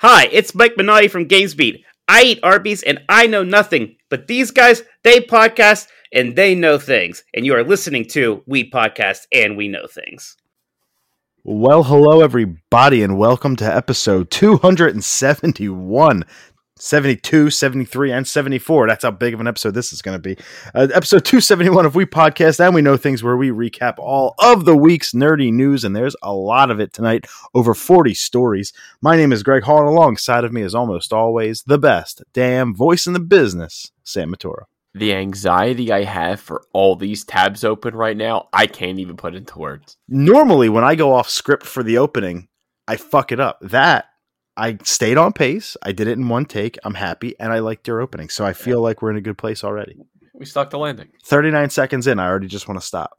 Hi, it's Mike Minotti from GamesBeat. I eat Arby's and I know nothing, but these guys, they podcast and they know things. And you are listening to We Podcast and We Know Things. Well, hello, everybody, and welcome to episode 271. 72, 73, and 74. That's how big of an episode this is going to be. Uh, episode 271 of We Podcast, and we know things where we recap all of the week's nerdy news, and there's a lot of it tonight, over 40 stories. My name is Greg Hall, and alongside of me is almost always the best damn voice in the business, Sam Matura. The anxiety I have for all these tabs open right now, I can't even put into words. Normally, when I go off script for the opening, I fuck it up. That I stayed on pace. I did it in one take. I'm happy, and I liked your opening, so I feel like we're in a good place already. We stuck the landing. 39 seconds in, I already just want to stop.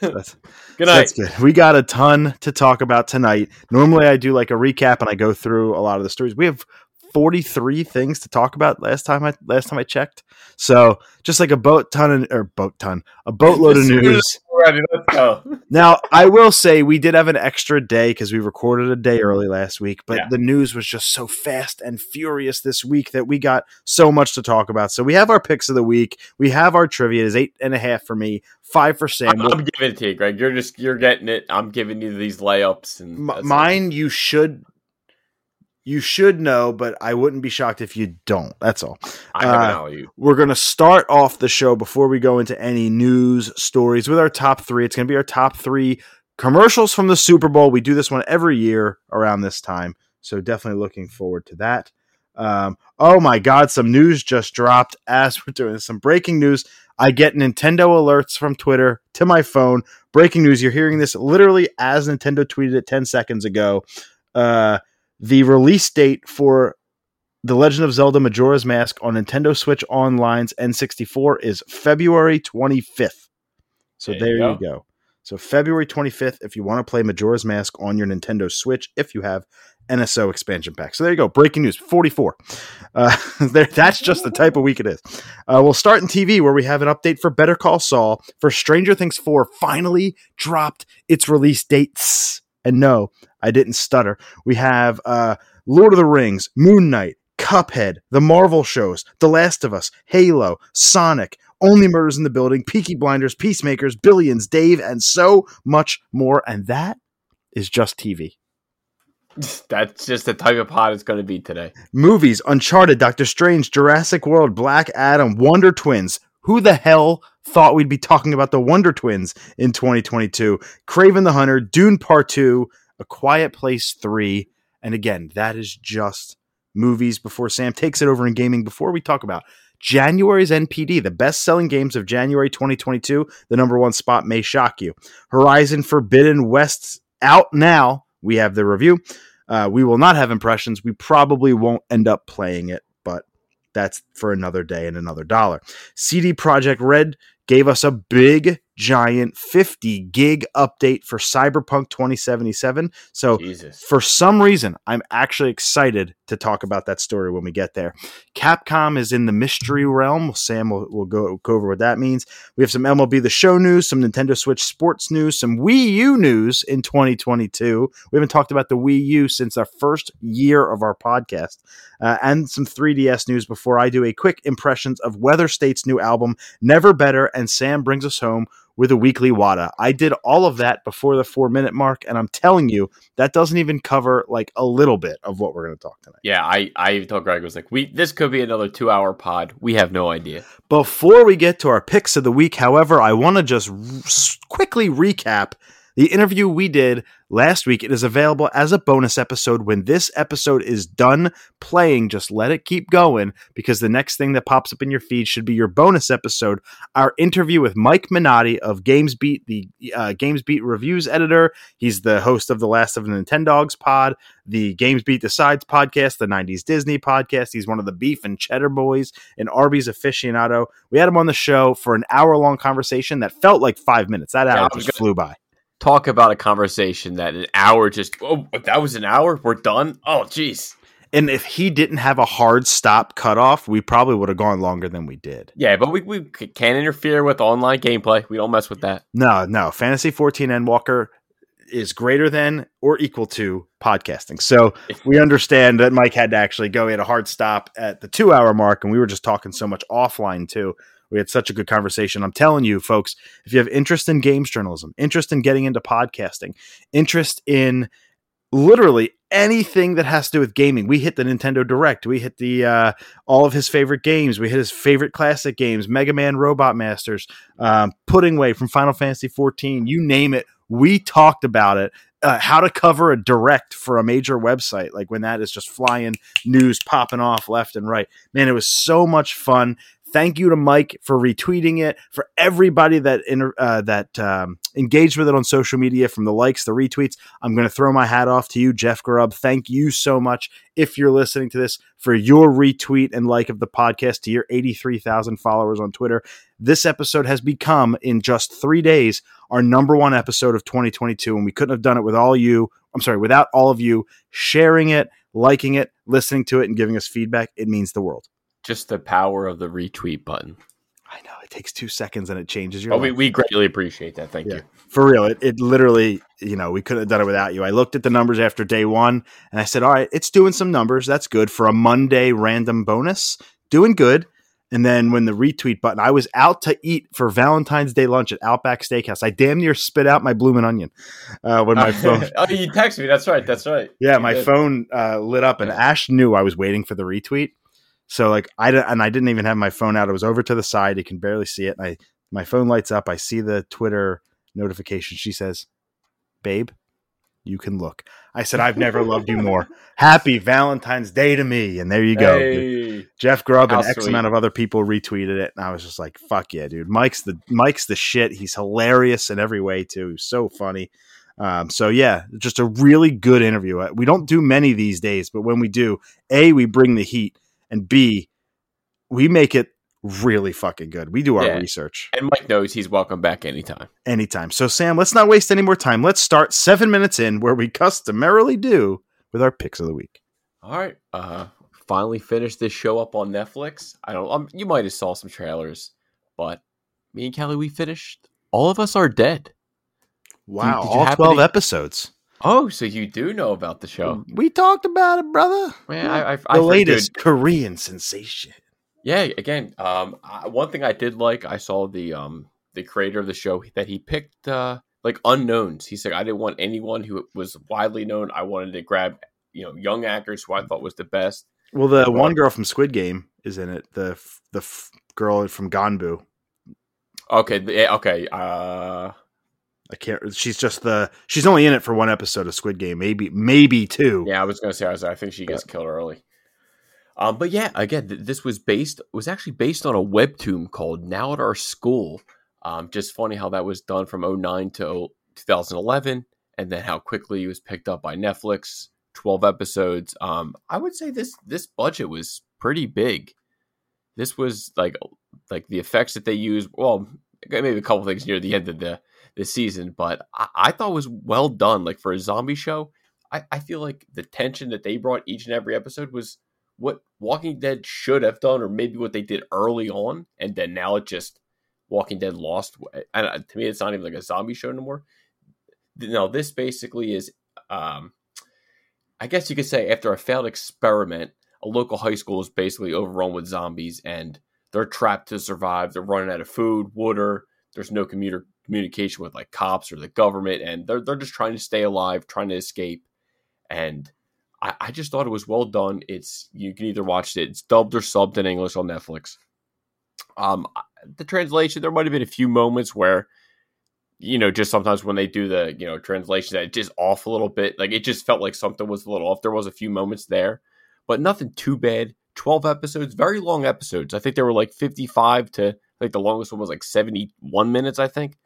So that's, Good so night. that's good. We got a ton to talk about tonight. Normally, I do like a recap and I go through a lot of the stories. We have 43 things to talk about last time I last time I checked. So just like a boat ton of, or boat ton, a boatload of news. Ready, let's go. Now, I will say we did have an extra day because we recorded a day early last week, but Yeah. the news was just so fast and furious this week that we got so much to talk about. So we have our picks of the week. We have our trivia. Is eight and a half for me, five for Sam. I'm, I'm giving it to you, Greg. You're just you're getting it. I'm giving you these layups and M- that's it. mine, you should. You should know, but I wouldn't be shocked if you don't. That's all. I have an uh, alley We're going to start off the show before we go into any news stories with our top three. It's going to be our top three commercials from the Super Bowl. We do this one every year around this time. So definitely looking forward to that. Um, oh my God, some news just dropped as we're doing this. some breaking news. I get Nintendo alerts from Twitter to my phone. Breaking news. You're hearing this literally as Nintendo tweeted it 10 seconds ago. Uh, the release date for the Legend of Zelda Majora's Mask on Nintendo Switch Online's N64 is February 25th. So There there, you you, go. So February 25th, if you want to play Majora's Mask on your Nintendo Switch, if you have NSO expansion pack. So there you go. Breaking news 44. Uh, there, that's just the type of week it is. Uh, we'll start in TV where we have an update for Better Call Saul for Stranger Things 4 finally dropped its release dates. And no, I didn't stutter. We have uh, Lord of the Rings, Moon Knight, Cuphead, the Marvel shows, The Last of Us, Halo, Sonic, Only Murders in the Building, Peaky Blinders, Peacemakers, Billions, Dave, and so much more. And that is just TV. That's just the type of pod it's going to be today. Movies Uncharted, Doctor Strange, Jurassic World, Black Adam, Wonder Twins. Who the hell thought we'd be talking about the Wonder Twins in 2022? Kraven the Hunter, Dune Part 2, A Quiet Place 3. And again, that is just movies before Sam takes it over in gaming. Before we talk about January's NPD, the best selling games of January 2022, the number one spot may shock you. Horizon Forbidden West out now. We have the review. Uh, we will not have impressions. We probably won't end up playing it, but that's for another day and another dollar. CD Projekt Red gave us a big, giant 50 gig update for Cyberpunk 2077. So Jesus. for some reason, I'm actually excited to talk about that story when we get there. Capcom is in the mystery realm. Sam will, will go, go over what that means. We have some MLB The Show news, some Nintendo Switch sports news, some Wii U news in 2022. We haven't talked about the Wii U since our first year of our podcast, uh, and some 3DS news before I do a quick impressions of Weather State's new album, Never Better, and Sam brings us home with a weekly WADA. I did all of that before the four minute mark, and I'm telling you, that doesn't even cover like a little bit of what we're going to talk tonight. Yeah, I I even told Greg I was like, we this could be another two hour pod. We have no idea. Before we get to our picks of the week, however, I want to just r- quickly recap the interview we did last week. It is available as a bonus episode. When this episode is done playing, just let it keep going because the next thing that pops up in your feed should be your bonus episode. Our interview with Mike Minotti of GamesBeat, the uh, GamesBeat reviews editor. He's the host of the Last of the Nintendogs pod, the GamesBeat Decides podcast, the 90s Disney podcast. He's one of the beef and cheddar boys, and Arby's aficionado. We had him on the show for an hour long conversation that felt like five minutes. That hour was just gonna- flew by. Talk about a conversation that an hour just oh that was an hour. We're done. Oh jeez. And if he didn't have a hard stop cutoff, we probably would have gone longer than we did. Yeah, but we, we can't interfere with online gameplay. We don't mess with that. No, no. Fantasy 14 Endwalker is greater than or equal to podcasting. So we understand that Mike had to actually go. He had a hard stop at the two hour mark, and we were just talking so much offline too. We had such a good conversation. I'm telling you, folks, if you have interest in games journalism, interest in getting into podcasting, interest in literally anything that has to do with gaming. We hit the Nintendo Direct. We hit the uh, all of his favorite games. We hit his favorite classic games: Mega Man, Robot Masters, um, Pudding Way from Final Fantasy 14. You name it, we talked about it. Uh, how to cover a direct for a major website, like when that is just flying news popping off left and right. Man, it was so much fun. Thank you to Mike for retweeting it. For everybody that inter- uh, that um, engaged with it on social media, from the likes, the retweets, I'm going to throw my hat off to you, Jeff Grubb. Thank you so much. If you're listening to this, for your retweet and like of the podcast to your 83,000 followers on Twitter, this episode has become in just three days our number one episode of 2022, and we couldn't have done it with all you. I'm sorry, without all of you sharing it, liking it, listening to it, and giving us feedback. It means the world just the power of the retweet button. I know it takes two seconds and it changes your. Oh, life. we, we greatly appreciate that. Thank Yeah. you. For real, it, it literally, you know, we couldn't have done it without you. I looked at the numbers after day one and I said, all right, it's doing some numbers. That's good for a Monday random bonus. Doing good. And then when the retweet button, I was out to eat for Valentine's Day lunch at Outback Steakhouse. I damn near spit out my bloomin' onion uh, when my phone. oh, you texted me. That's right. That's right. Yeah, You my did. phone uh, lit up, and. Ash knew I was waiting for the retweet. So like I and I didn't even have my phone out. It was over to the side. You can barely see it. And I my phone lights up. I see the Twitter notification. She says, "Babe, you can look." I said, "I've never loved you more. Happy Valentine's Day to me." And there you go. Hey. Jeff Grubb and How X sweet. amount of other people retweeted it, and I was just like, "Fuck yeah, dude!" Mike's the Mike's the shit. He's hilarious in every way too. He's so funny. Um, so yeah, just a really good interview. Uh, We don't do many these days, but when we do, a we bring the heat, and b we make it really fucking good. We do our Yeah. research And Mike knows he's welcome back anytime. anytime. So Sam, let's not waste any more time. Let's start seven minutes in, where we customarily do with our picks of the week. All right. Uh, finally finished this show up on Netflix. I don't. Um, you might have saw some trailers, but me and Kelly, we finished. All of us are dead. Wow, did you all twelve to- episodes. Oh, so you do know about the show? We talked about it, brother. Man, I, I, I the figured- latest Korean sensation. Yeah, again, um, I, one thing I did like, I saw the um the creator of the show that he picked uh like unknowns. He said I didn't want anyone who was widely known. I wanted to grab you know young actors who I thought was the best. Well, the one girl from Squid Game is in it. The f- the f- girl from Ganbu. Okay, the- yeah, okay. Uh, I can't. She's just the. She's only in it for one episode of Squid Game. Maybe maybe two. yeah, I was gonna say I, was, I think she gets killed early. Um, but yeah, again, th- this was based was actually based on a webtoon called Now at Our School. Um, just funny how that was done from 09 to 2011, and then how quickly it was picked up by Netflix. 12 episodes. Um, I would say this this budget was pretty big. This was like like the effects that they used. Well, maybe a couple things near the end of the the season, but I, I thought was well done. Like for a zombie show, I, I feel like the tension that they brought each and every episode was what Walking Dead should have done, or maybe what they did early on, and then now it just Walking Dead lost. And to me, it's not even like a zombie show anymore. Now this basically is, um, I guess you could say, after a failed experiment, a local high school is basically overrun with zombies, and they're trapped to survive. They're running out of food, water. There's no commuter communication with like cops or the government, and they're they're just trying to stay alive, trying to escape. And I, I just thought it was well done. It's you can either watch it, it's dubbed or subbed in English on Netflix. Um, the translation there might have been a few moments where, you know, just sometimes when they do the you know translation that just off a little bit. Like it just felt like something was a little off. There was a few moments there, but nothing too bad. Twelve episodes, very long episodes. I think they were like fifty-five to like the longest one was like seventy-one minutes. I think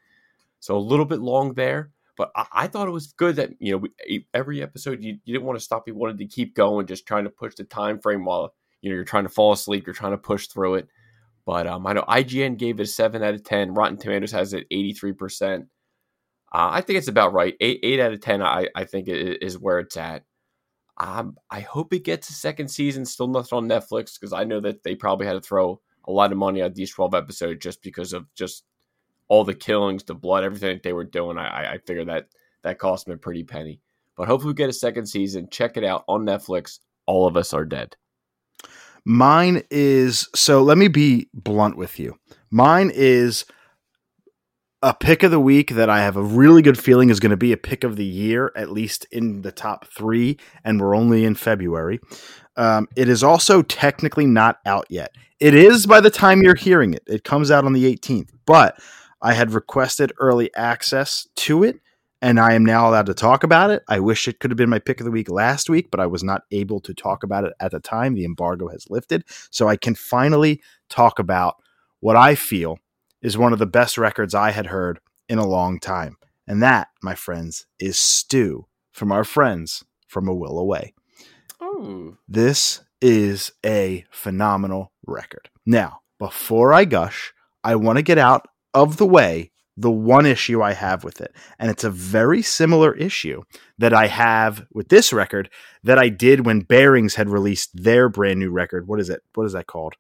so a little bit long there, but I, I thought it was good that you know we, every episode you, you didn't want to stop. You wanted to keep going, just trying to push the time frame while you know you're trying to fall asleep. You're trying to push through it. But um, I know IGN gave it a seven out of ten. Rotten Tomatoes has it eighty three percent. Uh, I think it's about right. Eight, eight out of ten. I, I think it is where it's at. Um, I hope it gets a second season. Still nothing on Netflix because I know that they probably had to throw a lot of money at these twelve episodes just because of just all the killings, the blood, everything that they were doing. I, I- figure that that cost him a pretty penny. But hopefully, we get a second season. Check it out on Netflix. All of us are dead. Mine is so let me be blunt with you. Mine is a pick of the week that I have a really good feeling is going to be a pick of the year, at least in the top three, and we're only in February. Um, it is also technically not out yet. It is by the time you're hearing it. It comes out on the 18th, but I had requested early access to it, and I am now allowed to talk about it. I wish it could have been my pick of the week last week, but I was not able to talk about it at the time. The embargo has lifted, so I can finally talk about what I feel is one of the best records I had heard in a long time. And that, my friends, is Stew from our friends from A Will Away. Ooh. This is a phenomenal record. Now, before I gush, I want to get out of the way the one issue I have with it. And it's a very similar issue that I have with this record that I did when Bearings had released their brand new record. What is it? What is that called?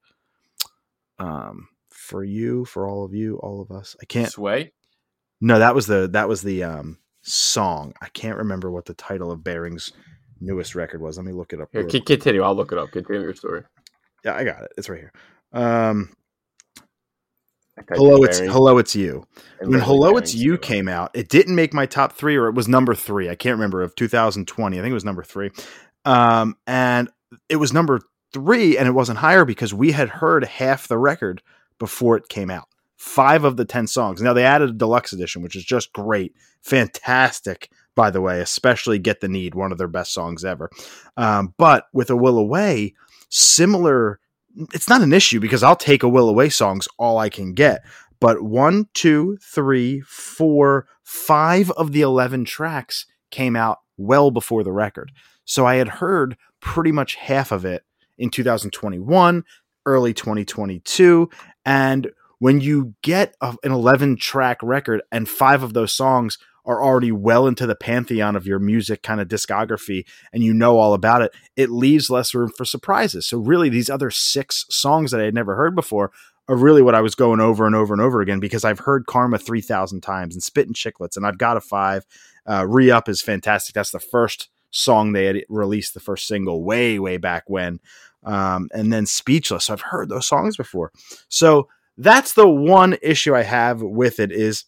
Um, for you, for all of you, all of us. I can't Sway. No, that was the that was the um song. I can't remember what the title of Bearings newest record was. Let me look it up. Here, continue. I'll look it up. Continue your story. Yeah, I got it. It's right here. Um, hello, it's hello, it's you. and When hello, it's you came came out, it didn't make my top three, or it was number three. I can't remember of 2020. I think it was number three, um, and it was number three, and it wasn't higher because we had heard half the record before it came out. Five of the ten songs. Now they added a deluxe edition, which is just great, fantastic. By the way, especially "Get the Need," one of their best songs ever. Um, but with "A Will Away," similar. It's not an issue because I'll take "A Will Away" songs all I can get. But one, two, three, four, five of the eleven tracks came out well before the record. So I had heard pretty much half of it in 2021, early 2022, and when you get a, an 11 track record and five of those songs are already well into the pantheon of your music kind of discography and you know all about it, it leaves less room for surprises. So, really, these other six songs that I had never heard before are really what I was going over and over and over again because I've heard Karma 3,000 times and Spit and Chicklets, and I've got a five. Uh, Re Up is fantastic. That's the first song they had released, the first single way, way back when. Um, and then Speechless. So I've heard those songs before. So, that's the one issue I have with it is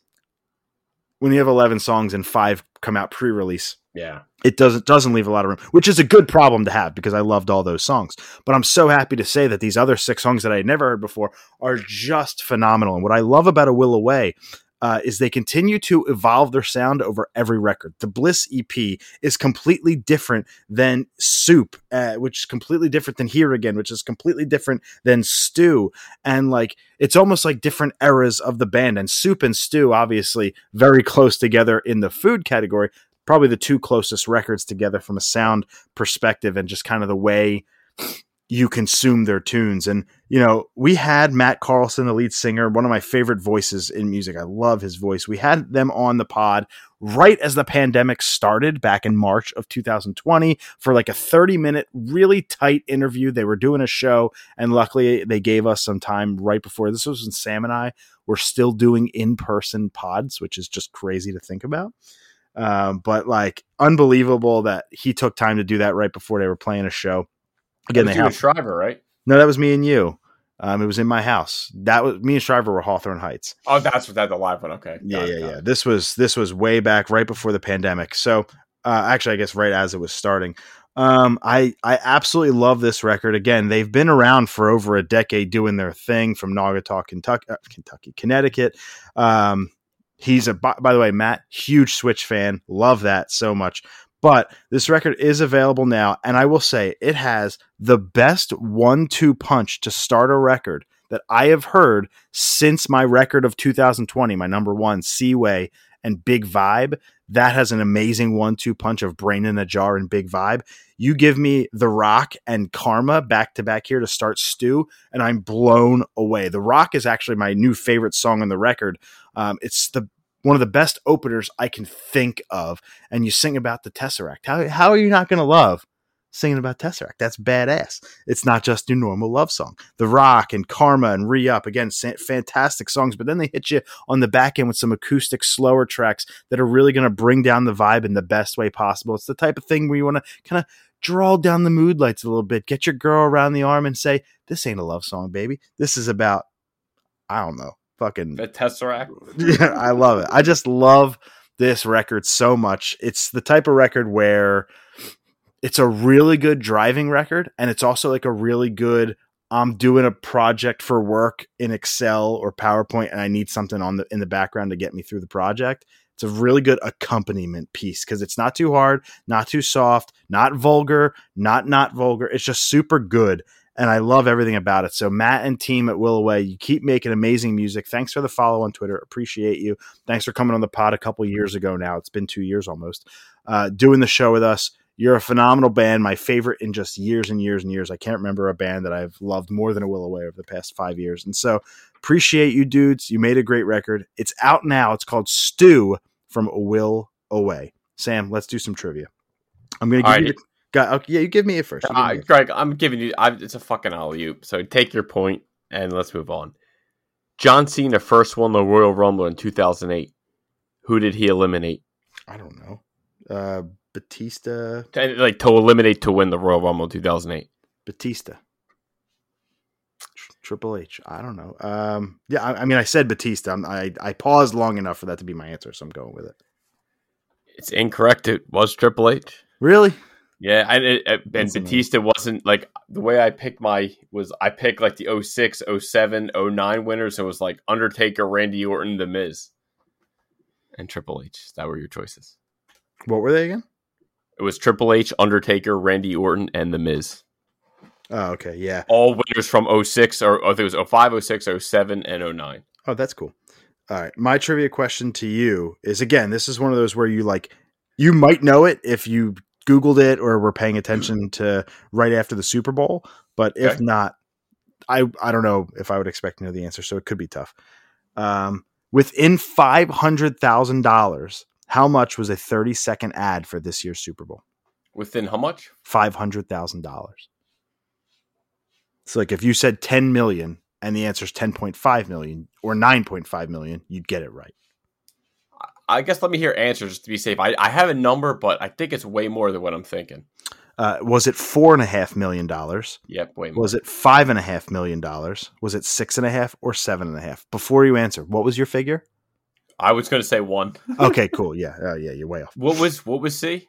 when you have 11 songs and five come out pre-release, Yeah. it doesn't doesn't leave a lot of room, which is a good problem to have because I loved all those songs. But I'm so happy to say that these other six songs that I had never heard before are just phenomenal. And what I love about A Will Away uh, is they continue to evolve their sound over every record. The Bliss EP is completely different than Soup, uh, which is completely different than Here Again, which is completely different than Stew. And like, it's almost like different eras of the band. And Soup and Stew, obviously, very close together in the food category. Probably the two closest records together from a sound perspective and just kind of the way you consume their tunes. And, you know, we had Matt Carlson, the lead singer, one of my favorite voices in music. I love his voice. We had them on the pod right as the pandemic started back in March of 2020 for like a 30 minute, really tight interview. They were doing a show, and luckily they gave us some time right before this was when Sam and I were still doing in person pods, which is just crazy to think about. Um, but like unbelievable that he took time to do that right before they were playing a show. Again, they have Shriver, right? no, that was me and you. Um, it was in my house. That was me and Shriver were Hawthorne Heights. Oh, that's what that the live one. Okay. Yeah, Got it, yeah, yeah. it. This was this was way back, right before the pandemic. So, uh, actually, I guess right as it was starting. Um, I I absolutely love this record. Again, they've been around for over a decade doing their thing from Naugatuck, Kentucky, uh, Kentucky, Connecticut. Um, he's a by, by the way, Matt, huge Switch fan. Love that so much. But this record is available now, and I will say it has the best one-two punch to start a record that I have heard since my record of 2020, my number one, Seaway and Big Vibe. That has an amazing one two punch of Brain in a Jar and Big Vibe. You give me The Rock and Karma back to back here to start Stew, and I'm blown away. The Rock is actually my new favorite song on the record. Um, it's the one of the best openers I can think of. And you sing about the Tesseract. How, how are you not going to love singing about Tesseract. That's badass. It's not just your normal love song. The Rock and Karma and Re Up, again, fantastic songs, but then they hit you on the back end with some acoustic, slower tracks that are really going to bring down the vibe in the best way possible. It's the type of thing where you want to kind of draw down the mood lights a little bit, get your girl around the arm and say, This ain't a love song, baby. This is about, I don't know, fucking. The Tesseract? yeah, I love it. I just love this record so much. It's the type of record where it's a really good driving record and it's also like a really good I'm doing a project for work in Excel or PowerPoint and I need something on the in the background to get me through the project. It's a really good accompaniment piece because it's not too hard, not too soft, not vulgar, not not vulgar. It's just super good and I love everything about it. So Matt and team at Away, you keep making amazing music. Thanks for the follow on Twitter. Appreciate you. Thanks for coming on the pod a couple years ago now. It's been two years almost. Uh, doing the show with us. You're a phenomenal band, my favorite in just years and years and years. I can't remember a band that I've loved more than a Will Away over the past five years. And so appreciate you dudes. You made a great record. It's out now. It's called Stew from A Will Away. Sam, let's do some trivia. I'm going to give you Got, okay, yeah, you give me it first. Uh, me Greg, I'm giving you. I, it's a fucking alley oop. So take your point and let's move on. John Cena first won the Royal Rumble in 2008. Who did he eliminate? I don't know. Uh, Batista. Like to eliminate to win the Royal Rumble in 2008. Batista. Triple H. I don't know. Um, yeah, I, I mean, I said Batista. I'm, i I paused long enough for that to be my answer, so I'm going with it. It's incorrect. It was Triple H. Really? Yeah, and, it, and Batista wasn't like the way I picked my was I picked like the 06, 07, 09 winners. It was like Undertaker, Randy Orton, The Miz, and Triple H. That were your choices. What were they again? It was Triple H, Undertaker, Randy Orton, and The Miz. Oh, okay, yeah. All winners from 06 or, or I think it was 05, 06, 07, and 09. Oh, that's cool. All right. My trivia question to you is again, this is one of those where you like you might know it if you Googled it or were paying attention to right after the Super Bowl. But if not, I I don't know if I would expect to know the answer, so it could be tough. Um, within five hundred thousand dollars, how much was a thirty second ad for this year's Super Bowl? Within how much? Five hundred thousand dollars. So, like, if you said ten million and the answer is ten point five million or nine point five million, you'd get it right. I guess let me hear answers to be safe. I, I have a number, but I think it's way more than what I'm thinking. Uh, was it four and a half million dollars? Yep, way more. Was it five and a half million dollars? Was it six and a half or seven and a half? Before you answer, what was your figure? I was going to say one. okay, cool. Yeah, uh, yeah, you're way off. What was what was C?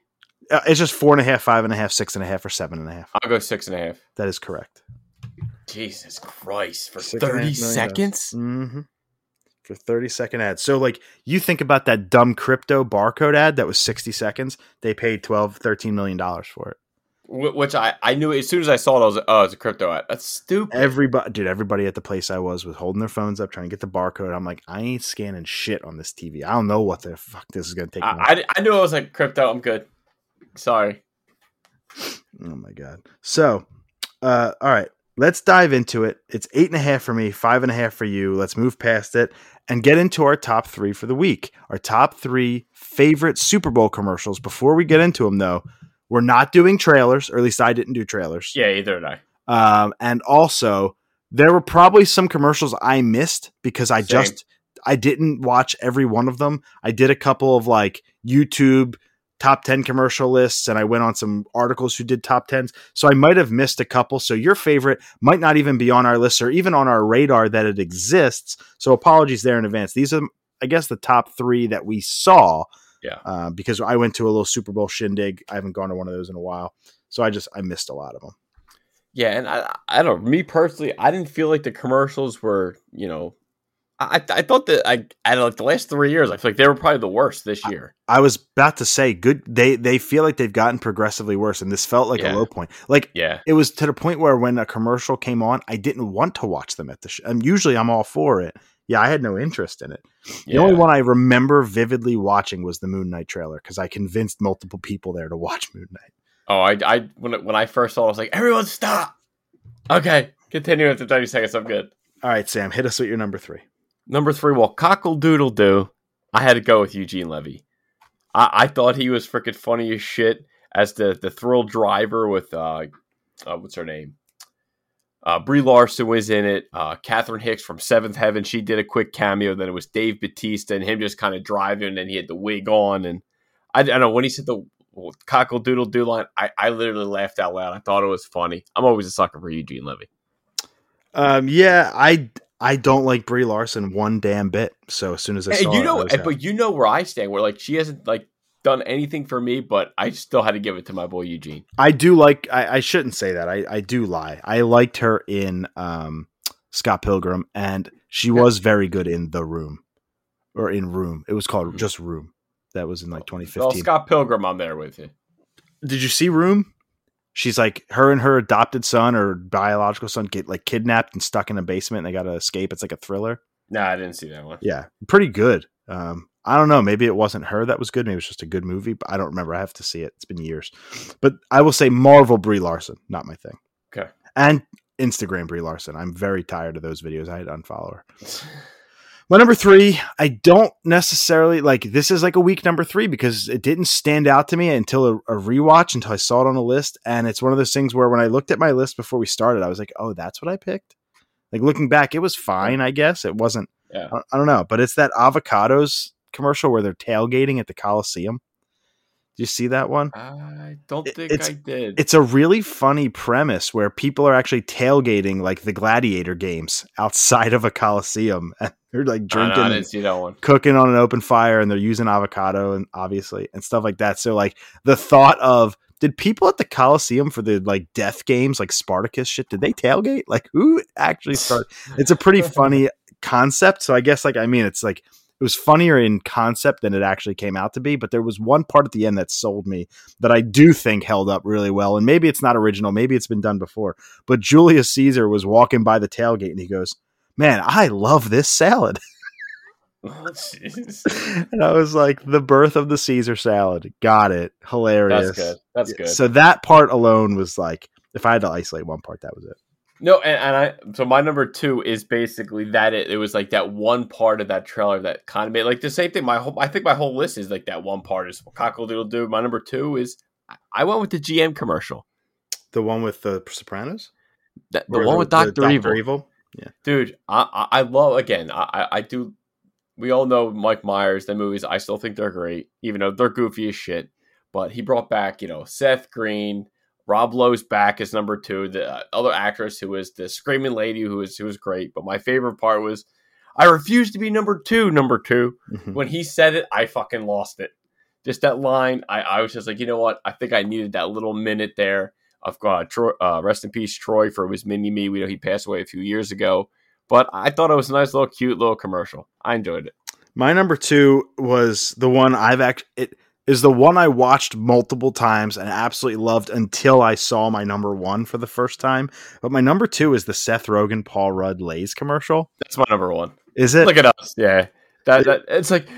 Uh, it's just four and a half, five and a half, six and a half, or seven and a half. I'll go six and a half. That is correct. Jesus Christ! For Six thirty seconds. Mm-hmm for 30 second ads. So like you think about that dumb crypto barcode ad that was 60 seconds, they paid 12 13 million dollars for it. Which I, I knew as soon as I saw it, I was like, oh, it's a crypto ad. That's stupid. Everybody, dude, everybody at the place I was was holding their phones up trying to get the barcode. I'm like, I ain't scanning shit on this TV. I don't know what the fuck this is going to take. I, I, I, knew it was like crypto. I'm good. Sorry. Oh my God. So, uh, all right, let's dive into it. It's eight and a half for me, five and a half for you. Let's move past it and get into our top three for the week. Our top three favorite Super Bowl commercials. Before we get into them, though, we're not doing trailers, or at least I didn't do trailers. Yeah, either did I. Um, and also, there were probably some commercials I missed because I Same. just I didn't watch every one of them. I did a couple of like YouTube top 10 commercial lists and I went on some articles who did top 10s. So I might have missed a couple. So your favorite might not even be on our list or even on our radar that it exists. So apologies there in advance. These are, I guess, the top three that we saw. Yeah. Uh, because I went to a little Super Bowl shindig. I haven't gone to one of those in a while. So I just, I missed a lot of them. Yeah. And I, I don't, me personally, I didn't feel like the commercials were, you know, I, I thought that I of like the last three years, I feel like they were probably the worst this year. I, I was about to say good. They they feel like they've gotten progressively worse, and this felt like yeah. a low point. Like yeah, it was to the point where when a commercial came on, I didn't want to watch them at the show. And um, usually, I'm all for it. Yeah, I had no interest in it. The yeah. only one I remember vividly watching was the Moon Knight trailer because I convinced multiple people there to watch Moon Knight. Oh, I, I when when I first saw, it, I was like, everyone stop. Okay, continue after thirty seconds. I'm good. All right, Sam, hit us with your number three. Number three, well, cockle doodle doo. I had to go with Eugene Levy. I, I thought he was freaking funny as shit. as the the thrill driver with uh, uh what's her name? Uh, Brie Larson was in it. Uh, Catherine Hicks from Seventh Heaven, she did a quick cameo. Then it was Dave Batista and him just kind of driving, and he had the wig on. And I, I don't know when he said the cockle doodle doo line, I, I literally laughed out loud. I thought it was funny. I'm always a sucker for Eugene Levy. Um, yeah, I I don't like Brie Larson one damn bit. So as soon as I saw you know, it, but you know where I stand. Where like she hasn't like done anything for me, but I still had to give it to my boy Eugene. I do like. I, I shouldn't say that. I I do lie. I liked her in um Scott Pilgrim, and she was very good in The Room, or in Room. It was called Mhm. just Room. That was in like Well, 2015. Scott Pilgrim, I'm there with you. Did you see Room? She's like her and her adopted son or biological son get like kidnapped and stuck in a basement. and They got to escape. It's like a thriller. Nah, I didn't see that one. Yeah, pretty good. Um, I don't know. Maybe it wasn't her that was good. Maybe it was just a good movie. But I don't remember. I have to see it. It's been years. But I will say Marvel Brie Larson, not my thing. Okay. And Instagram Brie Larson. I'm very tired of those videos. I had to unfollow her. My number three, I don't necessarily like this is like a week number three because it didn't stand out to me until a, a rewatch until I saw it on a list. And it's one of those things where when I looked at my list before we started, I was like, oh, that's what I picked. Like looking back, it was fine, I guess. It wasn't, Yeah. I, I don't know, but it's that avocados commercial where they're tailgating at the Coliseum. You see that one? I don't think it's- I did. It's a really funny premise where people are actually tailgating like the gladiator games outside of a Coliseum. And they're like I, drinking I and didn't see that one. cooking on an open fire and they're using avocado and obviously and stuff like that. So like the thought of did people at the Coliseum for the like death games like Spartacus shit, did they tailgate? Like who actually started? It's a pretty funny concept. So I guess like I mean it's like it was funnier in concept than it actually came out to be, but there was one part at the end that sold me that I do think held up really well. And maybe it's not original, maybe it's been done before. But Julius Caesar was walking by the tailgate and he goes, Man, I love this salad. Oh, and I was like, the birth of the Caesar salad. Got it. Hilarious. That's good. That's good. So that part alone was like, if I had to isolate one part, that was it. No, and, and I so my number two is basically that it, it was like that one part of that trailer that kind of made like the same thing. My whole I think my whole list is like that one part is cockle doodle doo. My number two is I- went with the GM commercial. The one with the Sopranos? That, the Or one with Doctor Dr. Evil. Yeah, dude. I, I I love again. I- I do. We all know Mike Myers. The movies. I still think they're great, even though they're goofy as shit. But he brought back, you know, Seth Green. Rob Lowe's back as number two. The uh, other actress who was the screaming lady who was who was great. But my favorite part was, I refuse to be number two. Number two. Mhm. When he said it, I fucking lost it. Just that line. I, I was just like, you know what? I think I needed that little minute there of uh, Troy, uh, rest in peace, Troy, for his mini me. We know he passed away a few years ago, but I thought it was a nice little, cute little commercial. I enjoyed it. My number two was the one I've actually, it is the one I watched multiple times and absolutely loved until I saw my number one for the first time. But my number two is the Seth Rogen, Paul Rudd, Lay's commercial. That's my number one. Is it? Look at us, yeah. That, that it's like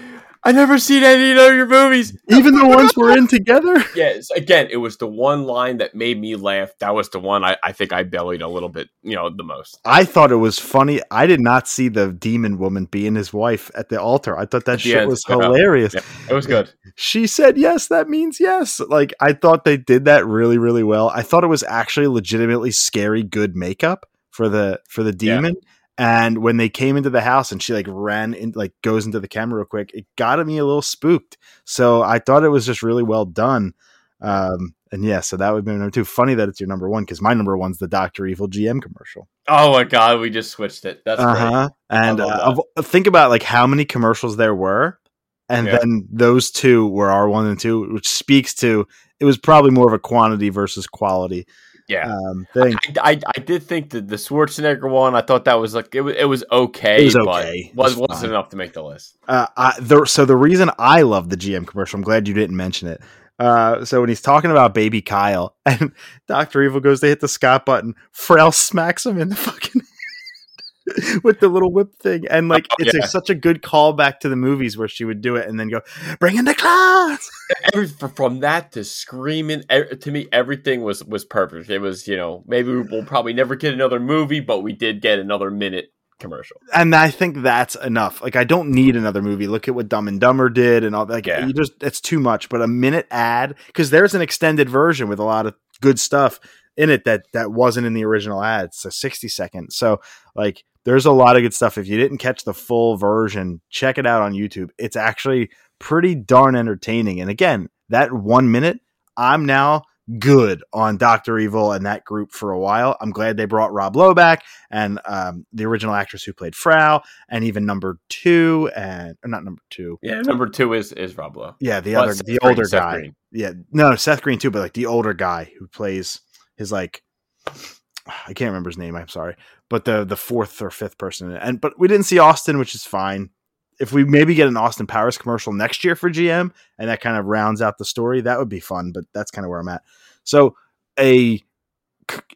I never seen any of your movies. Even the ones we're in together? Yes, again, it was the one line that made me laugh. That was the one I, I think I bellied a little bit, you know, the most. I thought it was funny. I did not see the demon woman being his wife at the altar. I thought that shit end, was hilarious. Yeah, it was good. She said yes, that means yes. Like I thought they did that really, really well. I thought it was actually legitimately scary good makeup for the for the Yeah. And when they came into the house and she like ran in like goes into the camera real quick, it got me a little spooked. So I thought it was just really well done. Um and yeah, so that would be number two. Funny that it's your number one because my number one's the Doctor Evil GM commercial. Oh my god, we just switched it. That's Uh great. And uh, think about like how many commercials there were, and Yeah. then those two were our one and two, which speaks to it was probably more of a quantity versus quality Yeah. um, thing. I, I, I did think that the Schwarzenegger one, I thought that was like it was, it was okay. It was okay. Was was wasn't fine. enough to make the list. Uh, I, the, so the reason I love the GM commercial, I'm glad you didn't mention it. Uh, so when he's talking about baby Kyle and Doctor Evil goes to hit the Scott button, Frel smacks him in the fucking with the little whip thing, and like Oh, it's a, such a good callback to the movies where she would do it and then go, "Bring in the clowns." Every, from that to screaming, to me, everything was was perfect. It was you know maybe we'll probably never get another movie, but we did get another minute commercial. and I think that's enough. Like I don't need another movie. Look at what Dumb and Dumber did and all that. Like, Yeah. you just it's too much. But a minute ad because there's an extended version with a lot of good stuff in it that that wasn't in the original ad. It's a 60 second. So like there's a lot of good stuff. If you didn't catch the full version, check it out on YouTube. It's actually pretty darn entertaining. And again, that one minute, I'm now good on Doctor Evil and that group for a while. I'm glad they brought Rob Lowe back and um, the original actress who played Frau, and even number two and or not number two. Yeah, number two is is Rob Lowe. Yeah, the other, Seth the Green, older Seth guy. Green. Yeah, no, Seth Green too, but like the older guy who plays his like. I can't remember his name. I'm sorry, but the the fourth or fifth person, and but we didn't see Austin, which is fine. If we maybe get an Austin Powers commercial next year for GM, and that kind of rounds out the story, that would be fun. But that's kind of where I'm at. So a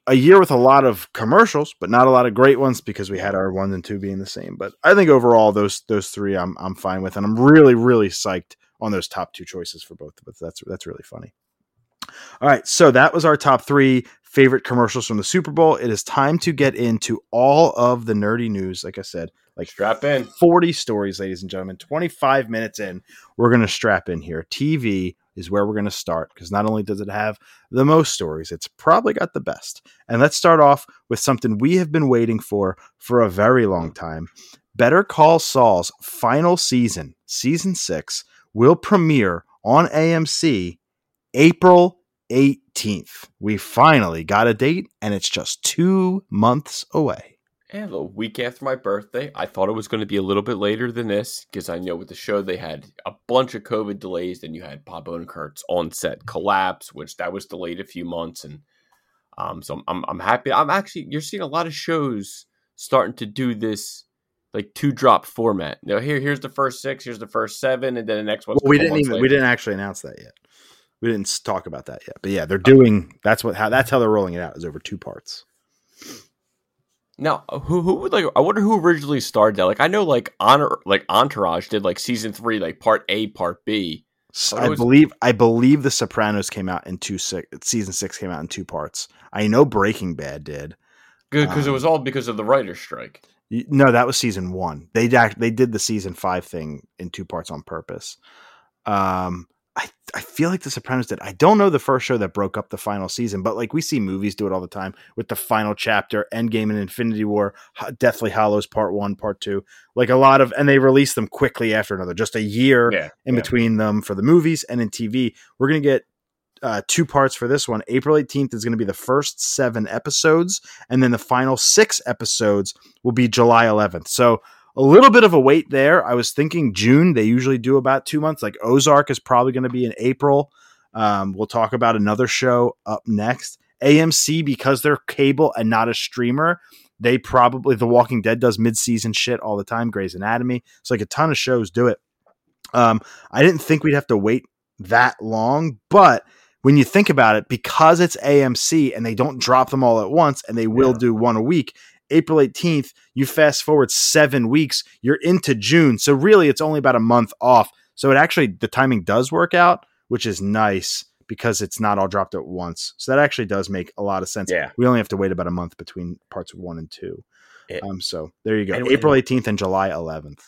a year with a lot of commercials, but not a lot of great ones because we had our one and two being the same. But I think overall those those three I'm I'm fine with, and I'm really really psyched on those top two choices for both of us. That's that's really funny. All right, so that was our top three favorite commercials from the Super Bowl. It is time to get into all of the nerdy news. Like I said, like Strap in. 40 stories, ladies and gentlemen. 25 minutes in, we're going to strap in here. TV is where we're going to start because not only does it have the most stories, it's probably got the best. And let's start off with something we have been waiting for for a very long time. Better Call Saul's final season, season six, will premiere on AMC April 18th. We finally got a date, and it's just two months away. And a week after my birthday, I thought it was going to be a little bit later than this because I know with the show they had a bunch of COVID delays. Then you had Bob Odenkirk's on-set collapse, which that was delayed a few months, and um, so I'm I'm happy. I'm actually you're seeing a lot of shows starting to do this like two drop format. Now here here's the first six, here's the first seven, and then the next one. Well, we didn't even we didn't actually announce that yet. We didn't talk about that yet. But yeah, they're doing that's what how that's how they're rolling it out is over two parts. Now, who who would like? I wonder who originally started that. Like, I know like honor like Entourage did like season three, like part A, part B. Oh, I was- believe I believe The Sopranos came out in two six season six came out in two parts. I know Breaking Bad did. Good because it Um, was all because of the writer's strike. No, that was season one. They act, they did the season five thing in two parts on purpose. Um, I I feel like The Sopranos did. I don't know the first show that broke up the final season, but like we see movies do it all the time with the final chapter, Endgame and Infinity War, Deathly Hallows Part One, Part Two. Like a lot of, and they release them quickly after another, just a year Yeah, in yeah. between them for the movies and in TV. We're going to get uh, two parts for this one. April 18th is going to be the first seven episodes, and then the final six episodes will be July 11th. So a little bit of a wait there. I was thinking June. They usually do about two months. Like Ozark is probably going to be in April. Um, we'll talk about another show up next. AMC, because they're cable and not a streamer, they probably, The Walking Dead does mid season shit all the time. Grey's Anatomy. It's like a ton of shows do it. Um, I didn't think we'd have to wait that long, but when you think about it, because it's AMC and they don't drop them all at once and they will Yeah. do one a week, April 18th, you fast forward seven weeks, you're into June. So really, it's only about a month off. So it actually, the timing does work out, which is nice because it's not all dropped at once. So that actually does make a lot of sense. Yeah. We only have to wait about a month between parts one and two. It- um, so there you go. and- April 18th and July 11th.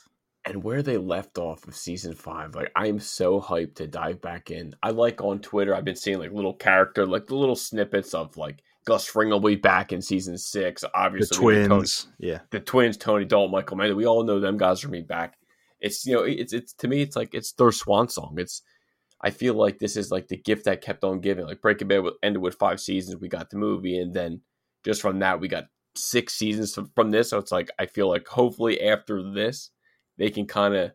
and where they left off of season five, like I am so hyped to dive back in. I like on Twitter, I've been seeing like little character, like the little snippets of like Gus Fring will be back in season six. Obviously, we get Tony- twins. Yeah. the twins, Tony Dalton, Michael Mando. We all know them guys are going to be back. It's you know, it's it's to me, it's like it's their swan song. It's I feel like this is like the gift that kept on giving. Like Breaking Bad ended with five seasons. We got the movie, and then just from that, we got six seasons from- from this. So it's like I feel like hopefully after this, they can kind of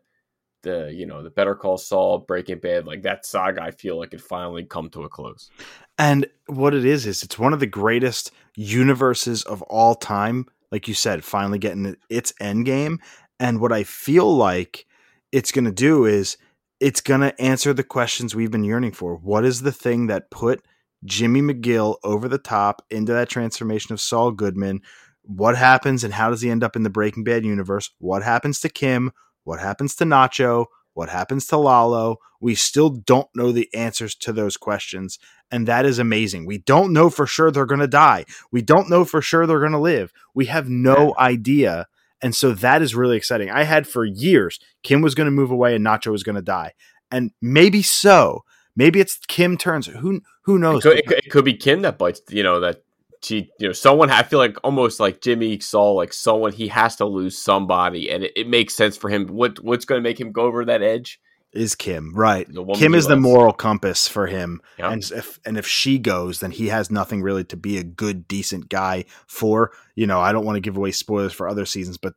the you know the Better Call Saul, Breaking Bad, like that saga. I feel like it finally come to a close. And what it is is it's one of the greatest universes of all time. Like you said, finally getting its end game. And what I feel like it's going to do is it's going to answer the questions we've been yearning for. What is the thing that put Jimmy McGill over the top into that transformation of Saul Goodman? What happens and how does he end up in the Breaking Bad universe? What happens to Kim? What happens to Nacho? What happens to Lalo? We still don't know the answers to those questions. And that is amazing. We don't know for sure they're going to die. We don't know for sure they're going to live. We have no idea. And so that is really exciting. I had for years Kim was going to move away and Nacho was going to die. And maybe so. Maybe it's Kim turns. Who who It knows? could, it, could, it could be Kim that bites. You know that she. You know, someone. I feel like almost like Jimmy saw like someone. He has to lose somebody, and it, it makes sense for him. What what's going to make him go over that edge? is Kim, right. Kim is the moral compass for him. And if and if she goes, then he has nothing really to be a good, decent guy for. You know, I don't want to give away spoilers for other seasons, but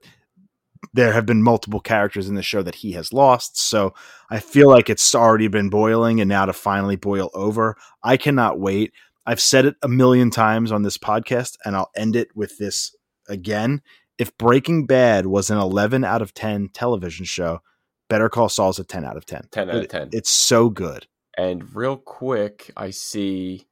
there have been multiple characters in the show that he has lost. So I feel like it's already been boiling and now to finally boil over. I cannot wait. I've said it a million times on this podcast, and I'll end it with this again. If Breaking Bad was an 11 out of 10 television show, Better Call Saul's a 10 out of 10. 10 out of It- 10. It's so good. And real quick, I see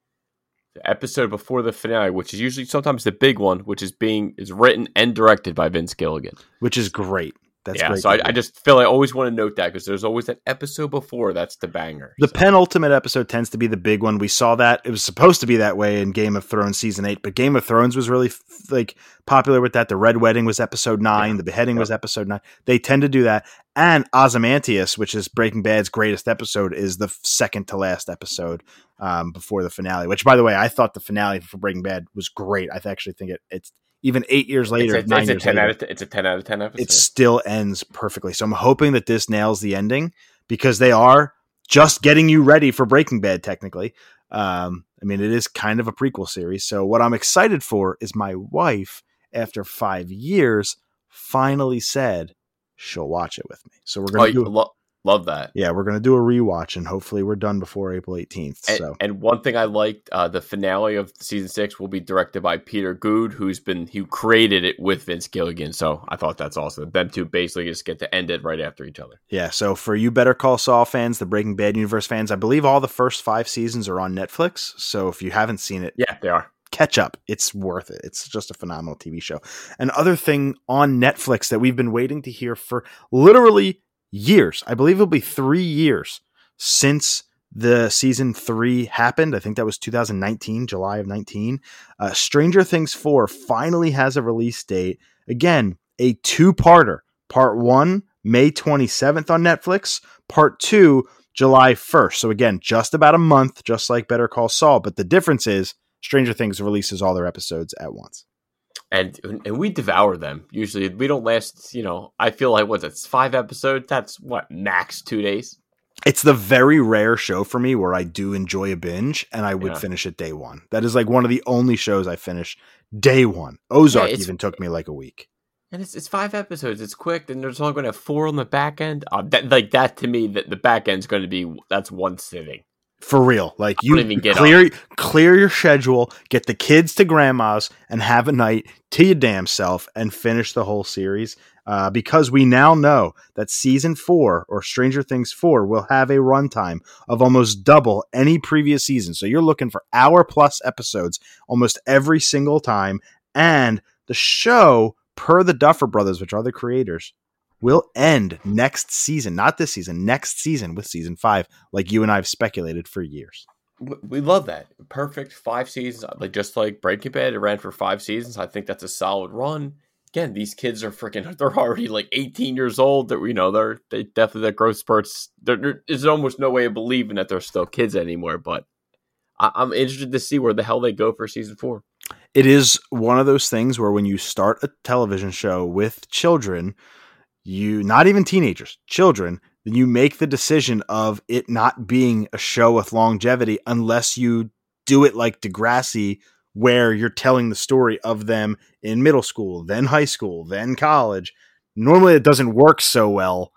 the episode before the finale, which is usually sometimes the big one, which is being is written and directed by Vince Gilligan. which is great. That's yeah, great. so I. I just feel I always want to note that because there's always that episode before that's the banger. the So, penultimate episode tends to be the big one. We saw that it was supposed to be that way in Game of Thrones season eight, but Game of Thrones was really f- like popular with that. The Red Wedding was episode nine. Yeah. The beheading Yeah. was episode nine. They tend to do that. And Ozymandias, which is Breaking Bad's greatest episode, is the second to last episode um, before the finale. Which, by the way, I thought the finale for Breaking Bad was great. I actually think it, it's even eight years it's, later, a, nine it's a ten later, out of t- it's a ten out of ten episode. it still ends perfectly. So I'm hoping that this nails the ending because they are just getting you ready for Breaking Bad. Technically, um, I mean it is kind of a prequel series. So what I'm excited for is my wife, after five years, finally said she'll watch it with me. So we're oh, gonna you do, lo- love that. yeah, we're gonna do a rewatch, and hopefully we're done before April 18th. And, so and one thing I liked, uh, the finale of season six will be directed by Peter Gould, who's been who created it with Vince Gilligan. So I thought that's awesome. Them two basically just get to end it right after each other. Yeah, so for you Better Call Saul fans, the Breaking Bad universe fans, I believe all the first five seasons are on Netflix. So if you haven't seen it, Yeah, they are. catch up. It's worth it. It's just a phenomenal TV show. Another thing on Netflix that we've been waiting to hear for literally years. I believe it'll be three years since the season three happened. I think that was 2019, July of 19. Uh, Stranger Things 4 finally has a release date. Again, a two parter. Part one, May 27th on Netflix. Part two, July 1st. So again, just about a month, just like Better Call Saul. But the difference is Stranger Things releases all their episodes at once. And and we devour them. Usually we don't last, you know, I feel like what's it's five episodes? That's what, max two days? It's the very rare show for me where I do enjoy a binge and I would Yeah. finish it day one. That is like one of the only shows I finish day one. Ozark it's- even took me like a week. And it's it's five episodes. It's quick, and there's only going to have four on the back end. Uh, that, like that to me, that the back end's going to be that's one sitting. For real. Like you even get clear clear your schedule, get the kids to grandma's and have a night to your damn self and finish the whole series. Uh, because we now know that season four or Stranger Things 4 will have a runtime of almost double any previous season. So you're looking for hour plus episodes almost every single time. And the show, per the Duffer Brothers, which are the creators, will end next season, not this season, next season with season five, like you and I have speculated for years. We love that. Perfect five seasons, uh, like just like Breaking Bad, it ran for five seasons. I think that's a solid run. Again, these kids are freaking. They're already like 18 years old. They're you know they're they definitely their growth spurts. There, there is almost no way of believing that they're still kids anymore. But I, I'm interested to see where the hell they go for season four. It is one of those things where when you start a television show with children, you not even teenagers, children, then you make the decision of it not being a show with longevity unless you do it like Degrassi, where you're telling the story of them in middle school, then high school, then college. Normally, it doesn't work so well.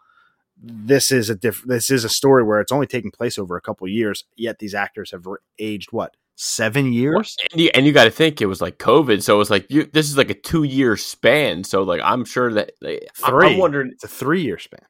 This is a diff- This is a story where it's only taking place over a couple years. Yet these actors have aged what seven years. And you, and you got to think it was like COVID, so it was like you, this is like a two year span. So like I'm sure that Three. I'm wondering. It's a three year span.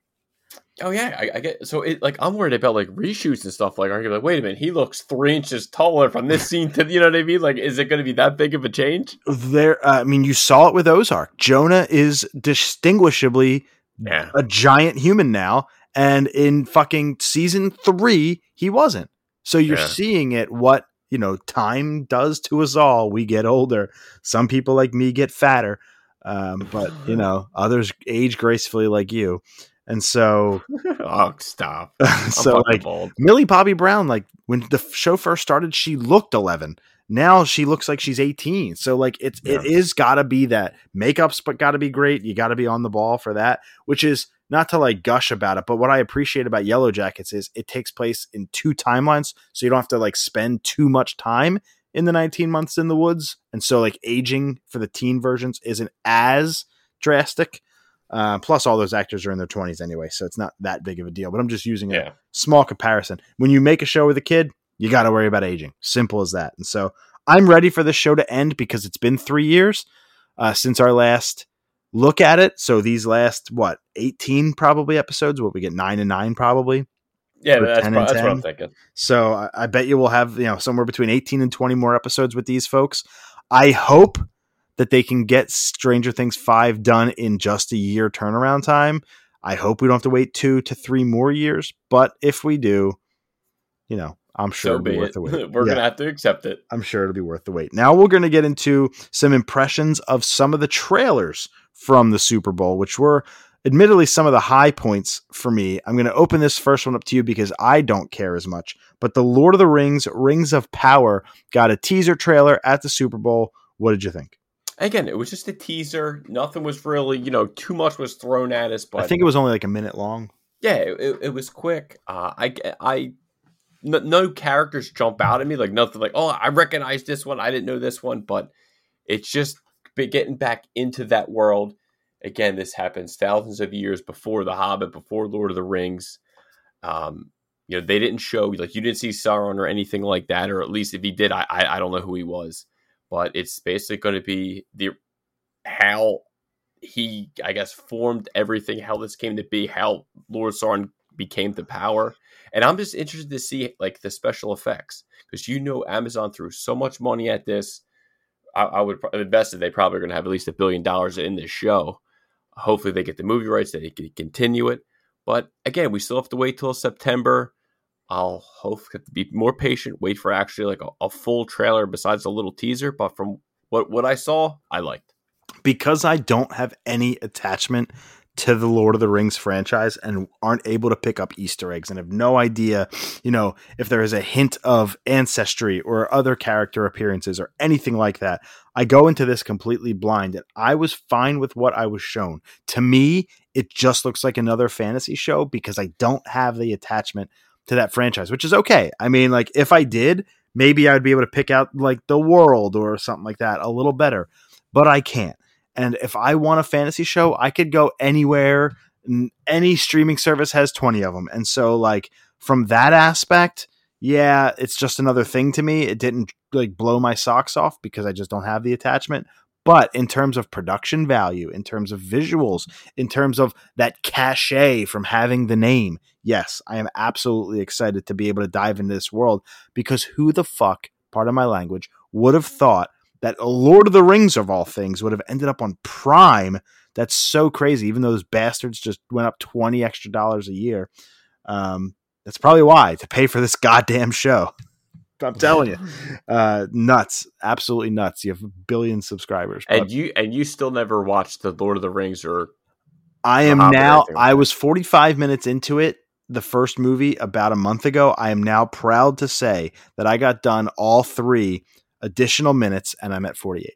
Oh yeah, I, I get so it like I'm worried about like reshoots and stuff. Like, you like, wait a minute, he looks three inches taller from this scene to you know what I mean? Like, is it going to be that big of a change? there uh, i mean you saw it with ozark jonah is distinguishably Yeah, a giant human now and in fucking season three he wasn't so you're Yeah. seeing it what you know time does to us all we get older some people like me get fatter Um, but you know, others age gracefully like you, and so oh, stop. so like bald. Millie Bobby Brown, like when the show first started, she looked 11. Now she looks like she's 18. So like it's it Yeah. is got to be that makeup's but got to be great. You got to be on the ball for that, which is not to like gush about it, but what I appreciate about Yellow Jackets is it takes place in two timelines, so you don't have to like spend too much time in the 19 months in the woods, and so like aging for the teen versions isn't as drastic. Uh, plus, all those actors are in their 20s anyway, so it's not that big of a deal. But I'm just using a small comparison. When you make a show with a kid, you got to worry about aging. Simple as that. And so I'm ready for this show to end because it's been three years uh, since our last look at it. So these last, what, 18 probably episodes? What we get nine and nine probably. Yeah, that's, 10 pro- that's what I'm thinking. So I, I bet you we'll have, you know, somewhere between 18 and 20 more episodes with these folks. I hope that they can get Stranger Things 5 done in just a year turnaround time. I hope we don't have to wait two to three more years. But if we do, you know, I'm sure So it'll be, be worth it. the wait. We're Yeah, gonna have to accept it. I'm sure it'll be worth the wait. Now we're going to get into some impressions of some of the trailers from the Super Bowl, which were admittedly some of the high points for me. I'm going to open this first one up to you because I don't care as much. But the Lord of the Rings, Rings of Power, got a teaser trailer at the Super Bowl. What did you think? Again, it was just a teaser. Nothing was really, you know, too much was thrown at us. But I think it was only like a minute long. yeah, it, it, was quick. Uh, I, I, no, no characters jump out at me like nothing. Like, oh, I recognize this one. I didn't know this one, but it's just be- getting back into that world. Again, this happens thousands of years before The Hobbit, before Lord of the Rings. Um, you know, they didn't show like you didn't see Sauron or anything like that, or at least if he did, I, I, I don't know who he was. But it's basically going to be the how he, I guess, formed everything, how this came to be, how Lord Sauron became the power. And I'm just interested to see like the special effects because you know Amazon threw so much money at this. I, I would pro- invested. They probably are going to have at least a billion dollars in this show. Hopefully, they get the movie rights that they can continue it. But again, we still have to wait till September. I'll hope to be more patient. Wait for actually like a, a full trailer besides a little teaser. But from what what I saw, I liked. because I don't have any attachment to the Lord of the Rings franchise and aren't able to pick up Easter eggs and have no idea, you know, if there is a hint of ancestry or other character appearances or anything like that. I go into this completely blind and I was fine with what I was shown. To me, it just looks like another fantasy show because I don't have the attachment to that franchise, which is okay. I mean, like if I did, maybe I would be able to pick out like the world or something like that a little better, but I can't. And if I want a fantasy show, I could go anywhere. Any streaming service has 20 of them. And so, like, from that aspect, yeah, it's just another thing to me. It didn't like blow my socks off because I just don't have the attachment. But in terms of production value, in terms of visuals, in terms of that cachet from having the name, yes, I am absolutely excited to be able to dive into this world because who the fuck, part of my language, would have thought that Lord of the Rings of all things would have ended up on Prime. That's so crazy. Even though those bastards just went up twenty extra dollars a year, um, that's probably why to pay for this goddamn show. I'm telling you, uh, nuts, absolutely nuts. You have a billion subscribers. And you and you still never watched the Lord of the Rings or I am now. I was 45 minutes into it. The first movie about a month ago. I am now proud to say that I got done all three additional minutes, and I'm at 48.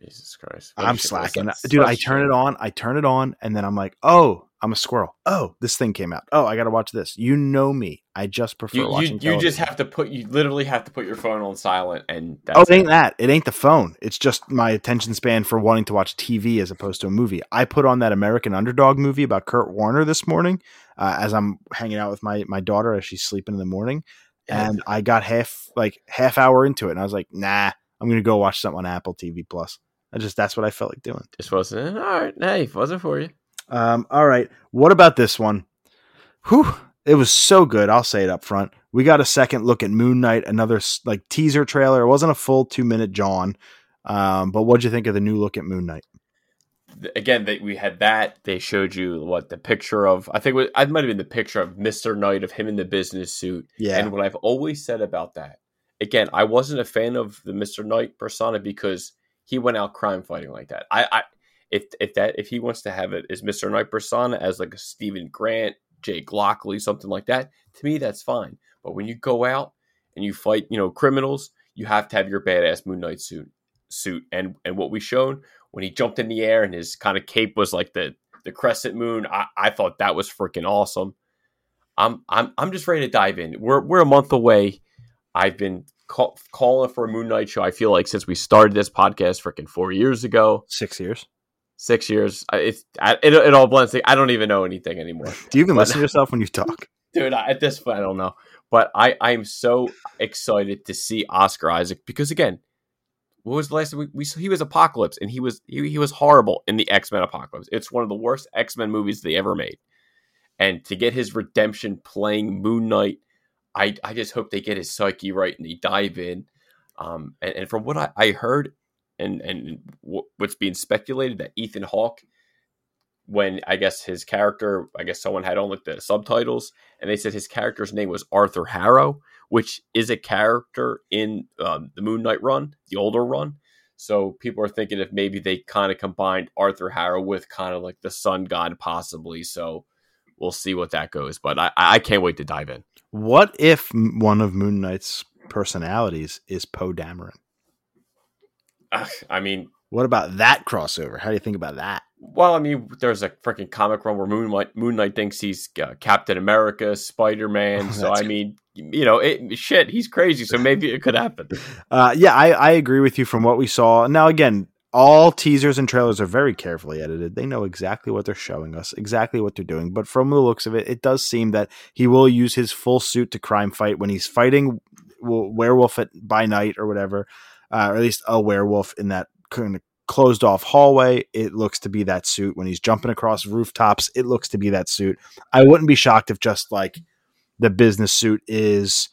Jesus Christ. I'm slacking, dude. I turn it on. I turn it on, and then I'm like, "Oh, I'm a squirrel. Oh, this thing came out. Oh, I got to watch this." You know me. I just prefer You, you, watching. you just have to put you literally have to put your phone on silent and that's Oh, it ain't that. It ain't the phone. It's just my attention span for wanting to watch TV as opposed to a movie. I put on that American Underdog movie about Kurt Warner this morning uh, as I'm hanging out with my my daughter as she's sleeping in the morning, Yeah. and I got half like half hour into it, and I was like, "Nah, I'm gonna go watch something on Apple TV Plus." I just that's what I felt like doing. Just wasn't all right. Hey, wasn't for you. Um, all right. What about this one? Whew. It was so good. I'll say it up front. We got a second look at Moon Knight, another like teaser trailer. It wasn't a full two minute John. Um, but what'd you think of the new look at Moon Knight? Again, they, we had that. They showed you what the picture of. I think it, it might have been the picture of Mister Knight of him in the business suit. Yeah. And what I've always said about that, again, I wasn't a fan of the Mister Knight persona because he went out crime fighting like that. I, I if if that if he wants to have it as Mr. knight Persona as like a Steven Grant, Jake Lockley, something like that, to me that's fine. But when you go out and you fight, you know, criminals, you have to have your badass Moon Knight suit suit. And and what we shown when he jumped in the air and his kind of cape was like the the crescent moon, I, I thought that was freaking awesome. I'm I'm I'm just ready to dive in. We're we're a month away. I've been call, calling for a Moon Knight show. I feel like since we started this podcast, freaking four years ago, Six years. six years. It's I, it, it all blends. I don't even know anything anymore, Do you even But- listen to yourself when you talk? dude. I, at this point, I don't know. But I I am so excited to see Oscar Isaac because again, what was the last we, we saw? He was Apocalypse, and he was he, he was horrible in the X Men Apocalypse. It's one of the worst X Men movies they ever made. And to get his redemption playing Moon Knight, I I just hope they get his psyche right and they dive in. Um, and, and from what I, I heard, and and wh- what's being speculated that Ethan Hawke, when I guess his character, I guess someone had on like the subtitles, and they said his character's name was Arthur Harrow, which is a character in um, the Moon Knight run, the older run. So people are thinking if maybe they kind of combined Arthur Harrow with kind of like the Sun God, possibly. So we'll see what that goes. But I, I can't wait to dive in. What if one of Moon Knight's personalities is Poe Dameron? I mean, What about that crossover? How do you think about that? well, I mean, there's a freaking comic run where Moon Knight, Moon Knight thinks he's uh, Captain America, Spider Man. so I mean, you know, it, shit, he's crazy. So maybe it could happen. Uh, yeah, I, I agree with you from what we saw. Now, again, all teasers and trailers are very carefully edited. They know exactly what they're showing us, exactly what they're doing. But from the looks of it, it does seem that he will use his full suit to crime fight when he's fighting werewolf at, by night or whatever, uh, or at least a werewolf in that kind of closed off hallway. It looks to be that suit. When he's jumping across rooftops, it looks to be that suit. I wouldn't be shocked if just like the business suit is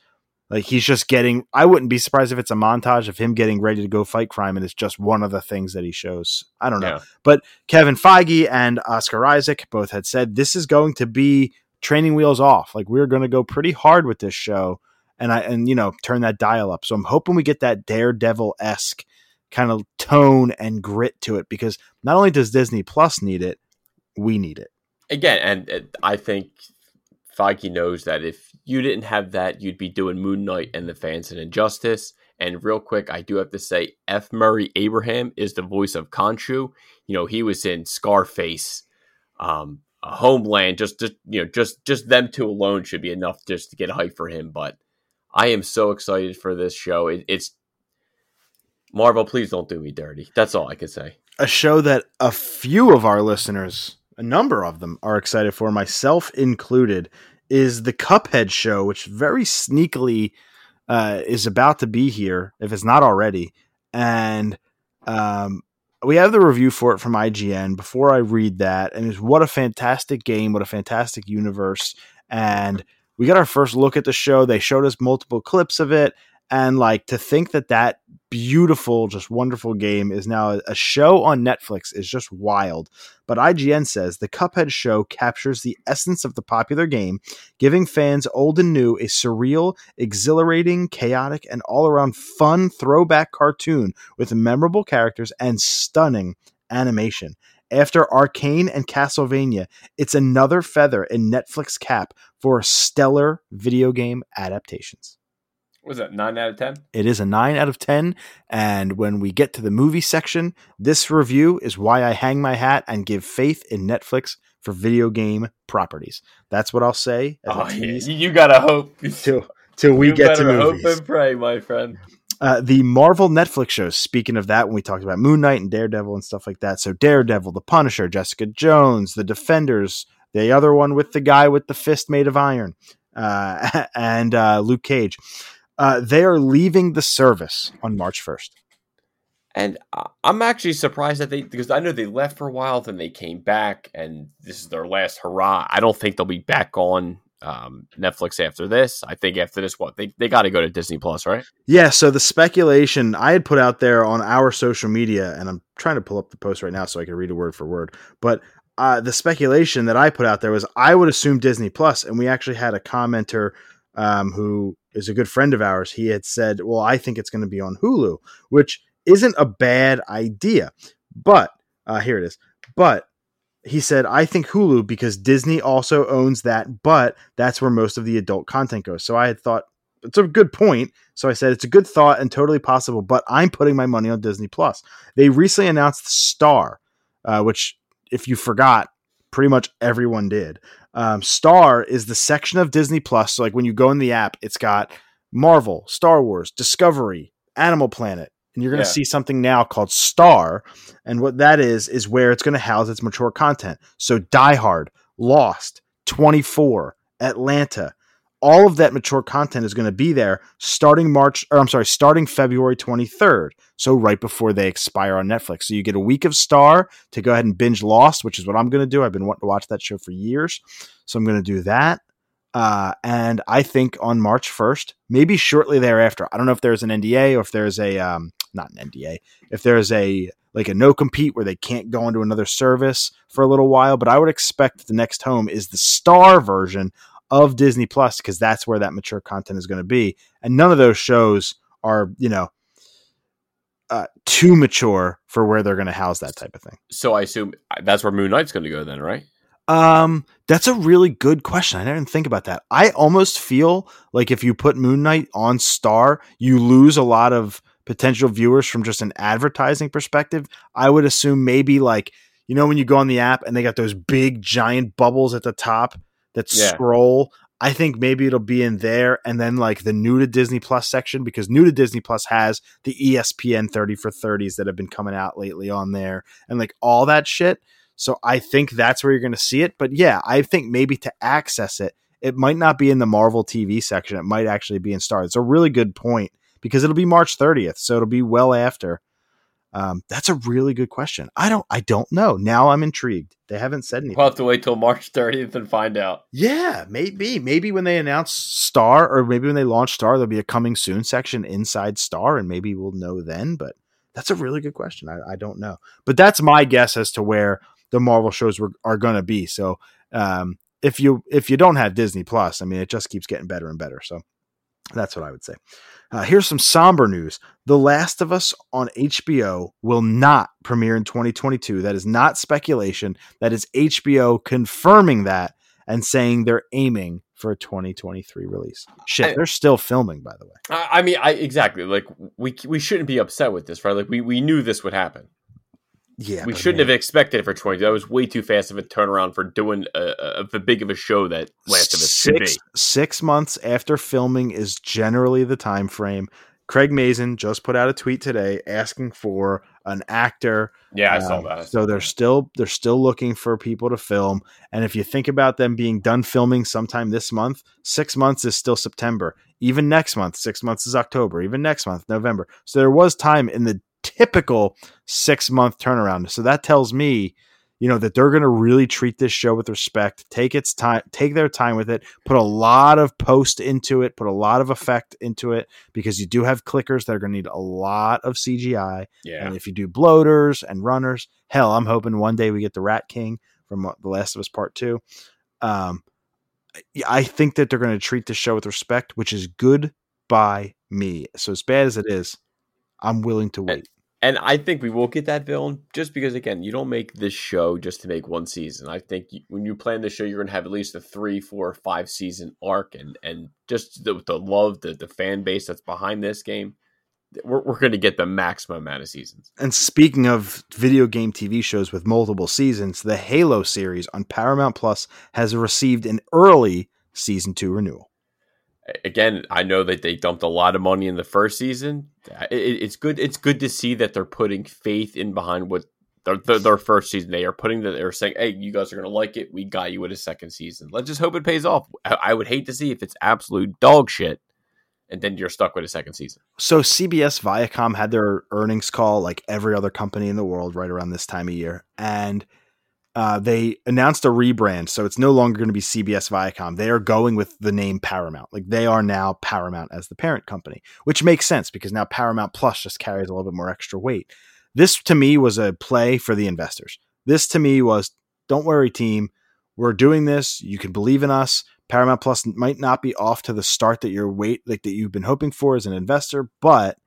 like he's just getting I wouldn't be surprised if it's a montage of him getting ready to go fight crime and it's just one of the things that he shows. I don't know. Yeah. But Kevin Feige and Oscar Isaac both had said this is going to be training wheels off. Like we're going to go pretty hard with this show and I and you know turn that dial up. So I'm hoping we get that Daredevil esque kind of tone and grit to it because not only does Disney Plus need it, we need it. again, and I think Feige knows that if you didn't have that, you'd be doing Moon Knight and the fans an injustice. And real quick, I do have to say, F. Murray Abraham is the voice of Khonshu. You know, he was in Scarface, um, Homeland. Just, just you know, just just them two alone should be enough just to get hype for him. But I am so excited for this show. It, it's Marvel. Please don't do me dirty. That's all I can say. a show that a few of our listeners, a number of them, are excited for, myself included, is the Cuphead show, which very sneakily uh, is about to be here, if it's not already. And um, we have the review for it from IGN. Before I read that, and it's what a fantastic game, what a fantastic universe. And we got our first look at the show. They showed us multiple clips of it. And like to think that that beautiful, just wonderful game is now a, show on Netflix is just wild. But IGN says the Cuphead show captures the essence of the popular game, giving fans old and new a surreal, exhilarating, chaotic, and all around fun throwback cartoon with memorable characters and stunning animation. After Arcane and Castlevania, it's another feather in Netflix cap for stellar video game adaptations. Was that nine out of ten? It is a 9 out of 10. And when we get to the movie section, this review is why I hang my hat and give faith in Netflix for video game properties. That's what I'll say Oh, yeah. You you gotta hope. till, till we You get to movies. Hope and pray, my friend. Uh, the Marvel Netflix shows, speaking of that, when we talked about Moon Knight and Daredevil and stuff like that. So, Daredevil, The Punisher, Jessica Jones, The Defenders, the other one with the guy with the fist made of iron, uh, and uh, Luke Cage. Uh, they are leaving the service on March 1st. And I'm actually surprised that they because I know they left for a while, then they came back, and this is their last hurrah. I don't think they'll be back on um, Netflix after this. I think after this, what they they got to go to Disney Plus, right? Yeah, so the speculation I had put out there on our social media, and I'm trying to pull up the post right now so I can read it word for word. But uh, the speculation that I put out there was I would assume Disney Plus, and we actually had a commenter um, who is a good friend of ours. He had said, "Well, I think it's going to be on Hulu," which isn't a bad idea, but uh, here it is. But he said, I think Hulu because Disney also owns that, but that's where most of the adult content goes. So I had thought it's a good point. So I said it's a good thought and totally possible, but I'm putting my money on Disney Plus. They recently announced Star, uh, which, if you forgot, pretty much everyone did. Um, Star is the section of Disney Plus. So like when you go in the app, it's got Marvel, Star Wars, Discovery, Animal Planet, and you're going to Yeah. see something now called Star. And what that is, is where it's going to house its mature content. So Die Hard, Lost, 24, Atlanta, all of that mature content is going to be there starting March, or I'm sorry, starting February 23rd. So right before they expire on Netflix. So you get a week of Star to go ahead and binge Lost, which is what I'm going to do. I've been wanting to watch that show for years. So I'm going to do that. Uh, and I think on March 1st, maybe shortly thereafter, I don't know if there's an NDA or if there's a, um, not an NDA, if there's a, like a no compete where they can't go into another service for a little while, but I would expect the next home is the star version of Disney Plus because that's where that mature content is going to be. And none of those shows are, you know, uh, too mature for where they're going to house that type of thing. So I assume that's where Moon Knight's going to go then, right? Um, that's a really good question. I didn't think about that. I almost feel like if you put Moon Knight on Star, you lose a lot of potential viewers from just an advertising perspective. I would assume maybe like you know when you go on the app and they got those big giant bubbles at the top that Yeah. scroll. I think maybe it'll be in there and then like the new to Disney Plus section because new to Disney Plus has the ESPN 30 for 30s that have been coming out lately on there and like all that shit. So I think that's where you're going to see it. But yeah, I think maybe to access it, it might not be in the Marvel TV section. It might actually be in Star. It's a really good point because it'll be March 30th, so it'll be well after. Um, that's a really good question. I don't, I don't know. Now I'm intrigued. They haven't said anything. We'll have to wait till March 30th and find out. Yeah, maybe. Maybe when they announce Star or maybe when they launch Star, there'll be a coming soon section inside Star, and maybe we'll know then. But that's a really good question. I, I don't know. But that's my guess as to where the Marvel shows were, are going to be. So um, if you if you don't have Disney Plus, I mean, it just keeps getting better and better. So that's what I would say. Uh, here's some somber news. The Last of Us on HBO will not premiere in 2022. That is not speculation. That is HBO confirming that and saying they're aiming for a 2023 release. Shit, I- they're still filming, by the way. I, I mean, I exactly like we we shouldn't be upset with this, right? Like we we knew this would happen. Yeah, we shouldn't man, have expected it for 20. That was way too fast of a turnaround for doing a, a, a big of a show that Last of Us six six months after filming is generally the time frame. Craig Mazin just put out a tweet today asking for an actor Yeah, I saw Um, that. So they're still they're still looking for people to film. And if you think about them being done filming sometime this month, six months is still September. Even next month, six months is October. Even next month, November. So there was time in the typical six month turnaround. So that tells me, you know, that they're going to really treat this show with respect, take its time, take their time with it, put a lot of post into it, put a lot of effect into it, because you do have clickers that are going to need a lot of CGI. yeah. And if you do bloaters and runners, hell, I'm hoping one day we get the Rat King from uh, The Last of Us Part Two. Um, I think that they're going to treat the show with respect, which is good by me. So as bad as it is, I'm willing to wait. And I think we will get that villain just because, again, you don't make this show just to make one season. I think you, when you plan the show, you're going to have at least a three, four, five season arc, and and just the, the love, the the fan base that's behind this game, we're we're going to get the maximum amount of seasons. And speaking of video game TV shows with multiple seasons, the Halo series on Paramount Plus has received an early season two renewal. Again, I know that they dumped a lot of money in the first season. It, it- it's good. It's good to see that they're putting faith in behind what their, their, their first season. They are putting that they're saying, "Hey, you guys are going to like it. We got you with a second season. Let's just hope it pays off." I, I would hate to see if it's absolute dog shit, and then you're stuck with a second season. So CBS Viacom had their earnings call like every other company in the world right around this time of year, and uh, they announced a rebrand. So it's no longer going to be CBS Viacom. They are going with the name Paramount. Like they are now Paramount as the parent company, which makes sense because now Paramount Plus just carries a little bit more extra weight. This to me was a play for the investors. This to me was, don't worry, team. We're doing this. You can believe in us. Paramount Plus might not be off to the start that you're wait like that you've been hoping for as an investor, but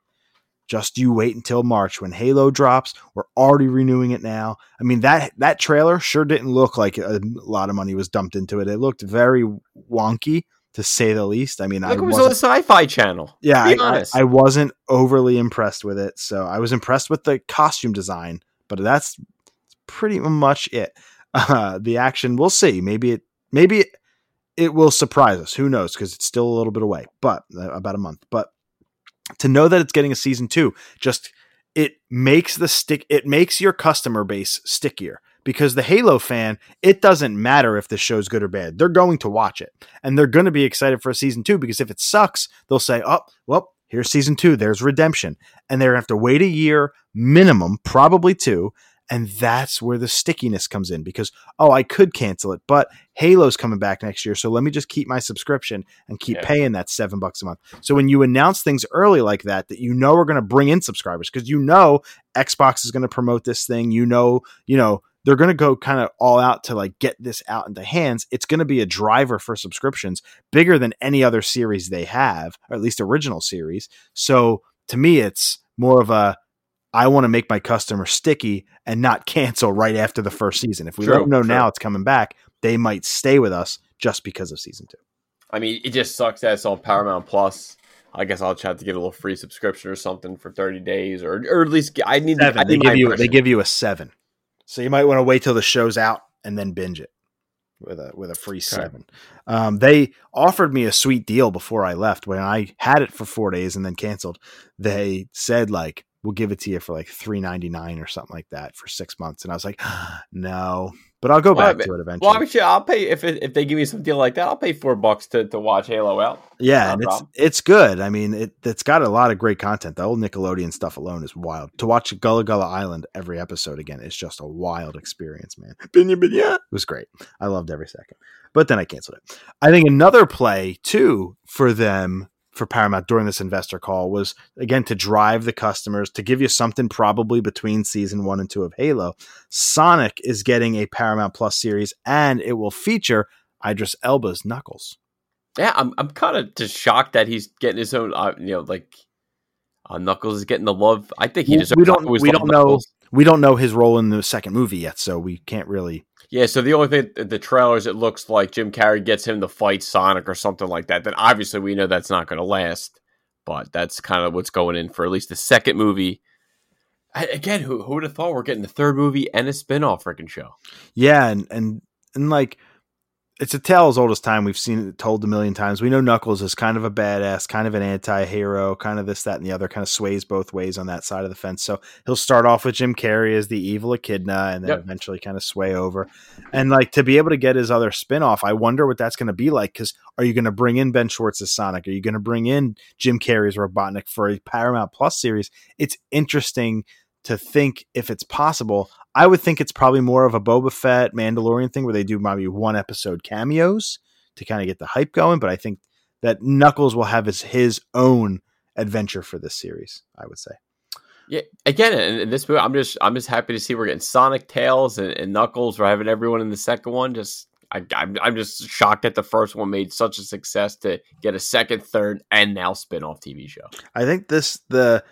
Just you wait until March when Halo drops. We're already renewing it now. I mean that that trailer sure didn't look like a lot of money was dumped into it. It looked very wonky to say the least. I mean, I it was on the Sci-Fi Channel. yeah, I. I wasn't overly impressed with it. So I was impressed with the costume design, but that's pretty much it. Uh, the action, we'll see. Maybe it, maybe it, it will surprise us. Who knows? Because it's still a little bit away, but uh, about a month. But to know that it's getting a season two, just it makes the stick. It makes your customer base stickier. Because the Halo fan, it doesn't matter if the show's good or bad. They're going to watch it and they're going to be excited for a season two because if it sucks, they'll say, oh, well, here's season two, there's redemption. And they're going to have to wait a year minimum, probably two. And that's where the stickiness comes in because, oh, I could cancel it, but Halo's coming back next year. So let me just keep my subscription and keep Yeah. paying that seven bucks a month. So when you announce things early like that, that you know are going to bring in subscribers because you know Xbox is going to promote this thing, you know, you know, they're going to go kind of all out to like get this out into hands. It's going to be a driver for subscriptions bigger than any other series they have, or at least original series. So to me, it's more of a I want to make my customer sticky and not cancel right after the first season. If we let True, them know true. now it's coming back, they might stay with us just because of season two. I mean, it just sucks that it's on Paramount Plus. I guess I'll try to get a little free subscription or something for thirty days, or or at least I need. I Seven. They give you they give you a seven. So you might want to wait till the show's out and then binge it with a with a free seven. Um, they offered me a sweet deal before I left when I had it for four days and then canceled. They said like we'll give it to you for like three ninety nine or something like that for six months, and I was like, no, but I'll go Well, I back mean- to it eventually. Well, actually, I'll pay if it, if they give me some deal like that. I'll pay four bucks to, to watch Halo out. Yeah, No and it's it's good. I mean, it it's got a lot of great content. The old Nickelodeon stuff alone is wild. To watch Gullah Gullah Island every episode again is just a wild experience, man. Binya binya. It was great. I loved every second. But then I canceled it. I think another play too for them for Paramount during this investor call was again to drive the customers to give you something probably between season one and two of Halo. Sonic is getting a Paramount Plus series, and it will feature Idris Elba's Knuckles. Yeah, I'm I'm kind of just shocked that he's getting his own. Uh, you know, like uh, Knuckles is getting the love. I think he deserves. we don't- we don't know- Knuckles. we don't know his role in the second movie yet, so we can't really. Yeah, so the only thing the trailers it looks like Jim Carrey gets him to fight Sonic or something like that. Then obviously we know that's not going to last, but that's kind of what's going in for at least the second movie. I, again, who who would have thought we're getting the third movie and a spin-off freaking show? Yeah, and and and like it's a tale as old as time. We've seen it told a million times. We know Knuckles is kind of a badass, kind of an anti-hero, kind of this, that, and the other. Kind of sways both ways on that side of the fence. So he'll start off with Jim Carrey as the evil echidna, and then Yep. eventually kind of sway over. And like to be able to get his other spin-off, I wonder what that's going to be like. Because are you going to bring in Ben Schwartz as Sonic? Are you going to bring in Jim Carrey's Robotnik for a Paramount Plus series? It's interesting to think if it's possible. I would think it's probably more of a Boba Fett Mandalorian thing where they do maybe one episode cameos to kind of get the hype going. But I think that Knuckles will have his, his own adventure for this series, I would say. Yeah, again, in, in this movie, I'm just I'm just happy to see we're getting Sonic, Tails, and, and Knuckles. We're having everyone in the second one. Just I, I'm I'm just shocked that the first one made such a success to get a second, third, and now spin-off TV show. I think this, the,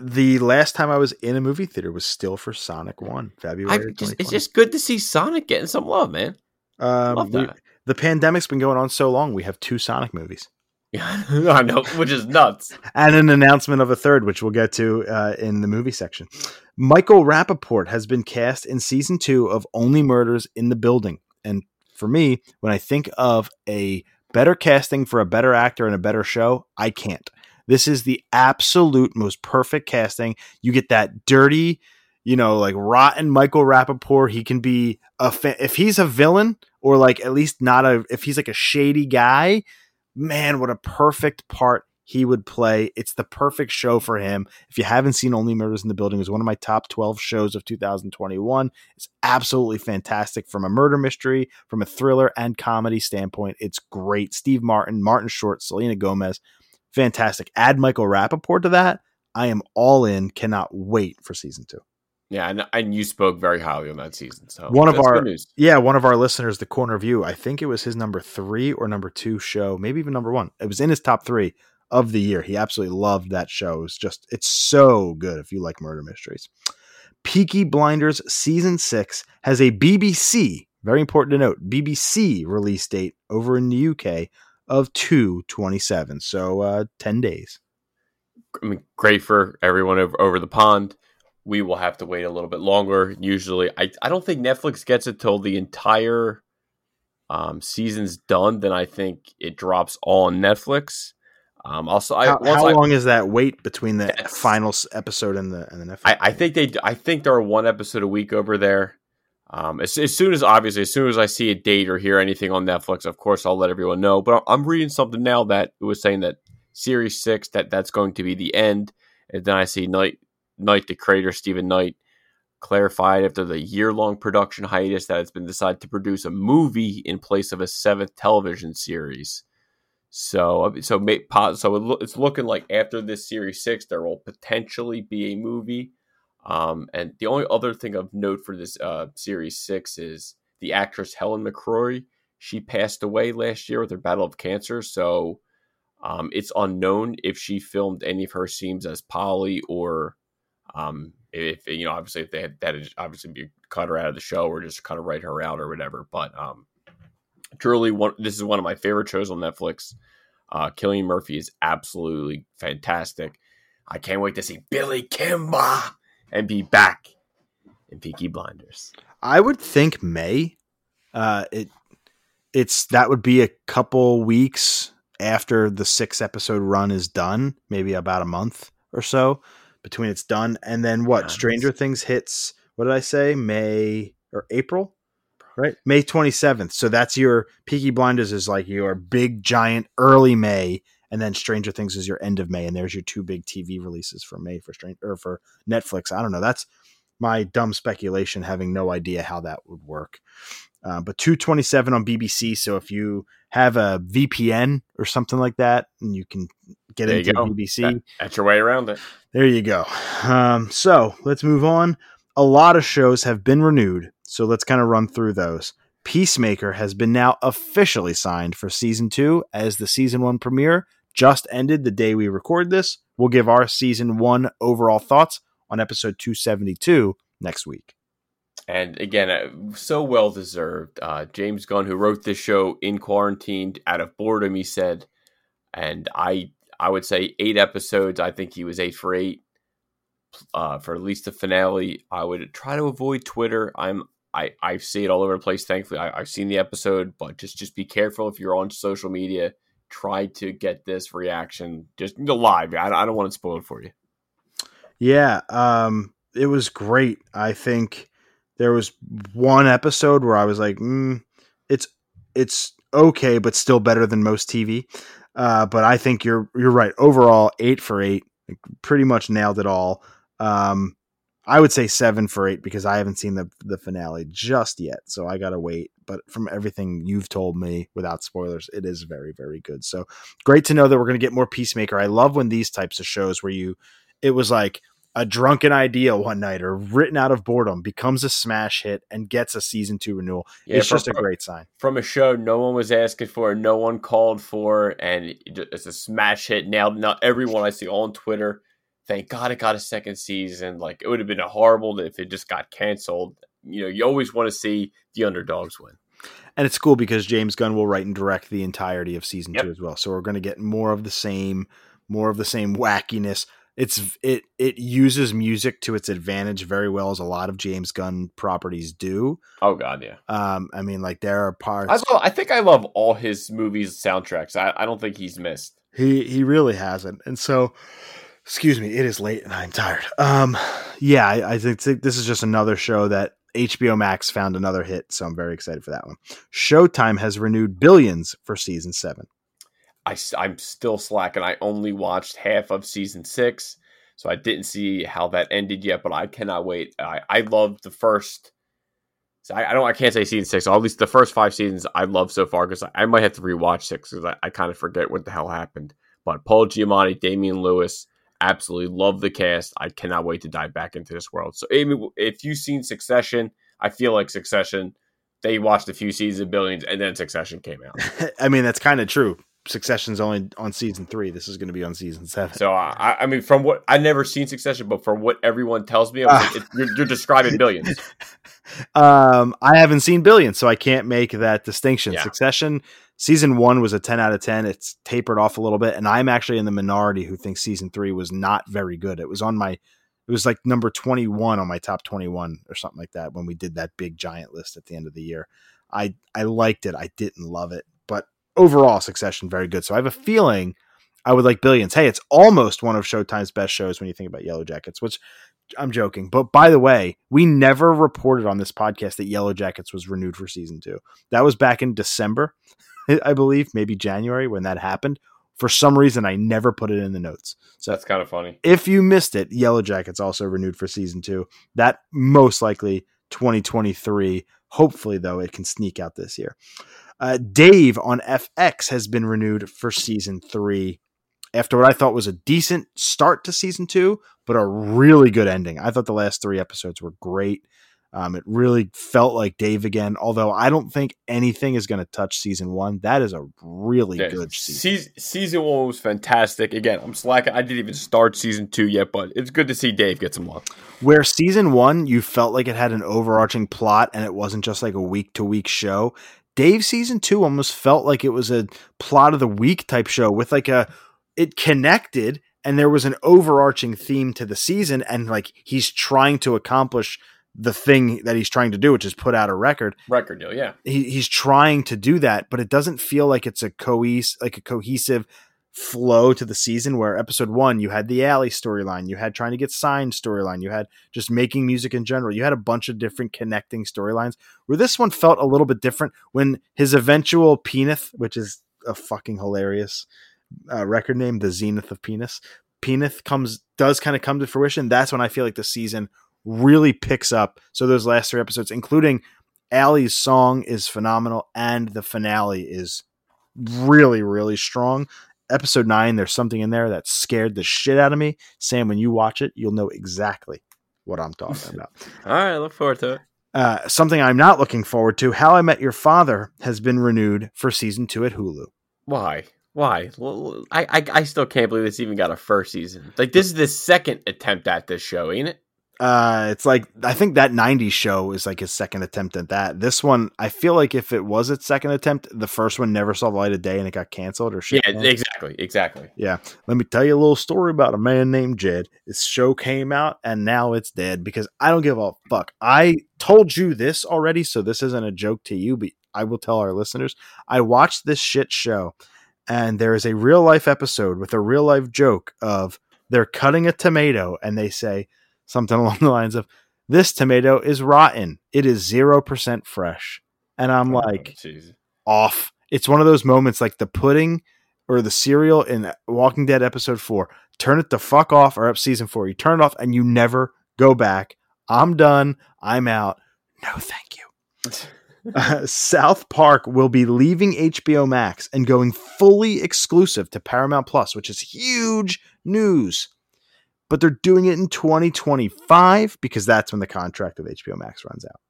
the last time I was in a movie theater was still for Sonic 1, February. Just, it's just good to see Sonic getting some love, man. um, Love we- the pandemic's been going on so long, we have two Sonic movies. Yeah, I know, which is nuts. and an announcement of a third, which we'll get to uh, in the movie section. Michael Rappaport has been cast in season two of Only Murders in the Building. And for me, when I think of a better casting for a better actor and a better show, I can't. This is the absolute most perfect casting. You get that dirty, you know, like rotten Michael Rappaport. He can be a if he's a villain or like at least not a if he's like a shady guy, man, what a perfect part he would play. It's the perfect show for him. If you haven't seen Only Murders in the Building, it was one of my top 12 shows of 2021. It's absolutely fantastic from a murder mystery, from a thriller and comedy standpoint. It's great. Steve Martin, Martin Short, Selena Gomez, fantastic. Add Michael Rappaport to that. I am all in. Cannot wait for season two. Yeah, and, and you spoke very highly on that season. So One of our-. Yeah, one of our listeners, The Corner View, I think it was his number three or number two show, maybe even number one. It was in his top three of the year. He absolutely loved that show. It's just it's so good if you like murder mysteries. Peaky Blinders season 6 has a BBC, very important to note, BBC release date over in the UK of 227. So uh 10 days. I mean, great for everyone over, over the pond. We will have to wait a little bit longer. Usually, I, I don't think Netflix gets it till the entire um, season's done. Then I think it drops all on Netflix. Um, also, I, How, how I, long is that wait between the final episode and the and the Netflix? I, I think they. I think there are one episode a week over there. Um, as, as soon as obviously, as soon as I see a date or hear anything on Netflix, of course I'll let everyone know. But I'm reading something now that it was saying that Series Six that that's going to be the end, and then I see Knight Knight the creator Steven Knight clarified after the year long production hiatus that it's been decided to produce a movie in place of a seventh television series. So, so so it's looking like after this series six, there will potentially be a movie. Um, and the only other thing of note for this uh, series six is the actress Helen McCrory. She passed away last year with her battle of cancer, so um, it's unknown if she filmed any of her scenes as Polly or um, if you know, obviously, if they had that, obviously be cut her out of the show or just kind of write her out or whatever. But um, truly, one this is one of my favorite shows on Netflix. Uh, Cillian Murphy is absolutely fantastic. I can't wait to see Billy Kimba and be back in Peaky Blinders. I would think May. Uh, it it's that would be a couple weeks after the six episode run is done, maybe about a month or so between it's done, and then what? Nice. Stranger Things hits. What did I say? May or April? Right, May twenty seventh. So that's your Peaky Blinders is like your big giant early May, and then Stranger Things is your end of May, and there's your two big TV releases for May for Stranger or for Netflix. I don't know. That's my dumb speculation, having no idea how that would work. Uh, but 227 on BBC. So if you have a VPN or something like that, and you can get There into. BBC, That's your way around it. there you go. Um, so let's move on. A lot of shows have been renewed. So let's kind of run through those. Peacemaker has been now officially signed for season two as the season one premiere just ended the day we record this. We'll give our season one overall thoughts on episode 272 next week. And again, uh, so well deserved. Uh, James Gunn, who wrote this show in quarantine out of boredom, he said, and I I would say eight episodes. I think he was eight for eight uh, for at least the finale. I would try to avoid Twitter. I'm I I see it all over the place. Thankfully, I, I've seen the episode, but just just be careful if you're on social media. Try to get this reaction just live. I, I don't want to spoil it for you. Yeah, um, it was great. I think there was one episode where I was like, mm, "It's it's okay, but still better than most TV." Uh, but I think you're you're right. Overall, eight for eight, pretty much nailed it all. Um, I would say seven for eight because I haven't seen the the finale just yet, so I gotta wait. But from everything you've told me, without spoilers, it is very very good. So great to know that we're gonna get more Peacemaker. I love when these types of shows where you, it was like a drunken idea one night or written out of boredom becomes a smash hit and gets a season two renewal. Yeah, it's from- just a great sign. from a show no one was asking for, no one called for, and it's a smash hit. Now, not everyone I see on Twitter. Thank God it got a second season. Like it would have been a horrible if it just got canceled. You know, you always want to see the underdogs win. And it's cool because James Gunn will write and direct the entirety of season Yep. two as well. So we're going to get more of the same, more of the same wackiness. It's it it uses music to its advantage very well, as a lot of James Gunn properties do. Oh God, yeah. Um, I mean, like there are parts I, love, I think I love all his movies soundtracks. I, I don't think he's missed. He he really hasn't. And so excuse me, it is late and I'm tired. Um yeah, I, I think, this is just another show that HBO Max found another hit, so I'm very excited for that one. Showtime has renewed Billions for season seven. I, I'm still slacking. I only watched half of season six, so I didn't see how that ended yet. But I cannot wait. I, I loved the first. So I, I don't. I can't say season six. At least the first five seasons I love so far because I, I might have to rewatch six because I, I kind of forget what the hell happened. But Paul Giamatti, Damian Lewis, absolutely love the cast. I cannot wait to dive back into this world. So, Amy, if you've seen Succession, I feel like Succession. They watched a few seasons of Billions, and then Succession came out. I mean, that's kind of true. Succession's only on season three. This is going to be on season seven. So I, I mean, from what I've never seen Succession, but from what everyone tells me, Ah. it, you're, you're describing billions. Um, I haven't seen Billions, so I can't make that distinction. Yeah. Succession season one was a ten out of ten. It's tapered off a little bit, and I'm actually in the minority who thinks season three was not very good. It was on my, it was like number twenty one on my top twenty one or something like that when we did that big giant list at the end of the year. I I liked it. I didn't love it, but overall, Succession very good. So I have a feeling I would like Billions. Hey, it's almost one of Showtime's best shows when you think about Yellow Jackets, which I'm joking. But by the way, we never reported on this podcast that Yellow Jackets was renewed for season two. That was back in December, I believe, maybe January when that happened. For some reason, I never put it in the notes. So that's kind of funny. If you missed it, Yellowjackets also renewed for season two. That most likely 2023. Hopefully, though, it can sneak out this year. Uh, Dave on FX has been renewed for season three after what I thought was a decent start to season two, but a really good ending. I thought the last three episodes were great. Um, it really felt like Dave again, although I don't think anything is going to touch season one. That is a really Yeah, good season. season. Season one was fantastic. Again, I'm slacking. I didn't even start season two yet, but it's good to see Dave get some love. where season one you felt like it had an overarching plot and it wasn't just like a week to week show dave season two almost felt like it was a plot of the week type show with like a it connected and there was an overarching theme to the season and like he's trying to accomplish the thing that he's trying to do which is put out a record Record deal, yeah. he, he's trying to do that but it doesn't feel like it's a cohes like a cohesive flow to the season where episode one you had the alley storyline you had trying to get signed storyline you had just making music in general you had a bunch of different connecting storylines where this one felt a little bit different when his eventual penis which is a fucking hilarious uh, record name the zenith of penis penith comes does kind of come to fruition that's when i feel like the season really picks up so those last three episodes including Allie's song is phenomenal and the finale is really really strong episode 9 there's something in there that scared the shit out of me sam when you watch it you'll know exactly what i'm talking about All right, look forward to it. uh, something i'm not looking forward to how i met your father has been renewed for season 2 at hulu Why? Why? I, I I still can't believe this even got a first season. Like this is the second attempt at this show, ain't it? Uh, it's like I think that '90s show is like his second attempt at that. This one, I feel like if it was its second attempt, the first one never saw the light of day and it got canceled or shit. Yeah, exactly, exactly. Yeah. Let me tell you a little story about a man named Jed. This show came out and now it's dead because I don't give a fuck. I told you this already, so this isn't a joke to you, but I will tell our listeners. I watched this shit show and there is a real life episode with a real life joke of they're cutting a tomato and they say something along the lines of, This tomato is rotten. It is 0% fresh. And I'm like, Oh, jeez. off. It's one of those moments like the pudding or the cereal in Walking Dead episode four. Turn it the fuck off, or up season four. You turn it off and you never go back. I'm done. I'm out. No, thank you. Uh, South Park will be leaving HBO Max and going fully exclusive to Paramount Plus, which is huge news. But they're doing it in 2025 because that's when the contract with HBO Max runs out.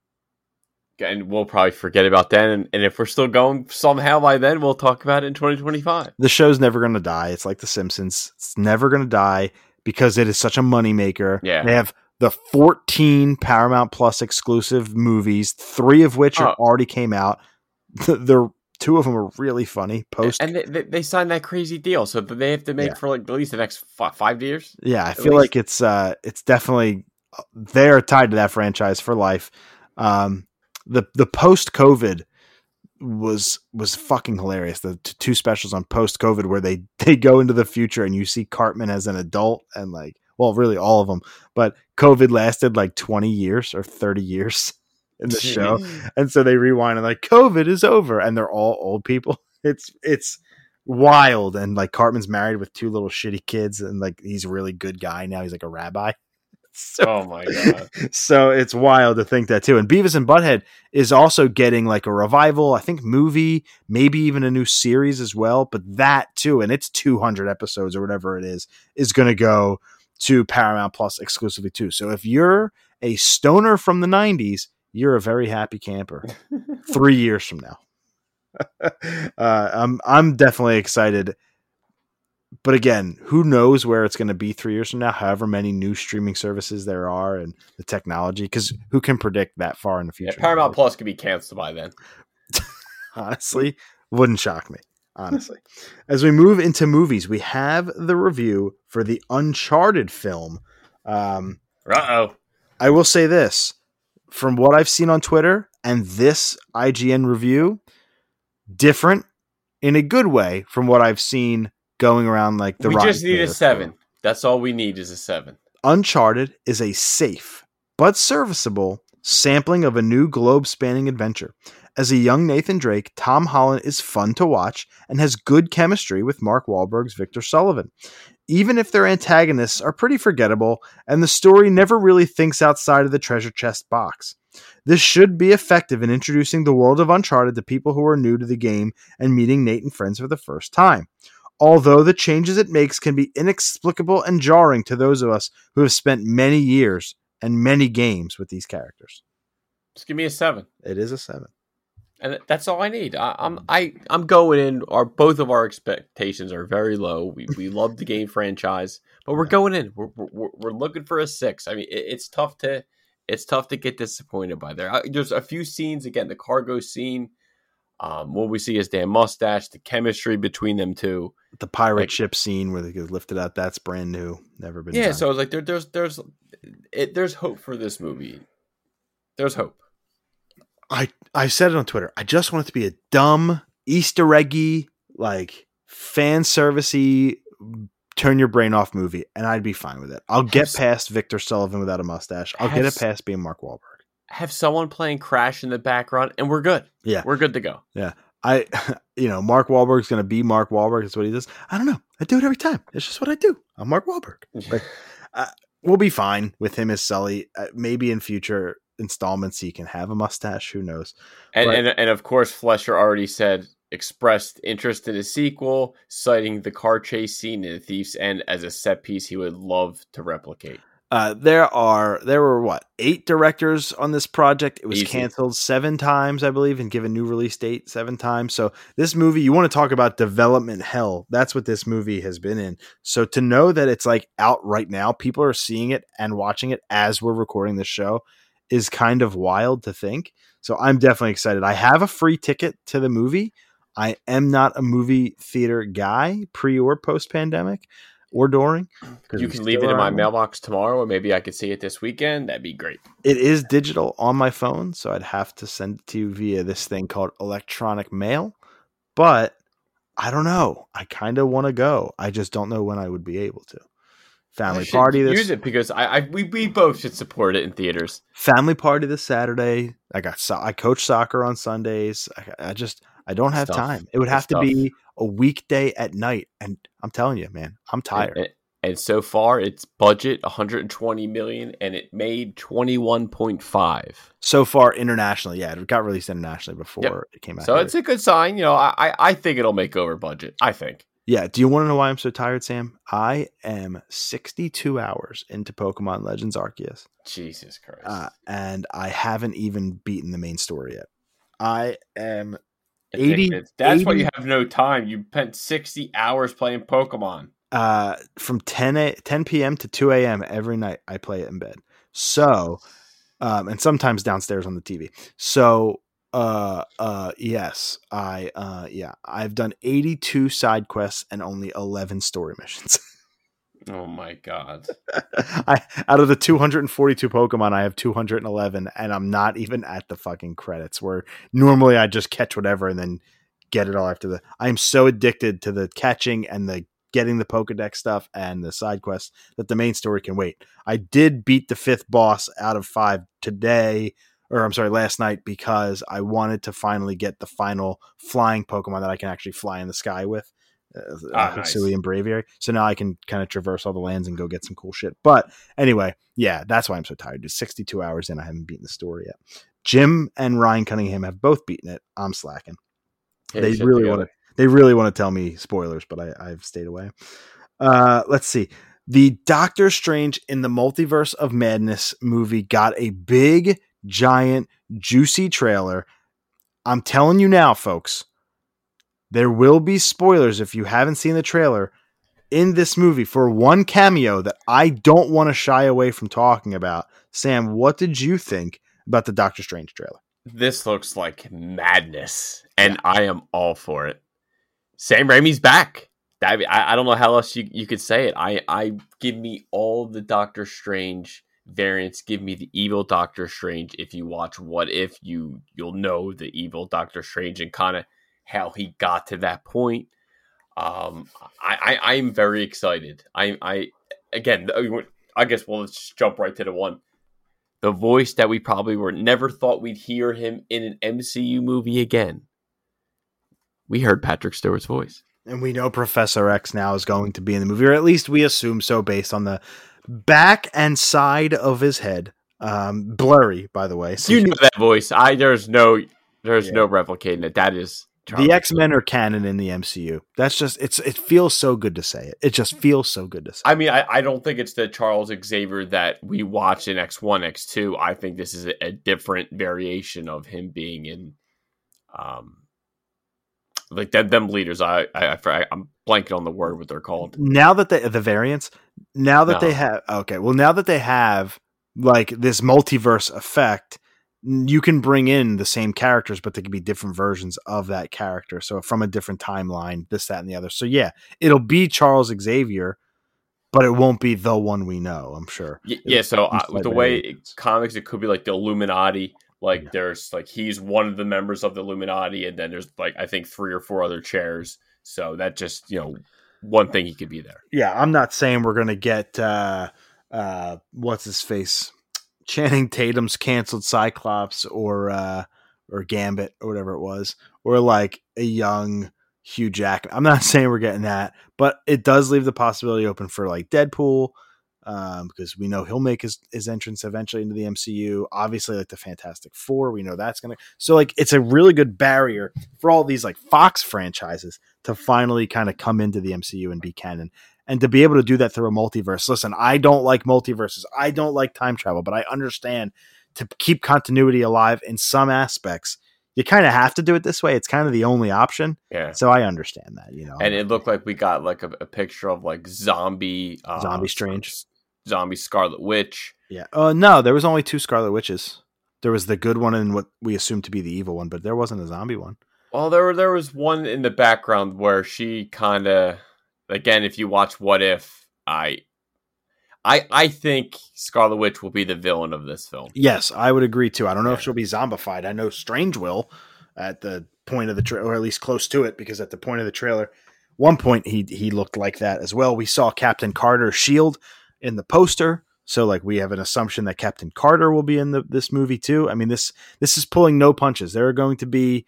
and we'll probably forget about that. And, and if we're still going somehow by then, we'll talk about it in 2025. the show's never going to die. It's like The Simpsons. It's never going to die because it is such a moneymaker. Yeah. They have the 14 Paramount Plus exclusive movies, three of which are Oh. already came out. The two of them are really funny. Post, And they, they, signed that crazy deal, so they have to make Yeah. for like at least the next five, five years. yeah, I feel least- like it's uh, it's definitely they're tied to that franchise for life. Um, the the post COVID was was fucking hilarious. The t- two specials on post COVID where they they go into the future and you see Cartman as an adult and like well really all of them, but COVID lasted like twenty years or thirty years in the show, and so they rewind and like COVID is over and they're all old people. It's it's wild and like Cartman's married with two little shitty kids and like he's a really good guy now. He's like a rabbi. So Oh my god! so it's wild to think that too. And Beavis and Butthead is also getting like a revival, I think movie, maybe even a new series as well. But that too, and it's 200 episodes or whatever it is, is going to go to Paramount Plus exclusively too. So if you're a stoner from the 90s, you're a very happy camper three years from now. uh, I'm I'm definitely excited. But again, who knows where it's going to be three years from now? However many new streaming services there are and the technology, because who can predict that far in the Yeah, future? Paramount Plus could be canceled by then. honestly, wouldn't shock me. Honestly, as we move into movies, we have the review for the Uncharted film. Um, Uh oh. I will say this from what I've seen on Twitter and this IGN review, different in a good way from what I've seen going around like the We Rotten just need a seven. That's all we need is a seven. Uncharted is a safe but serviceable sampling of a new globe spanning adventure. As a young Nathan Drake, Tom Holland is fun to watch and has good chemistry with Mark Wahlberg's Victor Sullivan. Even if their antagonists are pretty forgettable and the story never really thinks outside of the treasure chest box. This should be effective in introducing the world of Uncharted to people who are new to the game and meeting Nate and friends for the first time. Although the changes it makes can be inexplicable and jarring to those of us who have spent many years and many games with these characters. Just give me a seven. It is a seven. And that's all I need. I, I'm I I'm going in. Our both of our expectations are very low. We we love the game franchise, but we're going in. We're we're, we're looking for a six. I mean, it, it's tough to it's tough to get disappointed by there. I, there's a few scenes again. The cargo scene. Um, what we see is Dan Mustache, the chemistry between them two. The pirate Like- ship scene where they get lifted out, that's brand new. Never been Yeah, done. so like, there, there's there's it, there's hope for this movie. There's hope. I I said it on Twitter. I just want it to be a dumb Easter eggy, like fan servicey, turn your brain off movie, and I'd be fine with it. I'll get Have- past Victor Sullivan without a mustache. I'll get it past being Mark Wahlberg. Have someone playing Crash in the background, and we're good. Yeah. we're good to go. Yeah, I, you know, Mark Wahlberg's going to be Mark Wahlberg. That's what he does. I don't know. I do it every time. It's just what I do. I'm Mark Wahlberg. Like, We'll be fine with him as Sully. Uh, maybe in future installments he can have a mustache. Who knows? And, But- and and of course, Fleischer already said expressed interest in a sequel, citing the car chase scene in The Thief's End as a set piece he would love to replicate. Uh, there are there were what eight directors on this project. It was Easy. canceled seven times, I believe, and given new release date seven times. So this movie, you want to talk about development hell? That's what this movie has been in. So to know that it's like out right now, people are seeing it and watching it as we're recording this show, is kind of wild to think. So I'm definitely excited. I have a free ticket to the movie. I am not a movie theater guy, pre or post pandemic, or during. You can leave it in my mailbox tomorrow, or maybe I could see it this weekend. That'd be great. It is digital on my phone, so I'd have to send it to you via this thing called electronic mail. But I don't know. I kind of want to go. I just don't know when I would be able to. Family party this use it because I, I we, we both should support it in theaters. family party this Saturday. I got so- I coach soccer on Sundays. I, I just I don't have Stuff. time. It would have to be a weekday at night, and I'm telling you, man, I'm tired. and, and so far, its budget 120 million, and it made 21.5. so far internationally, yeah, it got released internationally before Yep. it came out. So here. it's a good sign. You know, I, I think it'll make over budget. I think. Yeah. Do you want to know why I'm so tired, Sam? I am 62 hours into Pokemon Legends Arceus, Jesus Christ. uh, and I haven't even beaten the main story yet. I am. It's- 80 it's- that's why you have no time. You spent 60 hours playing Pokemon. uh, from 10 a, 10 p.m. to 2 a.m. every night. I play it in bed. So, um, and sometimes downstairs on the TV. So, uh, uh, yes, I, uh, yeah, I've done 82 side quests and only 11 story missions. Oh my god. I out of the 242 Pokemon, I have 211, and I'm not even at the fucking credits. Where normally I just catch whatever and then get it all after the. I am so addicted to the catching and the getting the Pokedex stuff and the side quests that the main story can wait. I did beat the fifth boss out of five today, or I'm sorry, last night because I wanted to finally get the final flying Pokemon that I can actually fly in the sky with. Uh, Ah, uh, nice. And Braviary. So now I can kind of traverse all the lands and go get some cool shit. But anyway, yeah, that's why I'm so tired. Just 62 hours in, I haven't beaten the story yet. Jim and Ryan Cunningham have both beaten it. I'm slacking. They really want to. They really want to tell me spoilers, but I, I've stayed away. Uh, let's see. The Doctor Strange in the Multiverse of Madness movie got a big, giant, juicy trailer. I'm telling you now, folks. there will be spoilers if you haven't seen the trailer in this movie for one cameo that I don't want to shy away from talking about. Sam, what did you think about the Doctor Strange trailer? This looks like madness, and yeah. I am all for it. Sam Raimi's back. I, I don't know how else you, you could say it. I, I give me all the Doctor Strange variants. Give me the evil Doctor Strange. If you watch What If, you you'll know the evil Doctor Strange and kind of how he got to that point. Um, I, I I'm very excited. I I again, I guess we'll just jump right to the one. The voice that we probably were never thought we'd hear him in an MCU movie again. We heard Patrick Stewart's voice. And we know Professor X now is going to be in the movie, or at least we assume so based on the back and side of his head. Um, blurry, by the way. So you know that voice. I there's no there's yeah. no replicating it. That is Charlie the X Men are canon in the MCU. That's just it's it feels so good to say it. It just feels so good to say. I mean, I, I don't think it's the Charles Xavier that we watched in X One, X Two. I think this is a, a, different variation of him being in, um, like them, them leaders. I, I I am blanking on the word what they're called. Now that the the variants, now that no. they have okay, well now that they have like this multiverse effect you can bring in the same characters, but they can be different versions of that character. So from a different timeline, this, that, and the other. So yeah, it'll be Charles Xavier, but it won't be the one we know. I'm sure. Yeah. so uh, the way it, comics, it could be like the Illuminati. Like yeah. there's like he's one of the members of the Illuminati, and then there's like I think three or four other chairs. So that just you know one thing he could be there. Yeah, I'm not saying we're gonna get uh uh what's his face Channing Tatum's canceled Cyclops or uh, or Gambit or whatever it was, or like a young Hugh Jackman. I'm not saying we're getting that, but it does leave the possibility open for like Deadpool, um, because we know he'll make his, his entrance eventually into the MCU. Obviously, like the Fantastic Four, we know that's gonna. So like, it's a really good barrier for all these like Fox franchises to finally kind of come into the MCU and be canon and to be able to do that through a multiverse. Listen, I don't like multiverses. I don't like time travel, but I understand to keep continuity alive in some aspects. You kind of have to do it this way. It's kind of the only option. Yeah. So I understand that, you know. And it looked like we got like a, a picture of like zombie, uh, zombie strange, zombie Scarlet Witch. Yeah. Uh, no, there was only two Scarlet Witches. There was the good one and what we assumed to be the evil one, but there wasn't a zombie one. Well, there there was one in the background where she kind of again, if you watch What If, I I I think Scarlet Witch will be the villain of this film. Yes, I would agree too. I don't know yeah. if she'll be zombified. I know Strange will at the point of the trailer, or at least close to it, because at the point of the trailer, one point he he looked like that as well. We saw Captain Carter's shield in the poster. So like we have an assumption that Captain Carter will be in the, this movie too. I mean this this is pulling no punches. There are going to be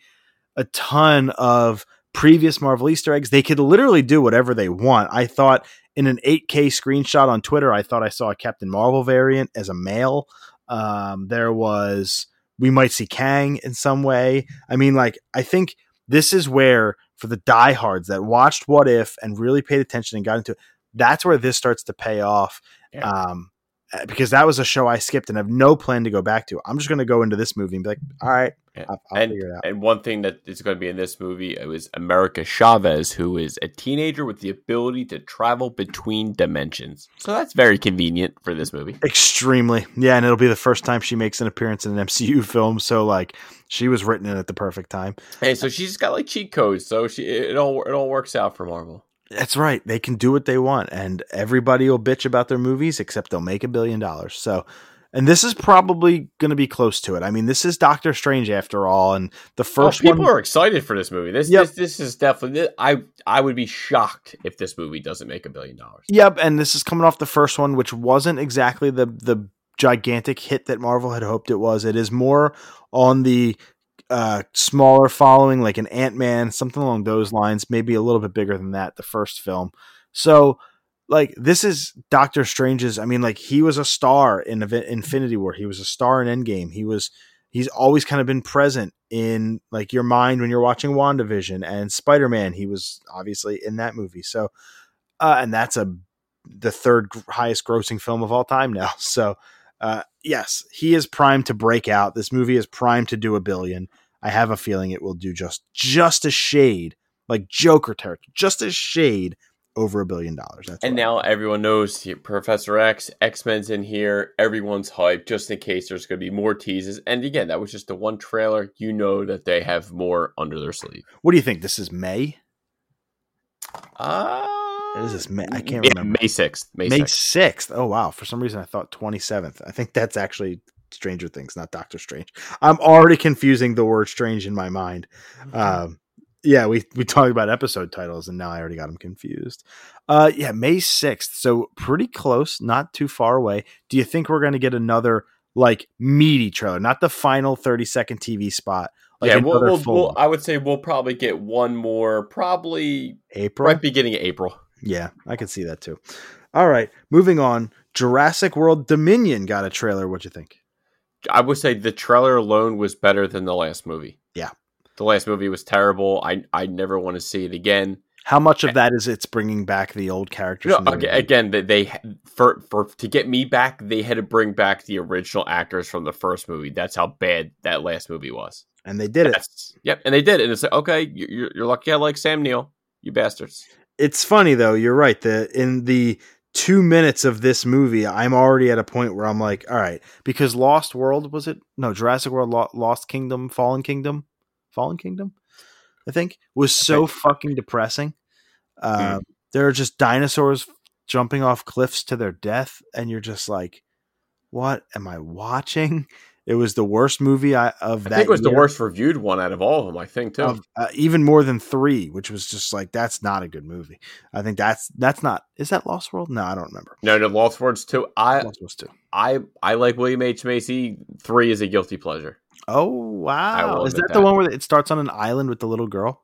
a ton of previous Marvel Easter eggs. They could literally do whatever they want. I thought in an 8K screenshot on Twitter, I thought I saw a Captain Marvel variant as a male. Um, there was, we might see Kang in some way. I mean, like, I think this is where, for the diehards that watched What If and really paid attention and got into it, that's where this starts to pay off. Yeah. Um, uh, because that was a show I skipped and have no plan to go back to. I'm just going to go into this movie and be like, all right, I'll, I'll and, And one thing that is going to be in this movie it was America Chavez, who is a teenager with the ability to travel between dimensions. So that's very convenient for this movie. Extremely, yeah. And it'll be the first time she makes an appearance in an MCU film. So like, she was written in at the perfect time. Hey, so she's got like cheat codes, so she it all it all works out for Marvel. That's right. They can do what they want, and everybody will bitch about their movies, except they'll make a billion dollars. So, and this is probably going to be close to it. I mean, this is Doctor Strange after all, and the oh, first oh, people one, are excited for this movie. This, yep. this, this is definitely. I I would be shocked if this movie doesn't make a billion dollars. Yep, and this is coming off the first one, which wasn't exactly the the gigantic hit that Marvel had hoped it was. It is more on the uh, smaller following, like an Ant Man, something along those lines, maybe a little bit bigger than that, the first film. So, like, this is Doctor Strange's. I mean, like, he was a star in Infinity War. He was a star in Endgame. He was, he's always kind of been present in like your mind when you're watching WandaVision and Spider Man. He was obviously in that movie. So, uh, and that's a the third highest grossing film of all time now. So, uh, yes, he is primed to break out. This movie is primed to do a billion. I have a feeling it will do just just a shade like Joker territory, just a shade over a billion dollars. That's and what I- now everyone knows Professor X, X Men's in here. Everyone's hyped just in case there's going to be more teases. And again, that was just the one trailer. You know that they have more under their sleeve. what do you think? This is May. Uh, Is this May? I can't yeah, remember. May 6th. May, May 6th. sixth. Oh wow! For some reason, I thought twenty seventh. I think that's actually Stranger Things, not Doctor Strange. I'm already confusing the word strange in my mind. Um, yeah, we we talked about episode titles, and now I already got them confused. Uh, yeah, May sixth. So pretty close, not too far away. Do you think we're going to get another like meaty trailer, not the final thirty second TV spot? Like yeah, we'll, we'll, we'll. I would say we'll probably get one more, probably April. right beginning of April. Yeah, I could see that too. All right, moving on. Jurassic World Dominion got a trailer. What'd you think? I would say the trailer alone was better than the last movie. Yeah. The last movie was terrible. I I never want to see it again. How much of that is it's bringing back the old characters? No, the again, they, they for for to get me back, they had to bring back the original actors from the first movie. That's how bad that last movie was. and they did it. Yep, and they did, It. and it's like okay, you're, you're lucky I like Sam Neill, you bastards. It's funny though. You're right. The in the two minutes of this movie, I'm already at a point where I'm like, all right, because Lost World was it? No, Jurassic World, Lost Kingdom, Fallen Kingdom, Fallen Kingdom, I think was so fucking depressing. Uh, There are just dinosaurs jumping off cliffs to their death, and you're just like, what am I watching? It was the worst movie I, of I that. think it was the worst reviewed one out of all of them. I think too. of, uh, even more than three, which was just like that's not a good movie. I think that's that's not is that Lost World? No, I don't remember. no, no, Lost World's two. I Lost was two. I I like William H Macy. Three is a guilty pleasure. Oh wow! Is admit that the one where it starts on an island with the little girl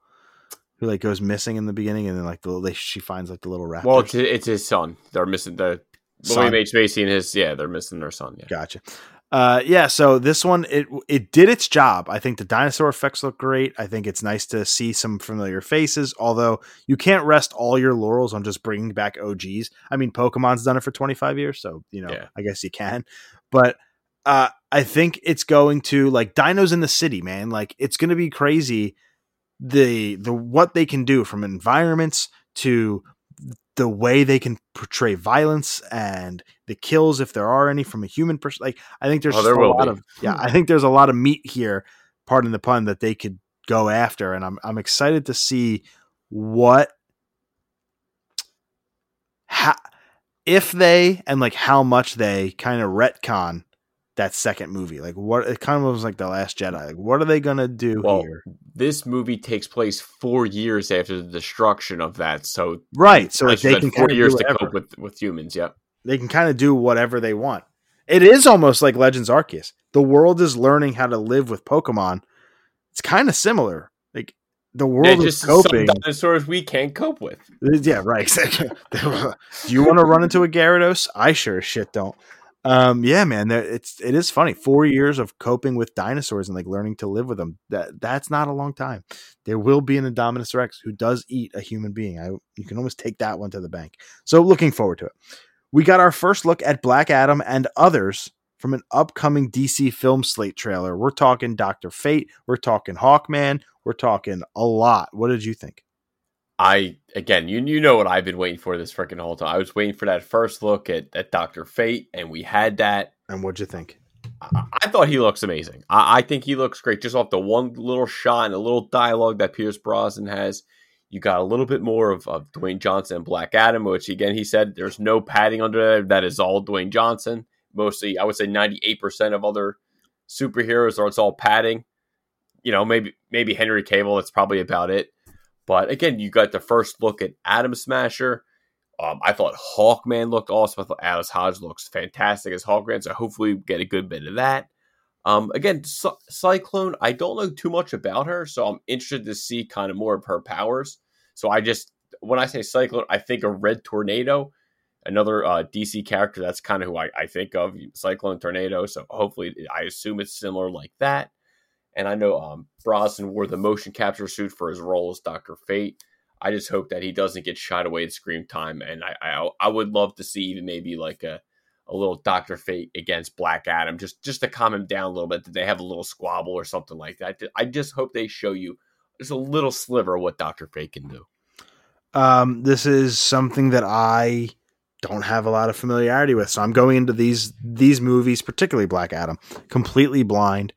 who like goes missing in the beginning, and then like the they, she finds like the little raptor? Well, it's, it's his son. They're missing the Son. William H Macy and his. Yeah, they're missing their son. Yeah. Gotcha. Uh, yeah, so this one it it did its job. I think the dinosaur effects look great. I think it's nice to see some familiar faces. Although you can't rest all your laurels on just bringing back OGs. I mean, Pokemon's done it for 25 years, so you know, Yeah. I guess you can. But uh, I think it's going to like Dinos in the City, man. Like it's going to be crazy. The the what they can do from environments to the way they can portray violence and the kills if there are any from a human person like i think there's Oh, there a lot be. of yeah i think there's a lot of meat here pardon the pun that they could go after and i'm i'm excited to see what how if they and like how much they kind of retcon that second movie like what it kind of was like the last jedi like what are they gonna do Well, here This movie takes place four years after the destruction of that, so right so like they can four years to cope with with humans. Yep. they can kind of do whatever they want. It is almost like Legends Arceus. The world is learning how to live with Pokemon. It's kind of similar. Like the world is just some coping. dinosaurs we can't cope with. Uh, yeah, right. Exactly. do you want to run into a Gyarados? I sure as shit don't. Um, yeah, man. It's it is funny. Four years of coping with dinosaurs and like learning to live with them. That that's not a long time. There will be an Indominus Rex who does eat a human being. I you can almost take that one to the bank. So looking forward to it. We got our first look at Black Adam and others from an upcoming DC film slate trailer. We're talking Doctor Fate. We're talking Hawkman. We're talking a lot. What did you think? I again, you you know what I've been waiting for this freaking whole time. I was waiting for that first look at, at Doctor Fate, and we had that. And what'd you think? I, I thought he looks amazing. I, I think he looks great just off the one little shot and a little dialogue that Pierce Brosnan has. You got a little bit more of, of Dwayne Johnson and Black Adam, which again he said there's no padding under there. That is all Dwayne Johnson. Mostly, I would say 98% of other superheroes are it's all padding. You know, maybe maybe Henry Cavill. That's probably about it. But again, you got the first look at Atom Smasher. Um, I thought Hawkman looked awesome. I thought Aldis Hodge looks fantastic as Hawkman. So hopefully we get a good bit of that. Um, again, Cy- Cyclone, I don't know too much about her, so I'm interested to see kind of more of her powers. So I just, when I say Cyclone, I think of Red Tornado, another uh, DC character. That's kind of who I, I think of, Cyclone Tornado. So hopefully, I assume it's similar like that. And I know um, Brosnan wore the motion capture suit for his role as Doctor Fate. I just hope that he doesn't get shot away at screen time, and I, I I would love to see even maybe like a a little Doctor Fate against Black Adam, just just to calm him down a little bit. That they have a little squabble or something like that. I just hope they show you just a little sliver of what Doctor Fate can do. Um, this is something that I don't have a lot of familiarity with, so I'm going into these these movies, particularly Black Adam, completely blind.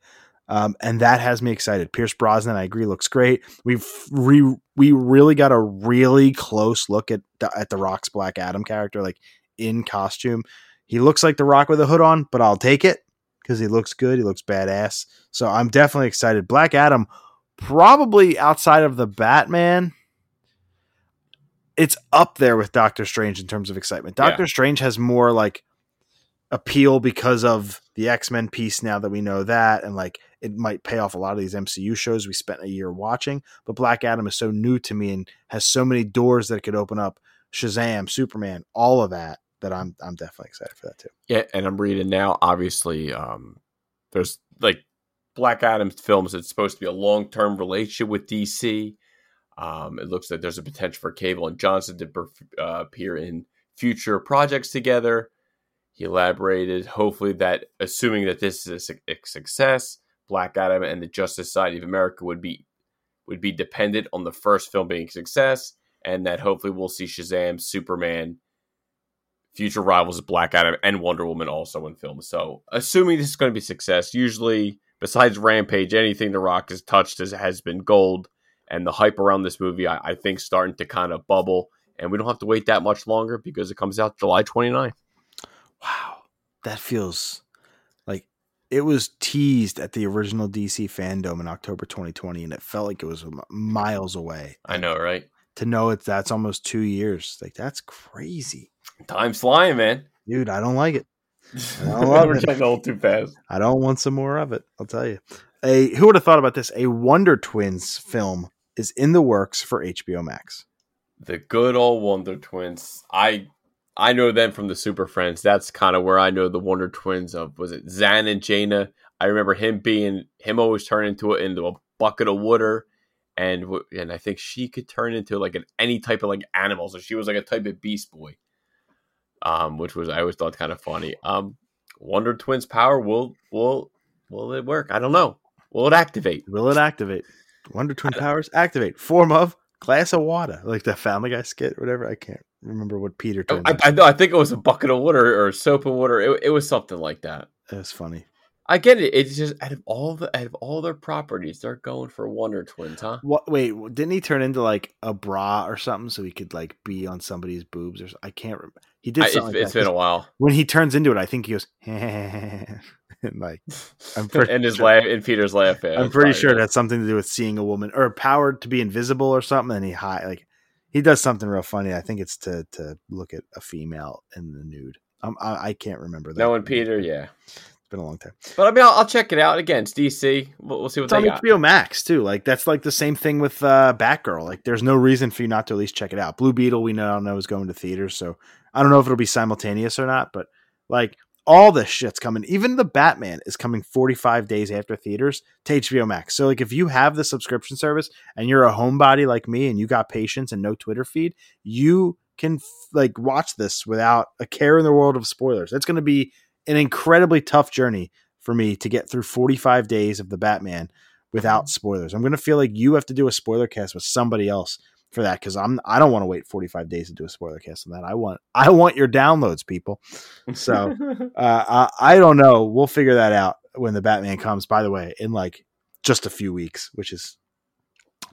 Um, and that has me excited. Pierce Brosnan, I agree, looks great. We've re- we really got a really close look at the, at the Rock's Black Adam character, like in costume. He looks like the Rock with a hood on, but I'll take it because he looks good. He looks badass. So I'm definitely excited. Black Adam, probably outside of the Batman, it's up there with Doctor Strange in terms of excitement. Doctor Yeah. Strange has more like appeal because of the X Men piece now that we know that, and like it might pay off a lot of these MCU shows we spent a year watching. But Black Adam is so new to me and has so many doors that it could open up. Shazam, Superman, all of that. That I'm I'm definitely excited for that too. Yeah, and I'm reading now. Obviously, um, there's like Black Adam's films. It's supposed to be a long term relationship with DC. Um, it looks like there's a potential for Cavill and Johnson to uh, appear in future projects together. He elaborated, hopefully, that assuming that this is a, su- a success, Black Adam and the Justice Society of America would be would be dependent on the first film being a success, and that hopefully we'll see Shazam, Superman, future rivals of Black Adam and Wonder Woman also in films. So, assuming this is going to be success, usually besides Rampage, anything The Rock has touched has, has been gold. And the hype around this movie, I, I think, starting to kind of bubble. And we don't have to wait that much longer because it comes out July 29th. Wow, that feels it was teased at the original DC fandom in October 2020, and it felt like it was miles away. I know, right? To know it, that's almost two years. Like that's crazy, Time's flying, man. dude. I don't like it. I love We're it. too fast. I don't want some more of it. I'll tell you. A who would have thought about this? A Wonder Twins film is in the works for HBO Max. The good old Wonder Twins. I I know them from the Super Friends. That's kind of where I know the Wonder Twins of. Was it Zan and Jayna? I remember him being him always turn into it into a bucket of water, and and I think she could turn into like an any type of like animal. So she was like a type of Beast Boy, um, which was I always thought kind of funny. Um, Wonder Twins power will will will it work? I don't know. Will it activate? Will it activate? Wonder Twin powers activate. Form of glass of water, like the Family Guy skit, whatever. I can't remember what Peter turned. I. I, know- I think it was a bucket of water or soap and water. It, it was something like that. It was funny. I get it. It's just out of all the out of all their properties, they're going for Wonder Twins, huh? What? Wait, didn't he turn into like a bra or something so he could like be on somebody's boobs or? I can't remember. He did I, it's, like it's been a while. when he turns into it, I think he goes and like I'm pretty and his sure- laugh, and Peter's laugh. I'm pretty sure that's something to do with seeing a woman or powered to be invisible or something. And he hide like he does something real funny. I think it's to to look at a female in the nude. Um, I, I can't remember that. knowing Peter. Yeah, It's been a long time. but I mean, I'll, I'll check it out again. It's DC. We'll, we'll see what It's on they got. HBO Max too. Like that's like the same thing with uh, Batgirl. Like there's no reason for you not to at least check it out. Blue Beetle we now know is going to theaters, so I don't know if it'll be simultaneous or not. But like all this shit's coming. Even the Batman is coming 45 days after theaters to HBO Max. So like if you have the subscription service and you're a homebody like me and you got patience and no Twitter feed, you can like watch this without a care in the world of spoilers. It's going to be an incredibly tough journey for me to get through 45 days of the Batman without mm-hmm. spoilers. I'm going to feel like you have to do a spoiler cast with somebody else for that because I'm I don't want to wait 45 days to do a spoiler cast on that. I want I want your downloads, people. So uh, I, I don't know. We'll figure that out when the Batman comes. By the way, in like just a few weeks, which is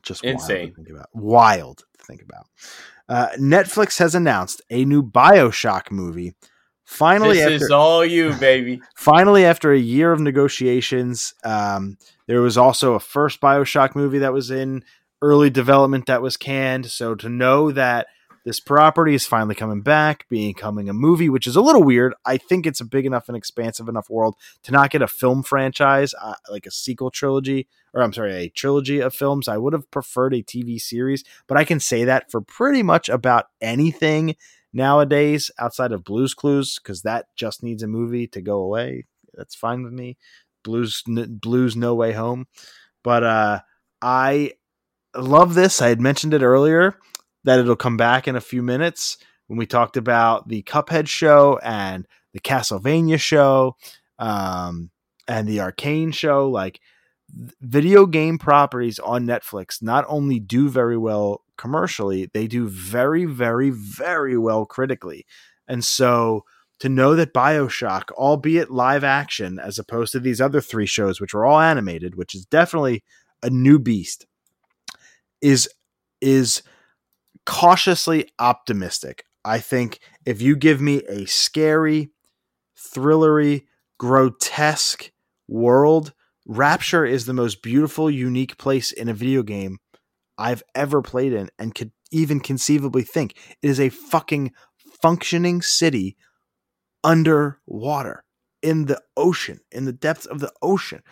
just wild Insane. to think about. Wild to think about. Uh, Netflix has announced a new Bioshock movie. Finally, this after is all you, baby. finally after a year of negotiations um, there was also a first bioshock movie that was in early development that was canned so to know that this property is finally coming back becoming a movie which is a little weird i think it's a big enough and expansive enough world to not get a film franchise uh, like a sequel trilogy or i'm sorry a trilogy of films i would have preferred a tv series but i can say that for pretty much about anything nowadays outside of Blues Clues because that just needs a movie to go away. That's fine with me. Blues N- Blues No Way Home, but uh, I love this. I had mentioned it earlier that it'll come back in a few minutes when we talked about the Cuphead show and the Castlevania show um, and the Arcane show. Like video game properties on Netflix not only do very well commercially, they do very, very, very well critically. And so to know that Bioshock, albeit live action, as opposed to these other three shows, which were all animated, which is definitely a new beast, is is cautiously optimistic. I think if you give me a scary, thrillery, grotesque world, Rapture is the most beautiful, unique place in a video game I've ever played in and could even conceivably think. It is a fucking functioning city underwater in the ocean, in the depths of the ocean.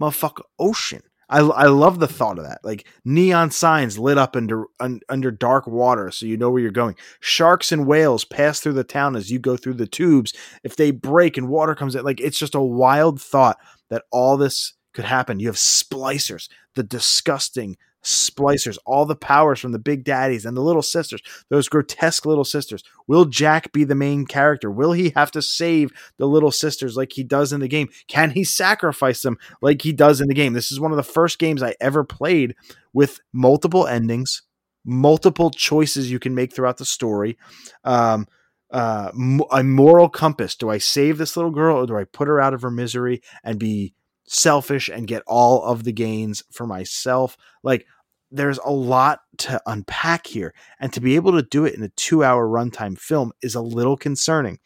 Motherfucker, ocean. I, I love the thought of that. Like neon signs lit up under un, under dark water so you know where you're going. Sharks and whales pass through the town as you go through the tubes. If they break and water comes in, like it's just a wild thought that all this could happen. You have splicers, the disgusting splicers, all the powers from the big daddies and the little sisters, those grotesque little sisters. Will Jack be the main character? Will he have to save the little sisters like he does in the game? Can he sacrifice them like he does in the game? This is one of the first games I ever played with multiple endings, multiple choices you can make throughout the story. Um, uh, a moral compass. Do I save this little girl or do I put her out of her misery and be selfish and get all of the gains for myself? Like, there's a lot to unpack here. And to be able to do it in a two hour runtime film is a little concerning.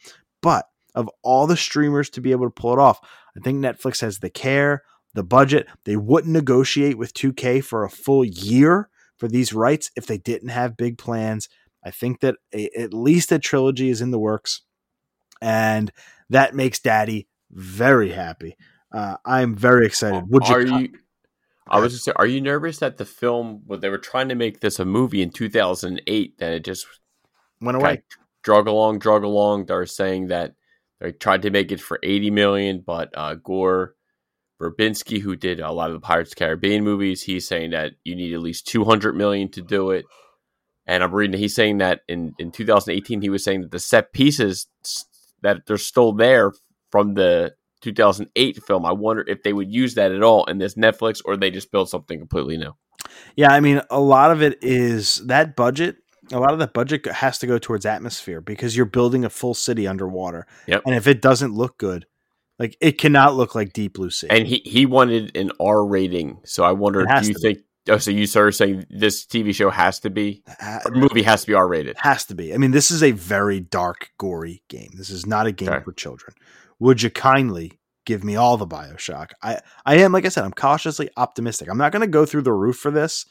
But of all the streamers to be able to pull it off, I think Netflix has the care, the budget. They wouldn't negotiate with 2K for a full year for these rights if they didn't have big plans. I think that a, at least a trilogy is in the works. And that makes Daddy very happy. Uh, I'm very excited. Would you? Are you I was just say, are you nervous that the film, well, they were trying to make this a movie in 2008, then it just went away, drug along, drug along. They're saying that they tried to make it for 80 million, but uh, Gore Verbinski, who did a lot of the Pirates of the Caribbean movies, he's saying that you need at least 200 million to do it. And I'm reading, he's saying that in, in 2018, he was saying that the set pieces that they're still there from the 2008 film. I wonder if they would use that at all in this Netflix or they just build something completely new. Yeah, I mean, a lot of it is that budget. A lot of that budget has to go towards atmosphere because you're building a full city underwater. Yep. And if it doesn't look good, like it cannot look like Deep Blue Sea. And he he wanted an R rating, so I wonder, do you think? Be. Oh, so you started saying this TV show has to be, movie has to be R rated? Has to be. I mean, this is a very dark, gory game. This is not a game okay. for children would you kindly give me all the Bioshock? I, I am, like I said, I'm cautiously optimistic. I'm not going to go through the roof for this.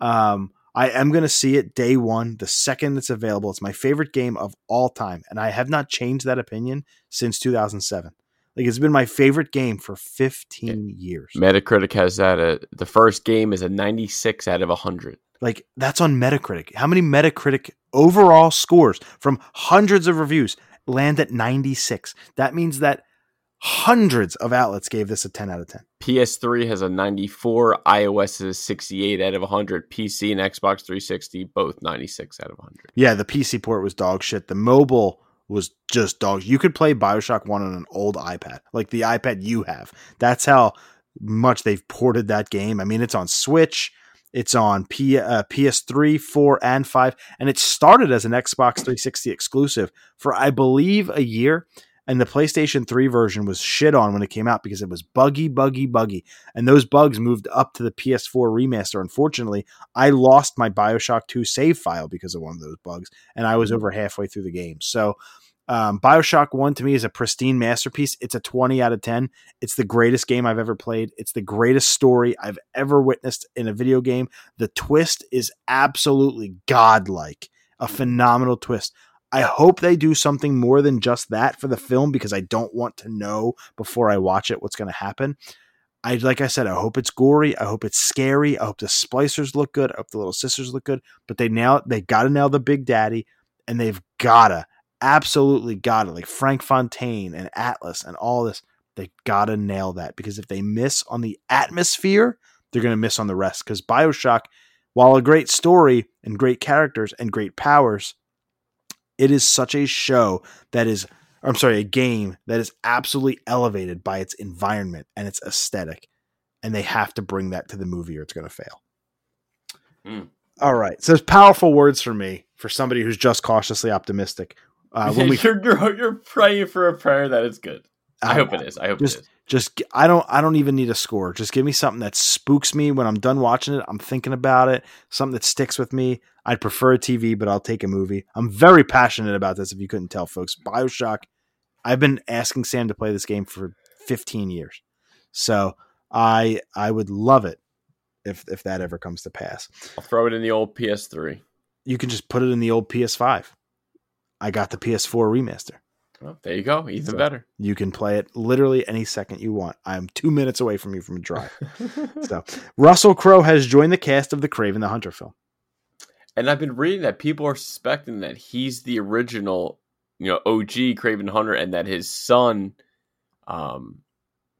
Um, I am going to see it day one, the second it's available. It's my favorite game of all time. And I have not changed that opinion since 2007. Like it's been my favorite game for 15 years. Metacritic has that. Uh, the first game is a 96 out of 100. Like that's on Metacritic. How many Metacritic overall scores from hundreds of reviews? Land at 96. That means that hundreds of outlets gave this a 10 out of 10. PS3 has a 94, iOS is a 68 out of 100, PC and Xbox 360 both 96 out of 100. Yeah, the PC port was dog shit. The mobile was just dog. You could play BioShock 1 on an old iPad, like the iPad you have. That's how much they've ported that game. I mean, it's on Switch, it's on P, uh, PS3, 4, and 5, and it started as an Xbox 360 exclusive for, I believe, a year. And the PlayStation 3 version was shit on when it came out because it was buggy, buggy, buggy. And those bugs moved up to the PS4 remaster. Unfortunately, I lost my Bioshock 2 save file because of one of those bugs, and I was mm-hmm. over halfway through the game. So, um, Bioshock 1 to me is a pristine masterpiece. It's a 20 out of 10. It's the greatest game I've ever played. It's the greatest story I've ever witnessed in a video game. The twist is absolutely godlike, a phenomenal twist. I hope they do something more than just that for the film because I don't want to know before I watch it what's going to happen. I like I said, I hope it's gory. I hope it's scary. I hope the splicers look good. I hope the little sisters look good. But they now they got to nail the big daddy, and they've gotta absolutely got it. Like Frank Fontaine and Atlas and all this, they gotta nail that because if they miss on the atmosphere, they're gonna miss on the rest. Because Bioshock, while a great story and great characters and great powers, it is such a show that is I'm sorry, a game that is absolutely elevated by its environment and its aesthetic. and they have to bring that to the movie or it's going to fail. Mm. All right. So it's powerful words for me for somebody who's just cautiously optimistic. Uh, when we you're, you're praying for a prayer that is good. I hope it is. I hope Just- it is. just I don't I don't even need a score. Just give me something that spooks me when I'm done watching it. I'm thinking about it. Something that sticks with me. I'd prefer a TV, but I'll take a movie. I'm very passionate about this. If you couldn't tell, folks, Bioshock. I've been asking Sam to play this game for 15 years, so I I would love it if if that ever comes to pass. I'll throw it in the old PS3. You can just put it in the old PS5. I got the PS4 remaster. Well, there you go. Even So- better. You can play it literally any second you want. I'm two minutes away from you from a drive. So Russell Crowe has joined the cast of the Kraven the Hunter film. and I've been reading that people are suspecting that he's the original, you know, OG Kraven Hunter, and that his son, um,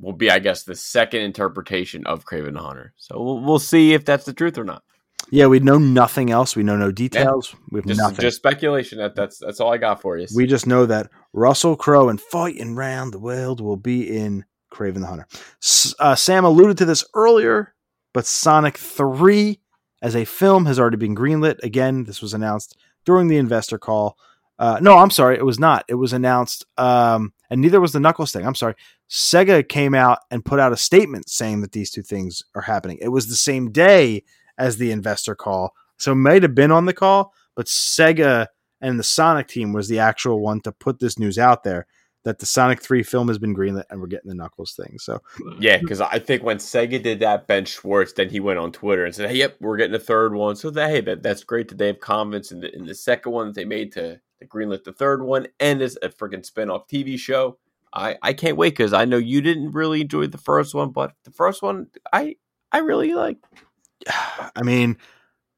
will be, I guess, the second interpretation of Kraven the Hunter. So we'll, we'll see if that's the truth or not. Yeah, we know nothing else. We know no details. We have Just, nothing. just speculation. That that's that's all I got for you. we just know that Russell Crowe and Fighting Round the World will be in Kraven the Hunter. S- uh, Sam alluded to this earlier, but Sonic 3 as a film has already been greenlit. Again, this was announced during the investor call. Uh, no, I'm sorry, it was not. It was announced, um, and neither was the Knuckles thing. I'm sorry. Sega came out and put out a statement saying that these two things are happening. It was the same day as the investor call, so might have been on the call, but Sega and the Sonic team was the actual one to put this news out there that the Sonic 3 film has been greenlit and we're getting the Knuckles thing. So Yeah, because I think when Sega did that, Ben Schwartz, then he went on Twitter and said, "Hey, yep, we're getting a third one." So that hey, that that's great that they have confidence in the in the second one that they made to, to greenlit the third one, and it's a freaking spin-off TV show. I I can't wait because I know you didn't really enjoy the first one, but the first one I I really like. I mean,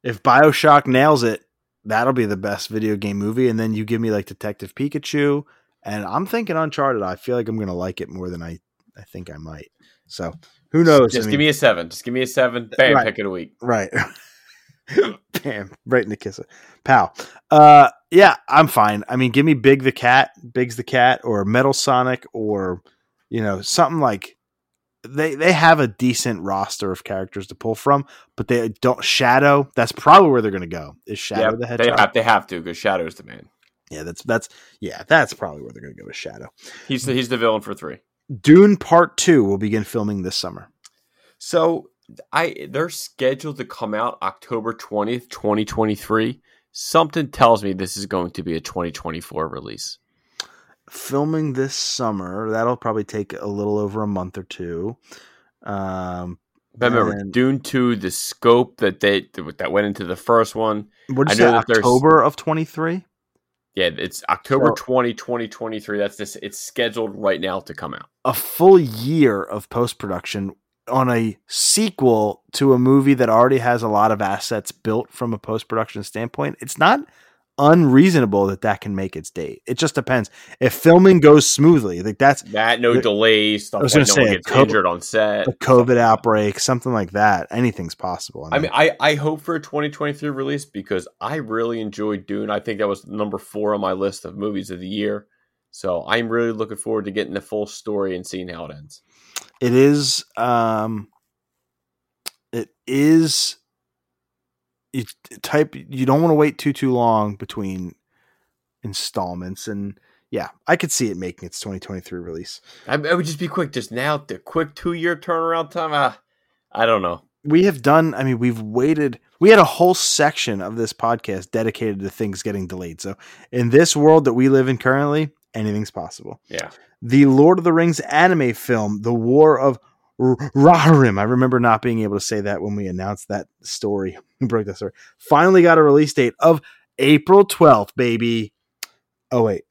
if BioShock nails it, that'll be the best video game movie. And then you give me like Detective Pikachu, and I'm thinking Uncharted. I feel like I'm gonna like it more than I I think I might. So who knows? Just I give me a seven. Just give me a seven. Bam, Right. pick of the week. right. Bam, right in the kiss, pal. Uh, yeah, I'm fine. I mean, give me Big the Cat, Big's the Cat, or Metal Sonic, or you know something like they they have a decent roster of characters to pull from, but they don't Shadow. That's probably where they're going to go. Is Shadow Yeah, the they have they have to because Shadow's the man. yeah, that's that's yeah, that's probably where they're going to go with Shadow. He's the, he's the villain for three. Dune Part Two will begin filming this summer. So I they're scheduled to come out October twentieth, twenty twenty three. Something tells me this is going to be a twenty twenty four release. Filming this summer. That'll probably take a little over a month or two. Um, But remember, And- Dune two, the scope that they that went into the first one. what did I you say? know that October of twenty three. Yeah, it's October So- 20, 2023. That's this. It's scheduled right now to come out. a full year of post production on a sequel to a movie that already has a lot of assets built from a post production standpoint. It's not unreasonable that that can make its date. It just depends if filming goes smoothly. Like that's That no The- delays, stuff I was gonna no one say, gets COVID injured on set. a COVID outbreak, something like that. Anything's possible. I mean, I, I hope for a 2023 release because I really enjoyed Dune. I think that was number four on my list of movies of the year. So I'm really looking forward to getting the full story and seeing how it ends. it is. Um, it is. You type. You don't want to wait too too long between installments, and yeah, I could see it making its 2023 release. I, I would just be quick, just now, the quick two year turnaround time. Uh, I don't know. we have done i mean we've waited we had a whole section of this podcast dedicated to things getting delayed so in this world that we live in currently anything's possible Yeah. the lord of the rings anime film the war of R- I remember not being able to say that when we announced that story. We broke that story. Finally got a release date of April 12th, baby. Oh, wait.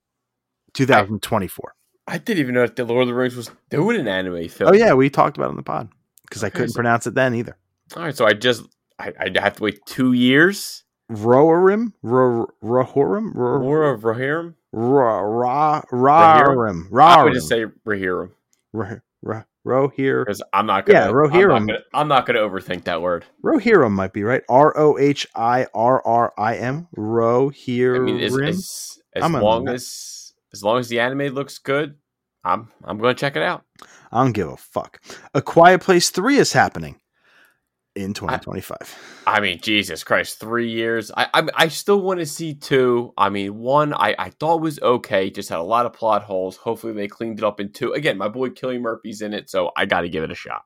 2024. I didn't even know that the Lord of the Rings was doing an anime film. Oh, yeah. We talked about it on the pod because I couldn't so- pronounce it then either. All right. So I just, I, I have to wait two years. Rohirrim? Ro- Rohirrim? Ro- War of Rohirrim? Ra Ra Rahirim. I would just Rahirim. say Rohirrim Ra- Ra- Rohir because I'm not gonna. Yeah, I'm not gonna, I'm not gonna overthink that word. Rohirrim might be right. R O H I R R I M. Rohirrim. I mean, as, as, as long as as long as the anime looks good, I'm I'm going to check it out. I don't give a fuck. A Quiet Place 3 is happening in 2025. I mean, Jesus Christ, three years. I I, I still want to see two. I mean, one I, I thought was okay, just had a lot of plot holes. Hopefully, they cleaned it up in two. Again, my boy Cillian Murphy's in it, so I got to give it a shot.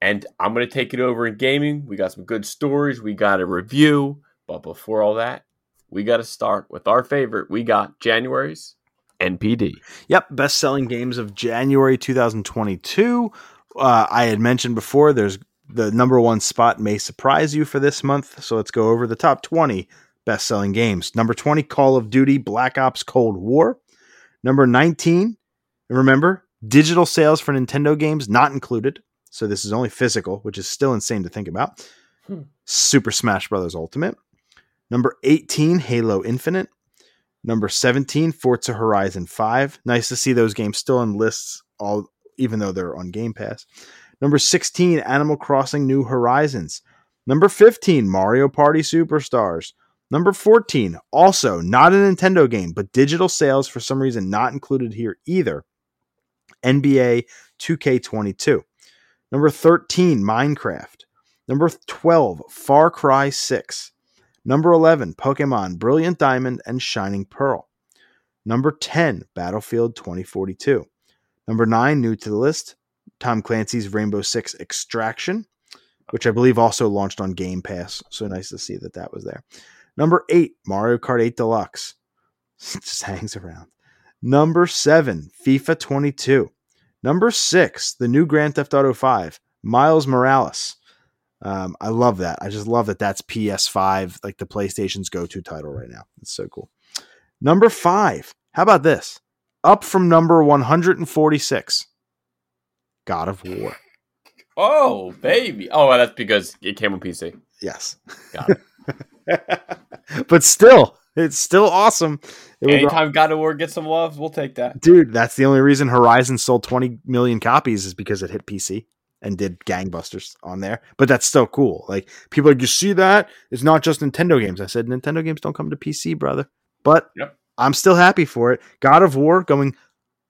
And I'm going to take it over in gaming. We got some good stories. We got a review. But before all that, we got to start with our favorite. We got January's NPD. Yep, best selling games of January 2022. Uh, I had mentioned before there's the number one spot may surprise you for this month. So let's go over the top 20 best selling games. Number 20, Call of Duty Black Ops Cold War. Number 19, and remember, digital sales for Nintendo games not included. So this is only physical, which is still insane to think about. Hmm. Super Smash Bros. Ultimate. Number 18, Halo Infinite. Number 17, Forza Horizon 5. Nice to see those games still on lists, all even though they're on Game Pass. Number 16, Animal Crossing New Horizons. Number 15, Mario Party Superstars. Number 14, also not a Nintendo game, but digital sales for some reason not included here either. NBA 2K22. Number 13, Minecraft. Number 12, Far Cry 6. Number 11, Pokemon Brilliant Diamond and Shining Pearl. Number 10, Battlefield 2042. Number 9, new to the list, Tom Clancy's Rainbow Six Extraction, which I believe also launched on Game Pass. So nice to see that that was there. Number 8, Mario Kart 8 Deluxe. Just hangs around. Number 7, FIFA 22. Number 6, the new Grand Theft Auto 5, Miles Morales. Um, I love that. I just love that that's PS5, like the PlayStation's go to title right now. It's so cool. Number five. How about this? Up from number 146 God of War. Oh, baby. Oh, well, that's because it came on PC. Yes. Got it. but still, it's still awesome. It was- Anytime God of War gets some love, we'll take that. dude, that's the only reason Horizon sold 20 million copies is because it hit PC and did gangbusters on there. But that's still cool. Like people are like, you see that? It's not just Nintendo games. I said Nintendo games don't come to PC, brother. But Yep. I'm still happy for it. God of War going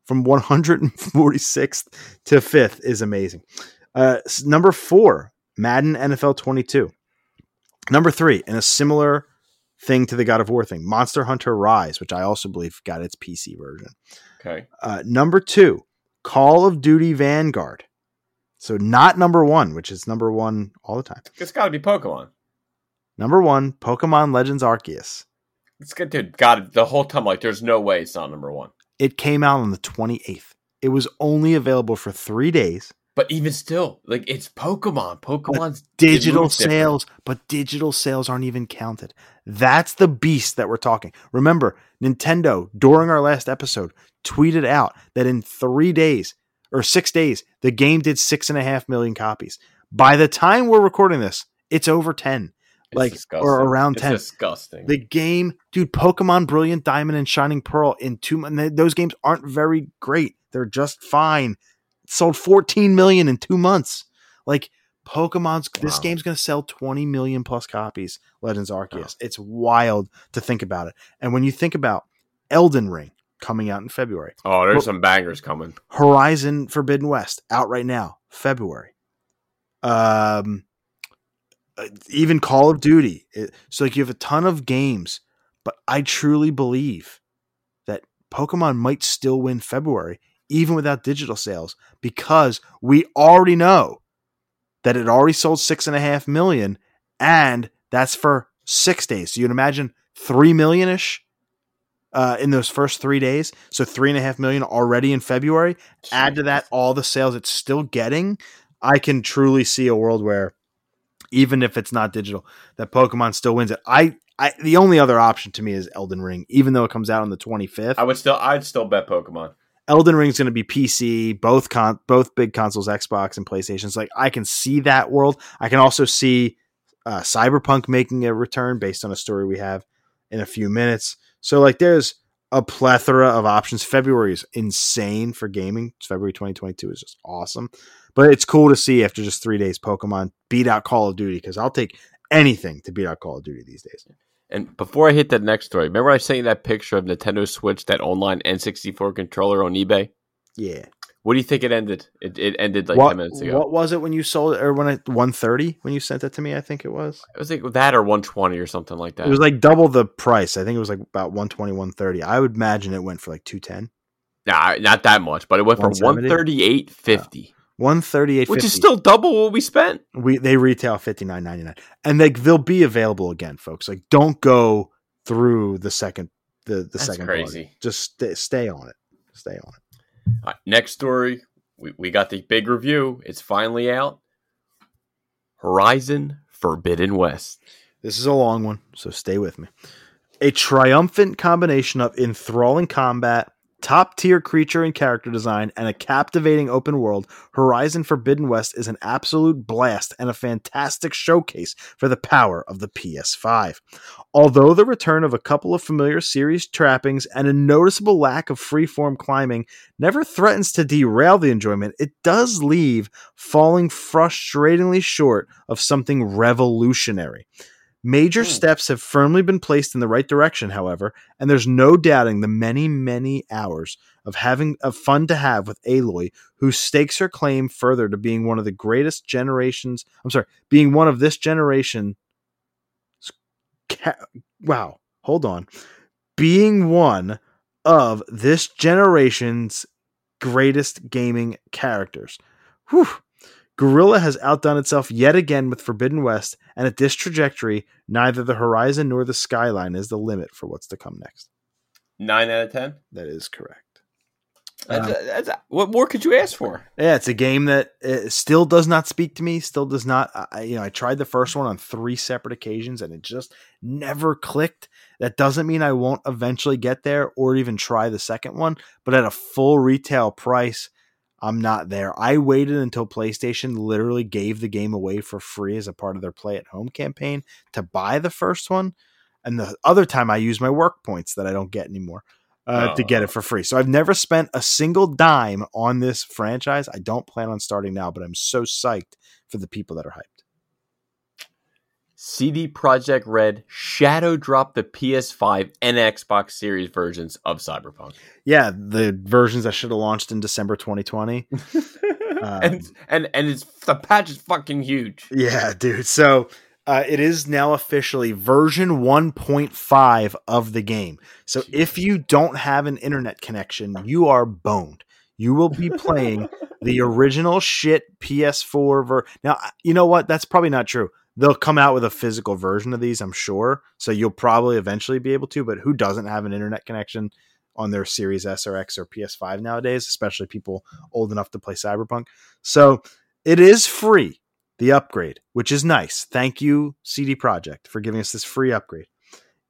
from 146th to 5th is amazing. Uh, number four, Madden NFL 22. Number three, in a similar thing to the God of War thing, Monster Hunter Rise, which I also believe got its PC version. Okay. Uh, number two, Call of Duty Vanguard. So not number one, which is number one all the time. It's got to be Pokemon. Number one, Pokemon Legends Arceus. It's good, dude. God, the whole time, like, there's no way it's not number one. It came out on the 28th. It was only available for three days. But even still, like, it's Pokemon. Pokemon's Digital it moves different. sales, but digital sales aren't even counted. That's the beast that we're talking. Remember, Nintendo, during our last episode, tweeted out that in three days or six days, the game did six and a half million copies. By the time we're recording this, it's over 10. It's like, disgusting. or around It's 10. disgusting. The game, dude, Pokemon Brilliant Diamond and Shining Pearl in two months. Those games aren't very great. They're just fine. It sold 14 million in two months. Like Pokemon's, this game's going to sell 20 million plus copies. Legends Arceus. It's wild to think about it. And when you think about Elden Ring coming out in February, oh, there's Well- some bangers coming. Horizon Forbidden West out right now, February. Um, even Call of Duty. It- so like you have a ton of games, but I truly believe that Pokemon might still win February even without digital sales because we already know that it already sold six and a half million, and that's for six days. So you'd imagine three million ish. Uh, in those first three days, so three and a half million already in February add to that all the sales it's still getting, I can truly see a world where even if it's not digital, that Pokemon still wins it. I, I the only other option to me is Elden Ring, even though it comes out on the 25th. I would still, I'd still bet Pokemon. Elden Ring's going to be PC, both con- both big consoles, Xbox and PlayStation's. Like I can see that world. I can also see uh, Cyberpunk making a return based on a story we have in a few minutes. So like there's a plethora of options. February is insane for gaming. February 2022 is just awesome. But it's cool to see after just three days Pokemon beat out Call of Duty because I'll take anything to beat out Call of Duty these days. And before I hit that next story, remember I sent you that picture of Nintendo Switch, that online N64 controller on eBay? Yeah. What do you think it ended? It, it ended like what, 10 minutes ago. what was it when you sold it, or when it one thirty when you sent it to me? I think it was. It was like that or 120 or something like that. It was like double the price. I think it was like about 120, 130. I would imagine it went for like 210. nah, not that much, but it went for 170? 138.50, 138 which is still double what we spent. we they retail 59.99 and they they'll be available again folks like don't go through the second the the That's second crazy. party. just stay, stay on it stay on it right, next story. We, we got the big review. It's finally out. Horizon Forbidden West. this is a long one so stay with me a triumphant combination of enthralling combat top tier creature and character design and a captivating open world horizon forbidden west is an absolute blast and a fantastic showcase for the power of the ps5 Although the return of a couple of familiar series trappings and a noticeable lack of freeform climbing never threatens to derail the enjoyment, it does leave falling frustratingly short of something revolutionary. Major Hmm. steps have firmly been placed in the right direction, however, and there's no doubting the many, many hours of having of fun to have with Aloy, who stakes her claim further to being one of the greatest generations. I'm sorry, being one of this generation ca- wow, hold on. Being one of this generation's greatest gaming characters. Whew. Guerrilla has outdone itself yet again with Forbidden West, and at this trajectory, neither the horizon nor the skyline is the limit for what's to come next. Nine out of ten. That is correct. That's, Um, that's, what more could you ask for? Yeah, it's a game that uh, still does not speak to me. Still does not. I, you know, I tried the first one on three separate occasions, and it just never clicked. That doesn't mean I won't eventually get there or even try the second one. But at a full retail price, I'm not there. I waited until PlayStation literally gave the game away for free as a part of their Play at Home campaign to buy the first one, and the other time I used my work points that I don't get anymore uh, to get Oh. it for free. So I've never spent a single dime on this franchise. I don't plan on starting now, but I'm so psyched for the people that are hyped. CD Projekt Red shadow dropped the PS5 and Xbox Series versions of Cyberpunk. Yeah, the versions that should have launched in December 2020. Um, and and and it's the patch is fucking huge. Yeah, dude. So uh, it is now officially version 1.5 of the game. So if you don't have an internet connection, you are boned. You will be playing the original shit PS4 ver. Now, you know what? That's probably not true. They'll come out with a physical version of these, I'm sure. So you'll probably eventually be able to, but who doesn't have an internet connection on their Series S or X or PS5 nowadays, especially people old enough to play Cyberpunk? So it is free, the upgrade, which is nice. Thank you, CD Projekt, for giving us this free upgrade.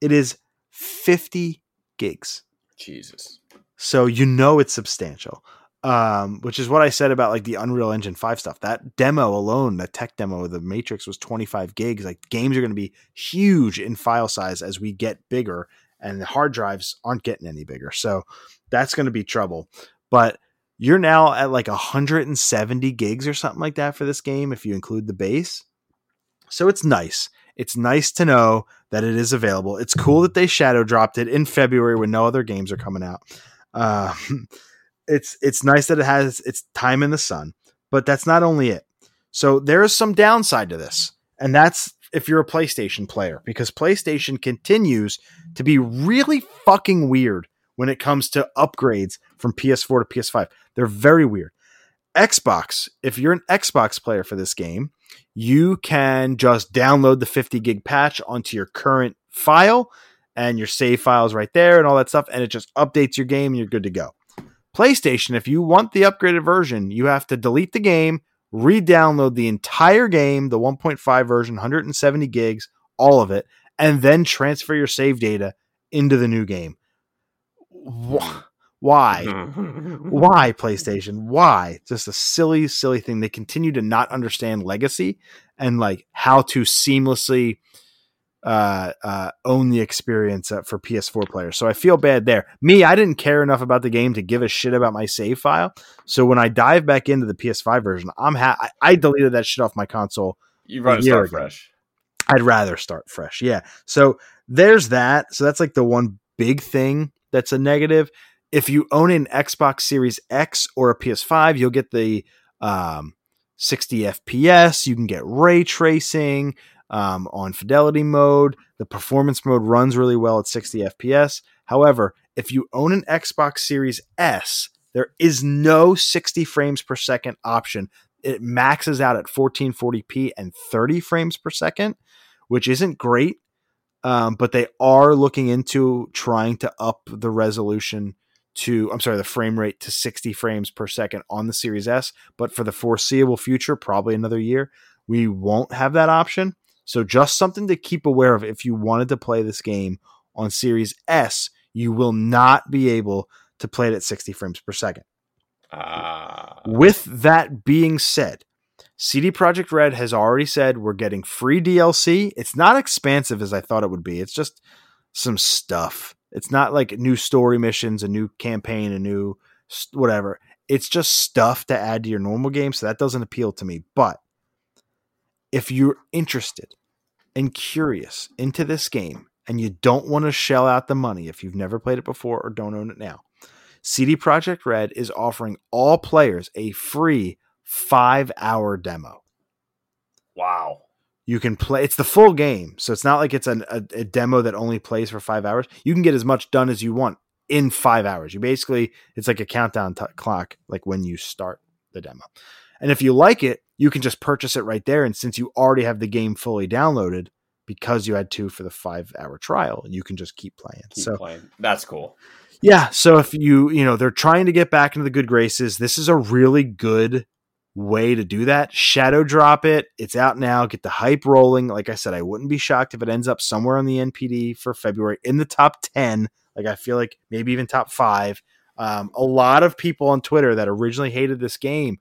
It is 50 gigs. Jesus. So you know it's substantial. Um, which is what I said about like the Unreal Engine 5 stuff. That demo alone, that tech demo of the Matrix was 25 gigs. Like games are going to be huge in file size as we get bigger, and the hard drives aren't getting any bigger. So that's going to be trouble. But you're now at like 170 gigs or something like that for this game if you include the base. So it's nice. It's nice to know that it is available. It's cool that they shadow dropped it in February when no other games are coming out. Um, it's it's nice that it has its time in the sun, but that's not only it. So there is some downside to this, and that's if you're a PlayStation player, because PlayStation continues to be really fucking weird when it comes to upgrades from PS4 to PS5. They're very weird. Xbox, if you're an Xbox player for this game, you can just download the 50 gig patch onto your current file and your save files right there and all that stuff, and it just updates your game and you're good to go. PlayStation, if you want the upgraded version, you have to delete the game, re download the entire game, the 1.5 version, 170 gigs, all of it, and then transfer your save data into the new game. Wh- Why? Why PlayStation? Why? Just a silly, silly thing. They continue to not understand legacy and like how to seamlessly uh, uh, own the experience uh, for PS4 players. So I feel bad there. Me, I didn't care enough about the game to give a shit about my save file. So when I dive back into the PS5 version, I'm ha- I, I deleted that shit off my console You run A to year start ago. fresh. I'd rather start fresh. Yeah. So there's that. So that's like the one big thing that's a negative. If you own an Xbox Series X or a PS5, you'll get the um, 60 FPS. You can get ray tracing um, on fidelity mode. The performance mode runs really well at 60 FPS. However, if you own an Xbox Series S, there is no 60 frames per second option. It maxes out at 1440p and 30 frames per second, which isn't great um, but they are looking into trying to up the resolution to I'm sorry, the frame rate to 60 frames per second on the Series S. But for the foreseeable future, probably another year, we won't have that option. So just something to keep aware of if you wanted to play this game on Series S, you will not be able to play it at 60 frames per second. Uh, With that being said, CD Projekt Red has already said we're getting free DLC. It's not expansive as I thought it would be. It's just some stuff. It's not like new story missions, a new campaign, a new whatever. It's just stuff to add to your normal game. So that doesn't appeal to me. But if you're interested and curious into this game and you don't want to shell out the money if you've never played it before or don't own it now, CD Projekt Red is offering all players a free five hour demo. wow. You can play, it's the full game. So it's not like it's an, a, a demo that only plays for five hours. You can get as much done as you want in five hours. You basically, it's like a countdown t- clock, like when you start the demo. And if you like it, you can just purchase it right there. And since you already have the game fully downloaded, because you had two for the five hour trial, you can just keep playing. Keep so playing. That's cool. yeah, so if you you know they're trying to get back into the good graces, this is a really good way to do that. Shadow drop it. It's out now. Get the hype rolling. Like I said, I wouldn't be shocked if it ends up somewhere on the NPD for February in the top 10. Like I feel like maybe even top five. Um, a lot of people on Twitter that originally hated this game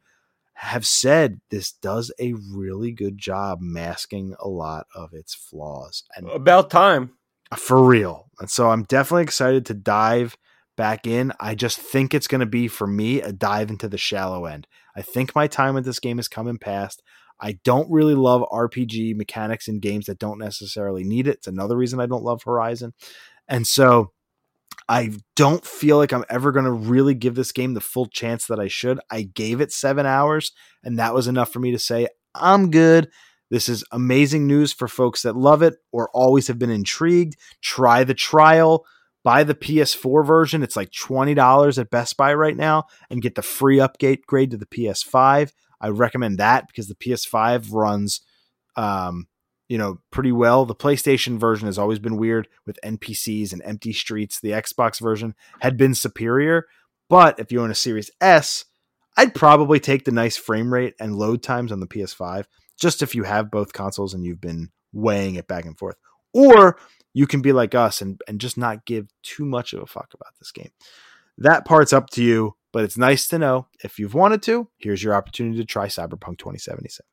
have said this does a really good job masking a lot of its flaws. And About time. for real. And so I'm definitely excited to dive back in. I just think it's going to be for me a dive into the shallow end. I think my time with this game is coming past. I don't really love RPG mechanics in games that don't necessarily need it. It's another reason I don't love Horizon. And so I don't feel like I'm ever going to really give this game the full chance that I should. I gave it seven hours, and that was enough for me to say, I'm good. This is amazing news for folks that love it or always have been intrigued. Try the trial, buy the PS4 version. It's like $20 at Best Buy right now and get the free upgrade grade to the PS5. I recommend that because the PS5 runs um, you know, pretty well. The PlayStation version has always been weird with NPCs and empty streets. The Xbox version had been superior, but if you own a Series S, I'd probably take the nice frame rate and load times on the PS5 just if you have both consoles and you've been weighing it back and forth. Or you can be like us and, and just not give too much of a fuck about this game. That part's up to you, but it's nice to know if you've wanted to. Here's your opportunity to try Cyberpunk 2077.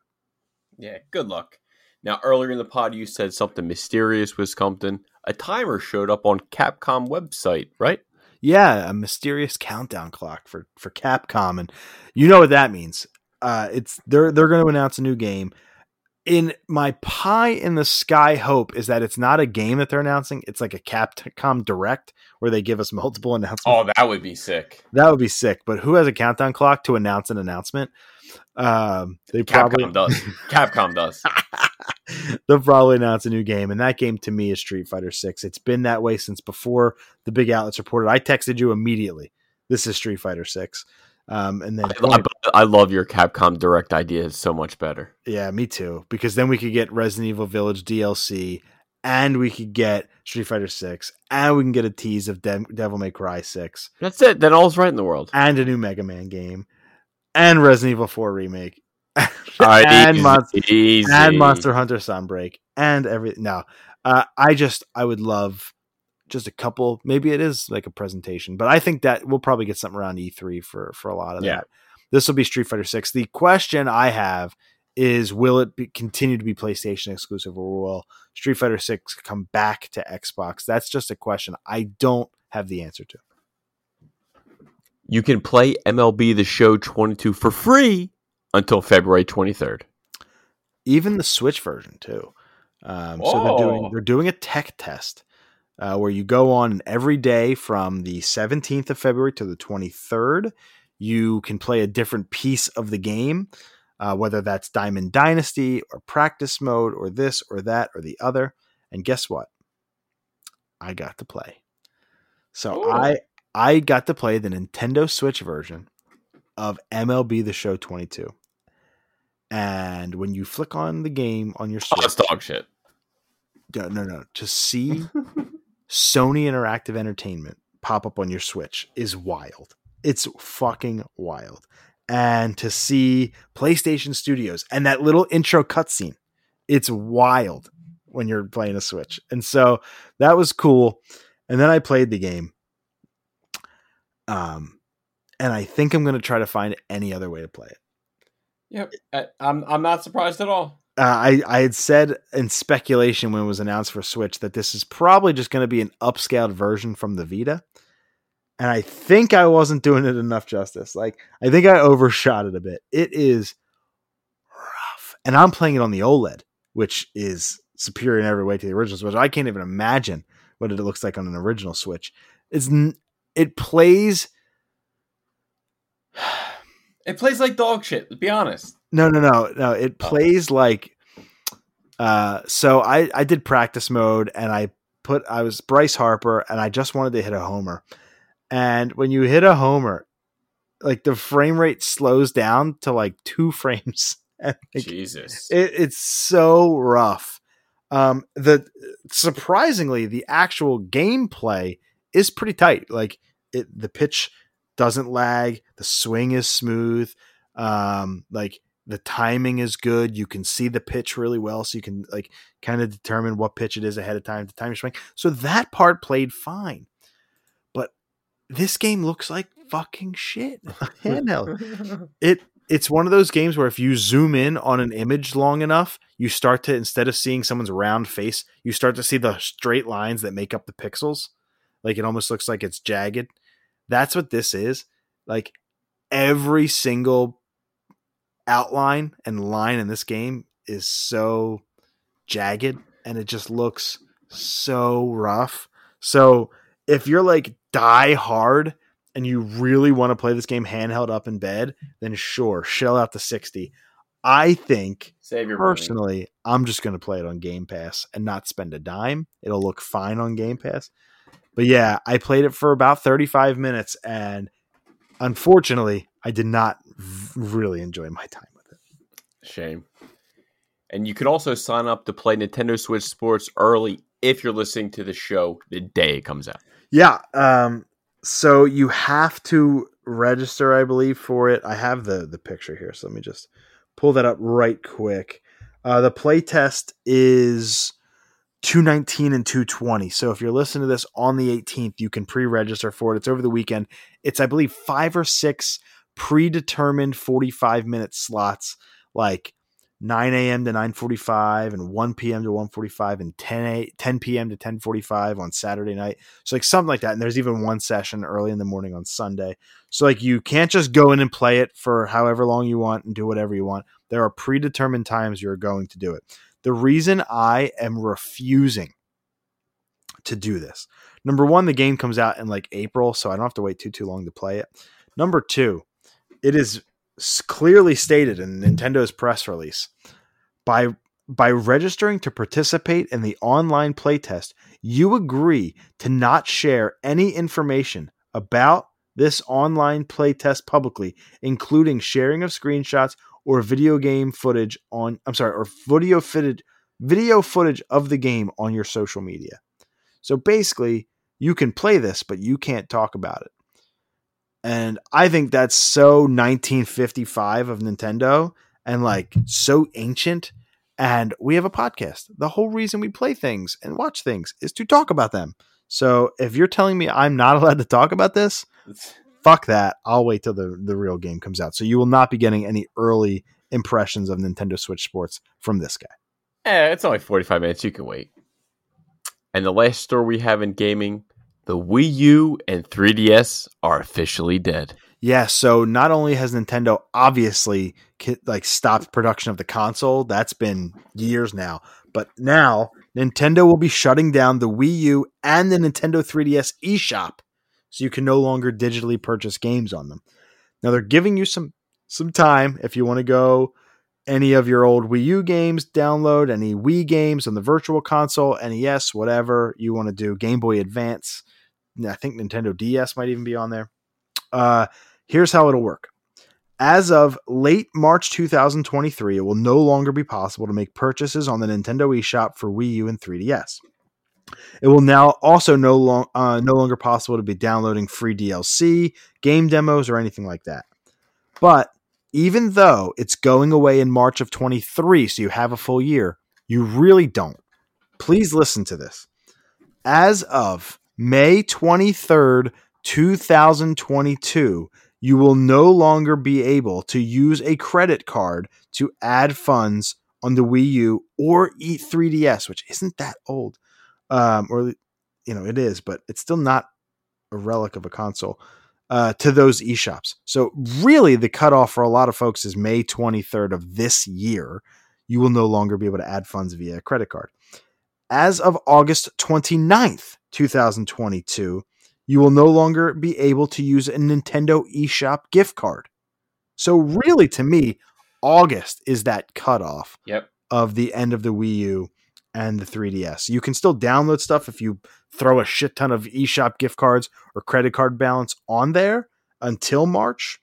Yeah, good luck. Now, earlier in the pod, you said something mysterious was something. A timer showed up on Capcom website, right? Yeah, a mysterious countdown clock for for Capcom, and you know what that means. Uh, it's they're they're going to announce a new game. In my pie in the sky hope is that it's not a game that they're announcing. It's like a Capcom Direct where they give us multiple announcements. Oh, that would be sick. That would be sick. But who has a countdown clock to announce an announcement? Um, they probably does. Capcom does. they'll probably announce a new game, and that game to me is Street Fighter Six. It's been that way since before the big outlets reported. I texted you immediately. This is Street Fighter Six, um, and then I, I love your Capcom Direct idea. It's so much better. yeah, me too. Because then we could get Resident Evil Village DLC, and we could get Street Fighter Six, and we can get a tease of De- Devil May Cry Six, That's it. Then all's right in the world. and a new Mega Man game, and Resident Evil Four remake. All right, and easy, Monster and Monster Hunter Sunbreak and everything. no. Uh, I just I would love just a couple. Maybe it is like a presentation, but I think that we'll probably get something around E3 for for a lot of Yeah. that. This will be Street Fighter Six. The question I have is, will it be, continue to be PlayStation exclusive, or will Street Fighter Six come back to Xbox? That's just a question I don't have the answer to. You can play MLB The Show 22 for free until February 23rd. Even the Switch version too. Um, so they're doing Oh. they're doing a tech test uh, where you go on every day from the 17th of February to the 23rd. You can play a different piece of the game, uh, whether that's Diamond Dynasty or practice mode or this or that or the other. And guess what? I got to play. So Ooh. I I got to play the Nintendo Switch version of MLB The Show 22. And when you flick on the game on your Oh, Switch, it's dog shit. no, no, no. To see Sony Interactive Entertainment pop up on your Switch is wild. It's fucking wild. And to see PlayStation Studios and that little intro cutscene, it's wild when you're playing a Switch. And so that was cool. And then I played the game. Um, and I think I'm going to try to find any other way to play it. Yep, I, I'm I'm not surprised at all. uh, I I had said in speculation when it was announced for Switch that this is probably just going to be an upscaled version from the Vita, and I think I wasn't doing it enough justice. Like I think I overshot it a bit. It is rough, and I'm playing it on the OLED, which is superior in every way to the original Switch. I can't even imagine what it looks like on an original Switch. It's n- it plays. It plays like dog shit. To be honest. No, no, no, no. It Oh. plays like uh so I I did practice mode and I put I was Bryce Harper and I just wanted to hit a homer. And when you hit a homer, like the frame rate slows down to like 2 frames. Like, Jesus. it, it's so rough. Um the surprisingly the actual gameplay is pretty tight. Like it the pitch doesn't lag, the swing is smooth. Um like the timing is good. You can see the pitch really well, so you can like kind of determine what pitch it is ahead of time to time your swing. So that part played fine. But this game looks like fucking shit. Handheld it it's one of those games where if you zoom in on an image long enough, you start to instead of seeing someone's round face, you start to see the straight lines that make up the pixels. Like it almost looks like it's jagged. That's what this is. Like every single outline and line in this game is so jagged and it just looks so rough. So if you're like die hard and you really want to play this game handheld up in bed, then sure, shell out the 60. I think Save your money. personally, I'm just going to play it on Game Pass and not spend a dime. It'll look fine on Game Pass. But yeah, I played it for about 35 minutes and unfortunately, I did not really enjoy my time with it. Shame. And you can also sign up to play Nintendo Switch Sports early if you're listening to the show the day it comes out. Yeah, um so you have to register I believe for it. I have the the picture here, so let me just pull that up right quick. Uh the play test is 219 and 220. So if you're listening to this on the 18th, you can pre-register for it. It's over the weekend. It's I believe 5 or 6 predetermined 45 minute slots like 9 a.m. to 9:45 and 1 p.m. to 1:45 and 10 a, 10 p.m. to 10:45 on Saturday night. So like something like that. And there's even one session early in the morning on Sunday. So like you can't just go in and play it for however long you want and do whatever you want. There are predetermined times you're going to do it. The reason I am refusing to do this. Number 1, the game comes out in like April, so I don't have to wait too too long to play it. Number 2, it is clearly stated in Nintendo's press release by by registering to participate in the online playtest, you agree to not share any information about this online playtest publicly, including sharing of screenshots or video game footage on I'm sorry, or video footage video footage of the game on your social media. So basically, you can play this, but you can't talk about it. And I think that's so 1955 of Nintendo and like so ancient. And we have a podcast. The whole reason we play things and watch things is to talk about them. So if you're telling me I'm not allowed to talk about this, fuck that. I'll wait till the, the real game comes out. So you will not be getting any early impressions of Nintendo Switch Sports from this guy. Eh, it's only 45 minutes. You can wait. And the last story we have in gaming the Wii U and 3DS are officially dead. Yeah, so not only has Nintendo obviously like stopped production of the console, that's been years now, but now Nintendo will be shutting down the Wii U and the Nintendo 3DS eShop so you can no longer digitally purchase games on them. Now they're giving you some some time if you want to go any of your old Wii U games, download any Wii games on the Virtual Console, NES, whatever you want to do, Game Boy Advance. I think Nintendo DS might even be on there. Uh, here's how it'll work. As of late March 2023, it will no longer be possible to make purchases on the Nintendo eShop for Wii U and 3DS. It will now also no, long, uh, no longer possible to be downloading free DLC, game demos, or anything like that. But even though it's going away in March of 23, so you have a full year, you really don't. Please listen to this. As of May 23rd, 2022, you will no longer be able to use a credit card to add funds on the Wii U or E3DS, which isn't that old. Um, or, you know, it is, but it's still not a relic of a console uh, to those eShops. So, really, the cutoff for a lot of folks is May 23rd of this year. You will no longer be able to add funds via a credit card. As of August 29th, 2022, you will no longer be able to use a Nintendo eShop gift card. So, really, to me, August is that cutoff Yep. of the end of the Wii U and the 3DS. You can still download stuff if you throw a shit ton of eShop gift cards or credit card balance on there until March.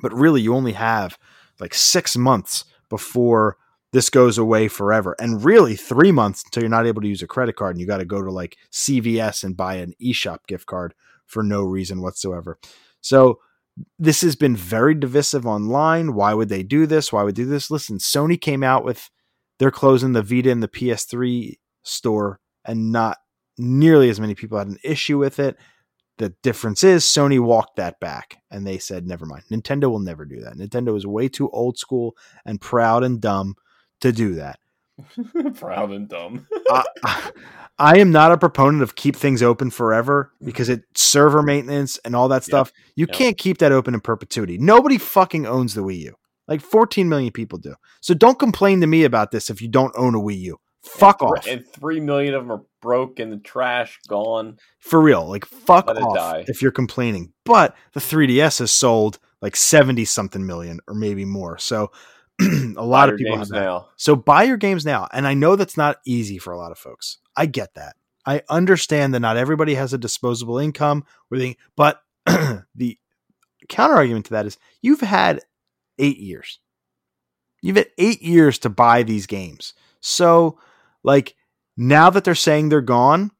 But really, you only have like six months before this goes away forever. And really, three months until you're not able to use a credit card and you got to go to like CVS and buy an eShop gift card for no reason whatsoever. So, this has been very divisive online. Why would they do this? Why would they do this? Listen, Sony came out with they're closing the Vita and the PS3 store, and not nearly as many people had an issue with it. The difference is Sony walked that back and they said, never mind. Nintendo will never do that. Nintendo is way too old school and proud and dumb to do that. Proud and dumb. I, I am not a proponent of keep things open forever because it server maintenance and all that stuff. You Yep. can't keep that open in perpetuity. Nobody fucking owns the Wii U. Like 14 million people do. So don't complain to me about this if you don't own a Wii U. Fuck and off. And three million of them are broke in the trash, gone. For real. Like fuck Let off if you're complaining. But the 3DS has sold like 70 something million or maybe more. So a lot Buy of people have that. now. So buy your games now. And I know that's not easy for a lot of folks. I get that. I understand that not everybody has a disposable income or they, but the counter argument to that is you've had eight years. You've had eight years to buy these games. So like now that they're saying they're gone,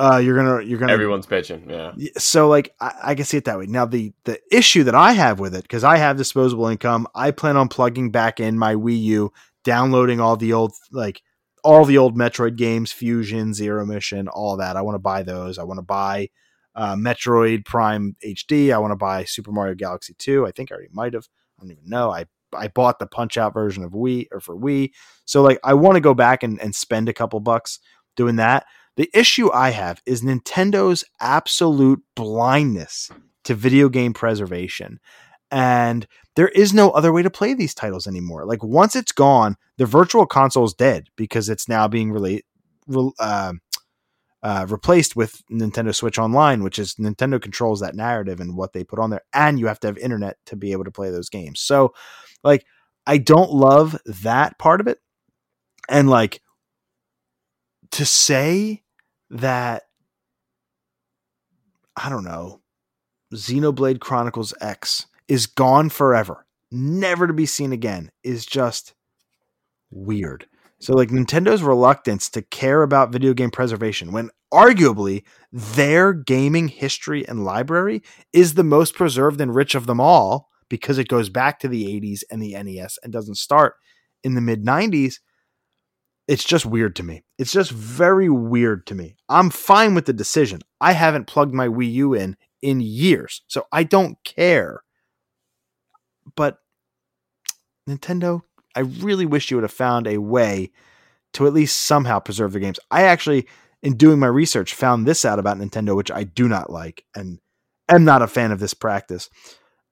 uh, you're gonna you're gonna Everyone's pitching. Yeah. So like I, I can see it that way now the the issue that i have with it because i have disposable income i plan on plugging back in my wii u downloading all the old like all the old metroid games fusion zero mission all that i want to buy those i want to buy uh, metroid prime hd i want to buy super mario galaxy 2 i think i already might have i don't even know i i bought the punch out version of wii or for wii so like i want to go back and, and spend a couple bucks doing that the issue I have is Nintendo's absolute blindness to video game preservation. And there is no other way to play these titles anymore. Like once it's gone, the virtual console is dead because it's now being relate, re, uh, uh, replaced with Nintendo Switch Online, which is Nintendo controls that narrative and what they put on there, and you have to have internet to be able to play those games. So, like, I don't love that part of it, and like to say that I don't know, Xenoblade Chronicles X is gone forever, never to be seen again, is just weird. So, like, Nintendo's reluctance to care about video game preservation when arguably their gaming history and library is the most preserved and rich of them all because it goes back to the 80s and the NES and doesn't start in the mid 90s it's just weird to me. It's just very weird to me. I'm fine with the decision. I haven't plugged my Wii U in in years, so I don't care. But Nintendo, I really wish you would have found a way to at least somehow preserve the games. I actually, in doing my research, found this out about Nintendo, which I do not like and am not a fan of this practice.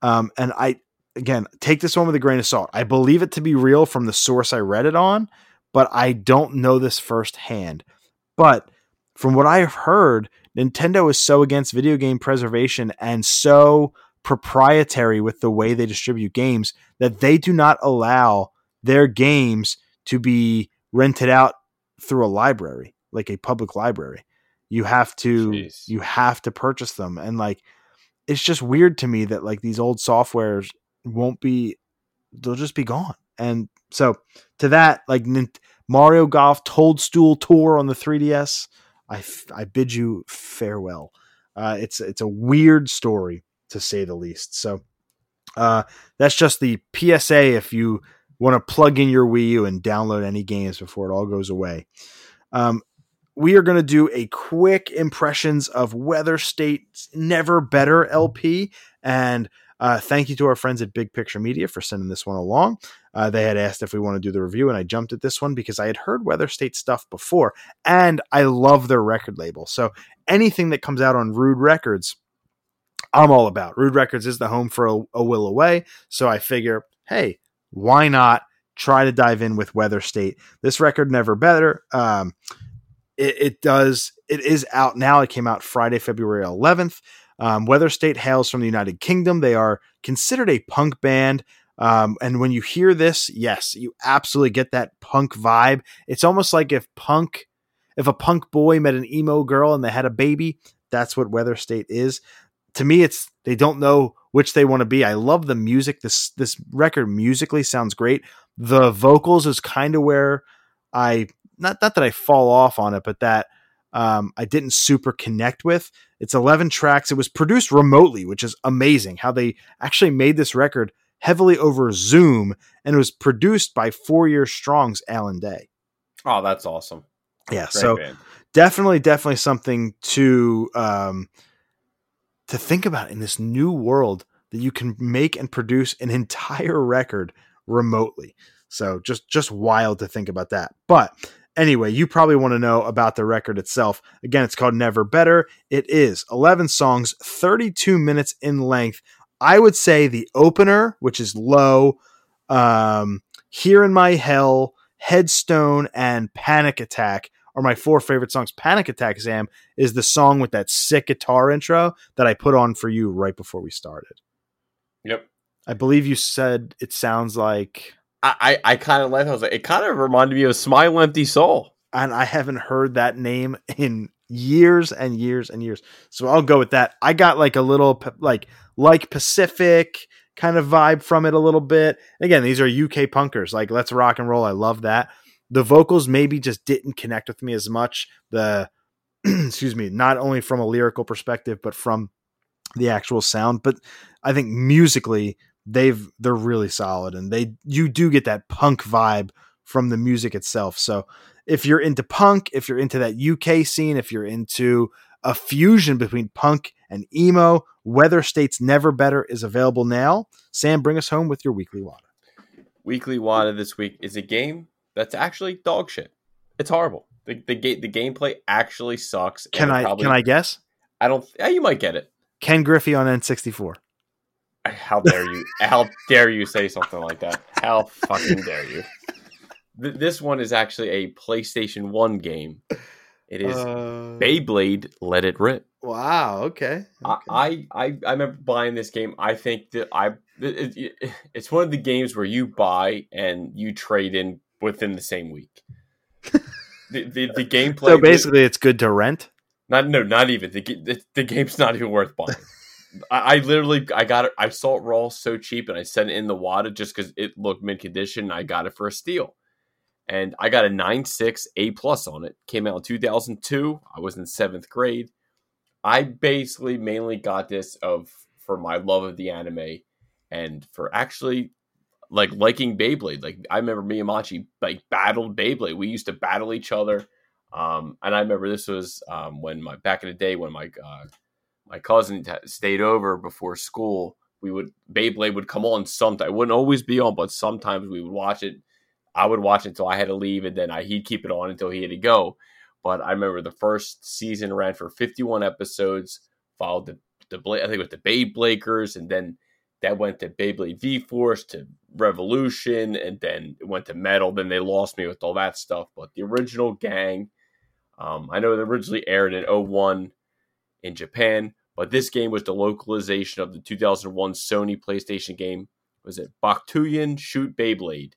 Um, and I again take this one with a grain of salt. I believe it to be real from the source I read it on, but I don't know this firsthand. But from what I have heard, Nintendo is so against video game preservation and so proprietary with the way they distribute games that they do not allow their games to be rented out through a library, like a public library. You have to Jeez. you have to purchase them and like it's just weird to me that like these old softwares won't be they'll just be gone. And so to that like Mario Golf Toadstool Tour on the 3DS, I f- I bid you farewell. Uh, it's it's a weird story to say the least. So uh, that's just the PSA if you want to plug in your Wii U and download any games before it all goes away. Um, we are going to do a quick impressions of Weatherstate's Never Better LP. And uh, thank you to our friends at Big Picture Media for sending this one along. Uh, they had asked if we want to do the review, and I jumped at this one because I had heard Weatherstate stuff before, and I love their record label. So anything that comes out on Rude Records, I'm all about. Rude Records is the home for a, a Will Away, so I figure, hey, why not try to dive in with Weatherstate? This record never better. Um, it, it does. It is out now. It came out Friday, February 11th. Um, Weatherstate hails from the United Kingdom. They are considered a punk band. Um, and when you hear this, yes, you absolutely get that punk vibe. It's almost like if punk, if a punk boy met an emo girl and they had a baby, that's what Weather State is. To me, it's they don't know which they want to be. I love the music. This this record musically sounds great. The vocals is kind of where I not not that I fall off on it, but that um, I didn't super connect with. It's 11 tracks. It was produced remotely, which is amazing. How they actually made this record heavily over Zoom, and it was produced by Four Year Strong's Alan Day. Oh, that's awesome. Yeah, Great so band. definitely, definitely something to um, to think about in this new world that you can make and produce an entire record remotely. So just just wild to think about that. But anyway, you probably want to know about the record itself. Again, it's called Never Better. It is 11 songs, 32 minutes in length. I would say the opener, which is low, um, Here in My Hell, Headstone, and Panic Attack are my four favorite songs. Panic Attack, Sam, is the song with that sick guitar intro that I put on for you right before we started. Yep. I believe you said it sounds like, I, I, I kind of laughed. I was like, it kind of reminded me of Smile Empty Soul. and I haven't heard that name in years and years and years. So I'll go with that. I got like a little like like Pacific kind of vibe from it a little bit. Again, these are UK punkers. Like let's rock and roll. I love that. The vocals maybe just didn't connect with me as much. The excuse me, not only from a lyrical perspective, but from the actual sound. But I think musically, they've they're really solid, and they you do get that punk vibe from the music itself. So if you're into punk, if you're into that UK scene, if you're into a fusion between punk and emo, Weatherstate's Never Better is available now. Sam, bring us home with your weekly WATA. Weekly WATA this week is a game that's actually dog shit. It's horrible. The the, ga- the gameplay actually sucks. Can I probably- can I guess? I don't. Yeah, you might get it. Ken Griffey on N64. How dare you? How dare you say something like that? How fucking dare you? Th- this one is actually a PlayStation One game. It is Uh, Beyblade. Let it rip. Wow. Okay. I, I I I remember buying this game. I think that I it, it- it's one of the games where you buy and you trade in within the same week. the, the the gameplay. so basically, it's good to rent. not no, not even the the, the game's not even worth buying. I, I literally I got it. I saw it raw so cheap, and I sent it in the WATA just because it looked mint condition. And I got it for a steal, and I got a nine six A plus on it. Came out in two thousand two. I was in seventh grade. I basically mainly got this of for my love of the anime and for actually like liking Beyblade. Like I remember me and Machi like battled Beyblade. We used to battle each other. Um, and I remember this was um, when my back in the day when my uh, my cousin t- stayed over before school. We would Beyblade would come on sometimes. It wouldn't always be on, but sometimes we would watch it. I would watch it until I had to leave, and then I, he'd keep it on until he had to go. But I remember the first season ran for 51 episodes, followed the the I think it was the Beyblakers, and then that went to Beyblade V Force to Revolution, and then it went to Metal. Then they lost me with all that stuff. But the original gang, um, I know it originally aired in 01 in Japan, but this game was the localization of the 2001 Sony PlayStation game. Was it Bakuten Shoot Beyblade?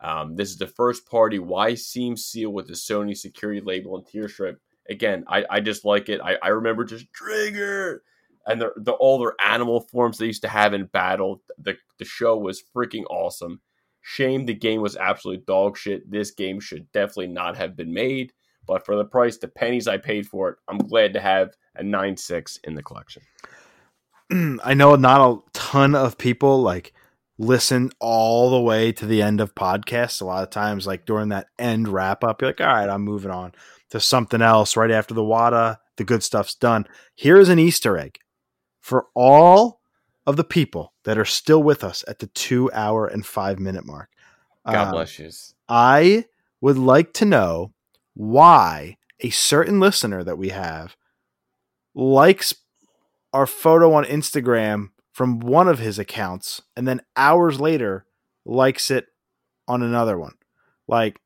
Um, this is the first party Y seam seal with the Sony security label and tear strip. Again, I, I just like it. I, I remember just trigger and the, the all their animal forms they used to have in battle. The the show was freaking awesome. Shame the game was absolute dog shit. This game should definitely not have been made. But for the price, the pennies I paid for it, I'm glad to have a nine six in the collection. I know not a ton of people like listen all the way to the end of podcasts. A lot of times, like during that end wrap up, you're like, all right, I'm moving on to something else right after the WATA. the good stuff's done. Here's an Easter egg for all of the people that are still with us at the two hour and five minute mark. God um, bless you. I would like to know why a certain listener that we have likes our photo on Instagram from one of his accounts and then hours later likes it on another one. Like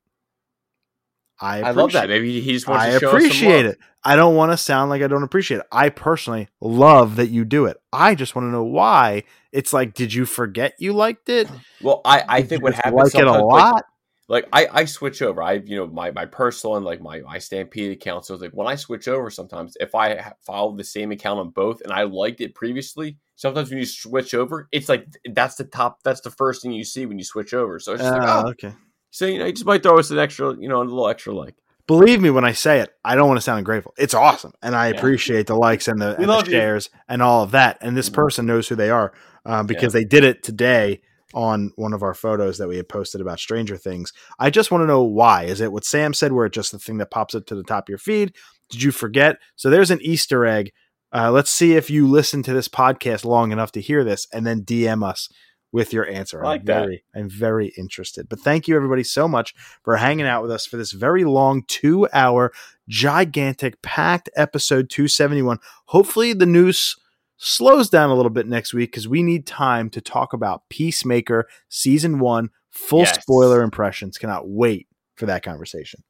I, I love that. Maybe he just wants I to appreciate it. I don't want to sound like I don't appreciate it. I personally love that you do it. I just want to know why. It's like, did you forget you liked it? Well, I, I think what happens like it a lot. Like, like, I, I switch over. I you know my my personal and like my my Stampede account. So it's like when I switch over, sometimes if I follow the same account on both and I liked it previously, sometimes when you switch over, it's like that's the top. That's the first thing you see when you switch over. So it's just uh, like, oh, okay. So you know, you just might throw us an extra, you know, a little extra like. Believe me when I say it, I don't want to sound ungrateful. It's awesome, and I yeah. appreciate the likes and the, and the shares you. and all of that. And this mm-hmm. person knows who they are um, because yeah. they did it today on one of our photos that we had posted about Stranger Things. I just want to know why. Is it what Sam said, where it's just the thing that pops up to the top of your feed? Did you forget? So there's an Easter egg. Uh, let's see if you listen to this podcast long enough to hear this, and then DM us with your answer. I'm like very, that. I'm very interested. But thank you everybody so much for hanging out with us for this very long two hour, gigantic, packed episode 271. Hopefully the news slows down a little bit next week because we need time to talk about Peacemaker season one, full yes. spoiler impressions. Cannot wait for that conversation.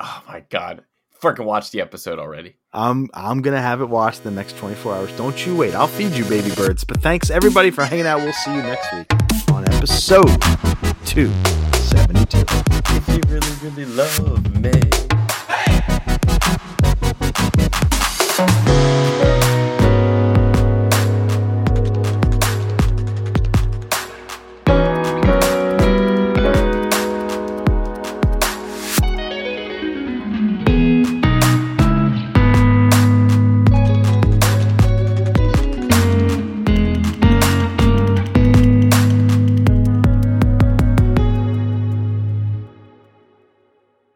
Oh my god. Freaking watch the episode already. I'm I'm gonna have it watched in the next 24 hours. Don't you wait. I'll feed you, baby birds. But thanks everybody for hanging out. We'll see you next week on episode 272. If you really, really love me.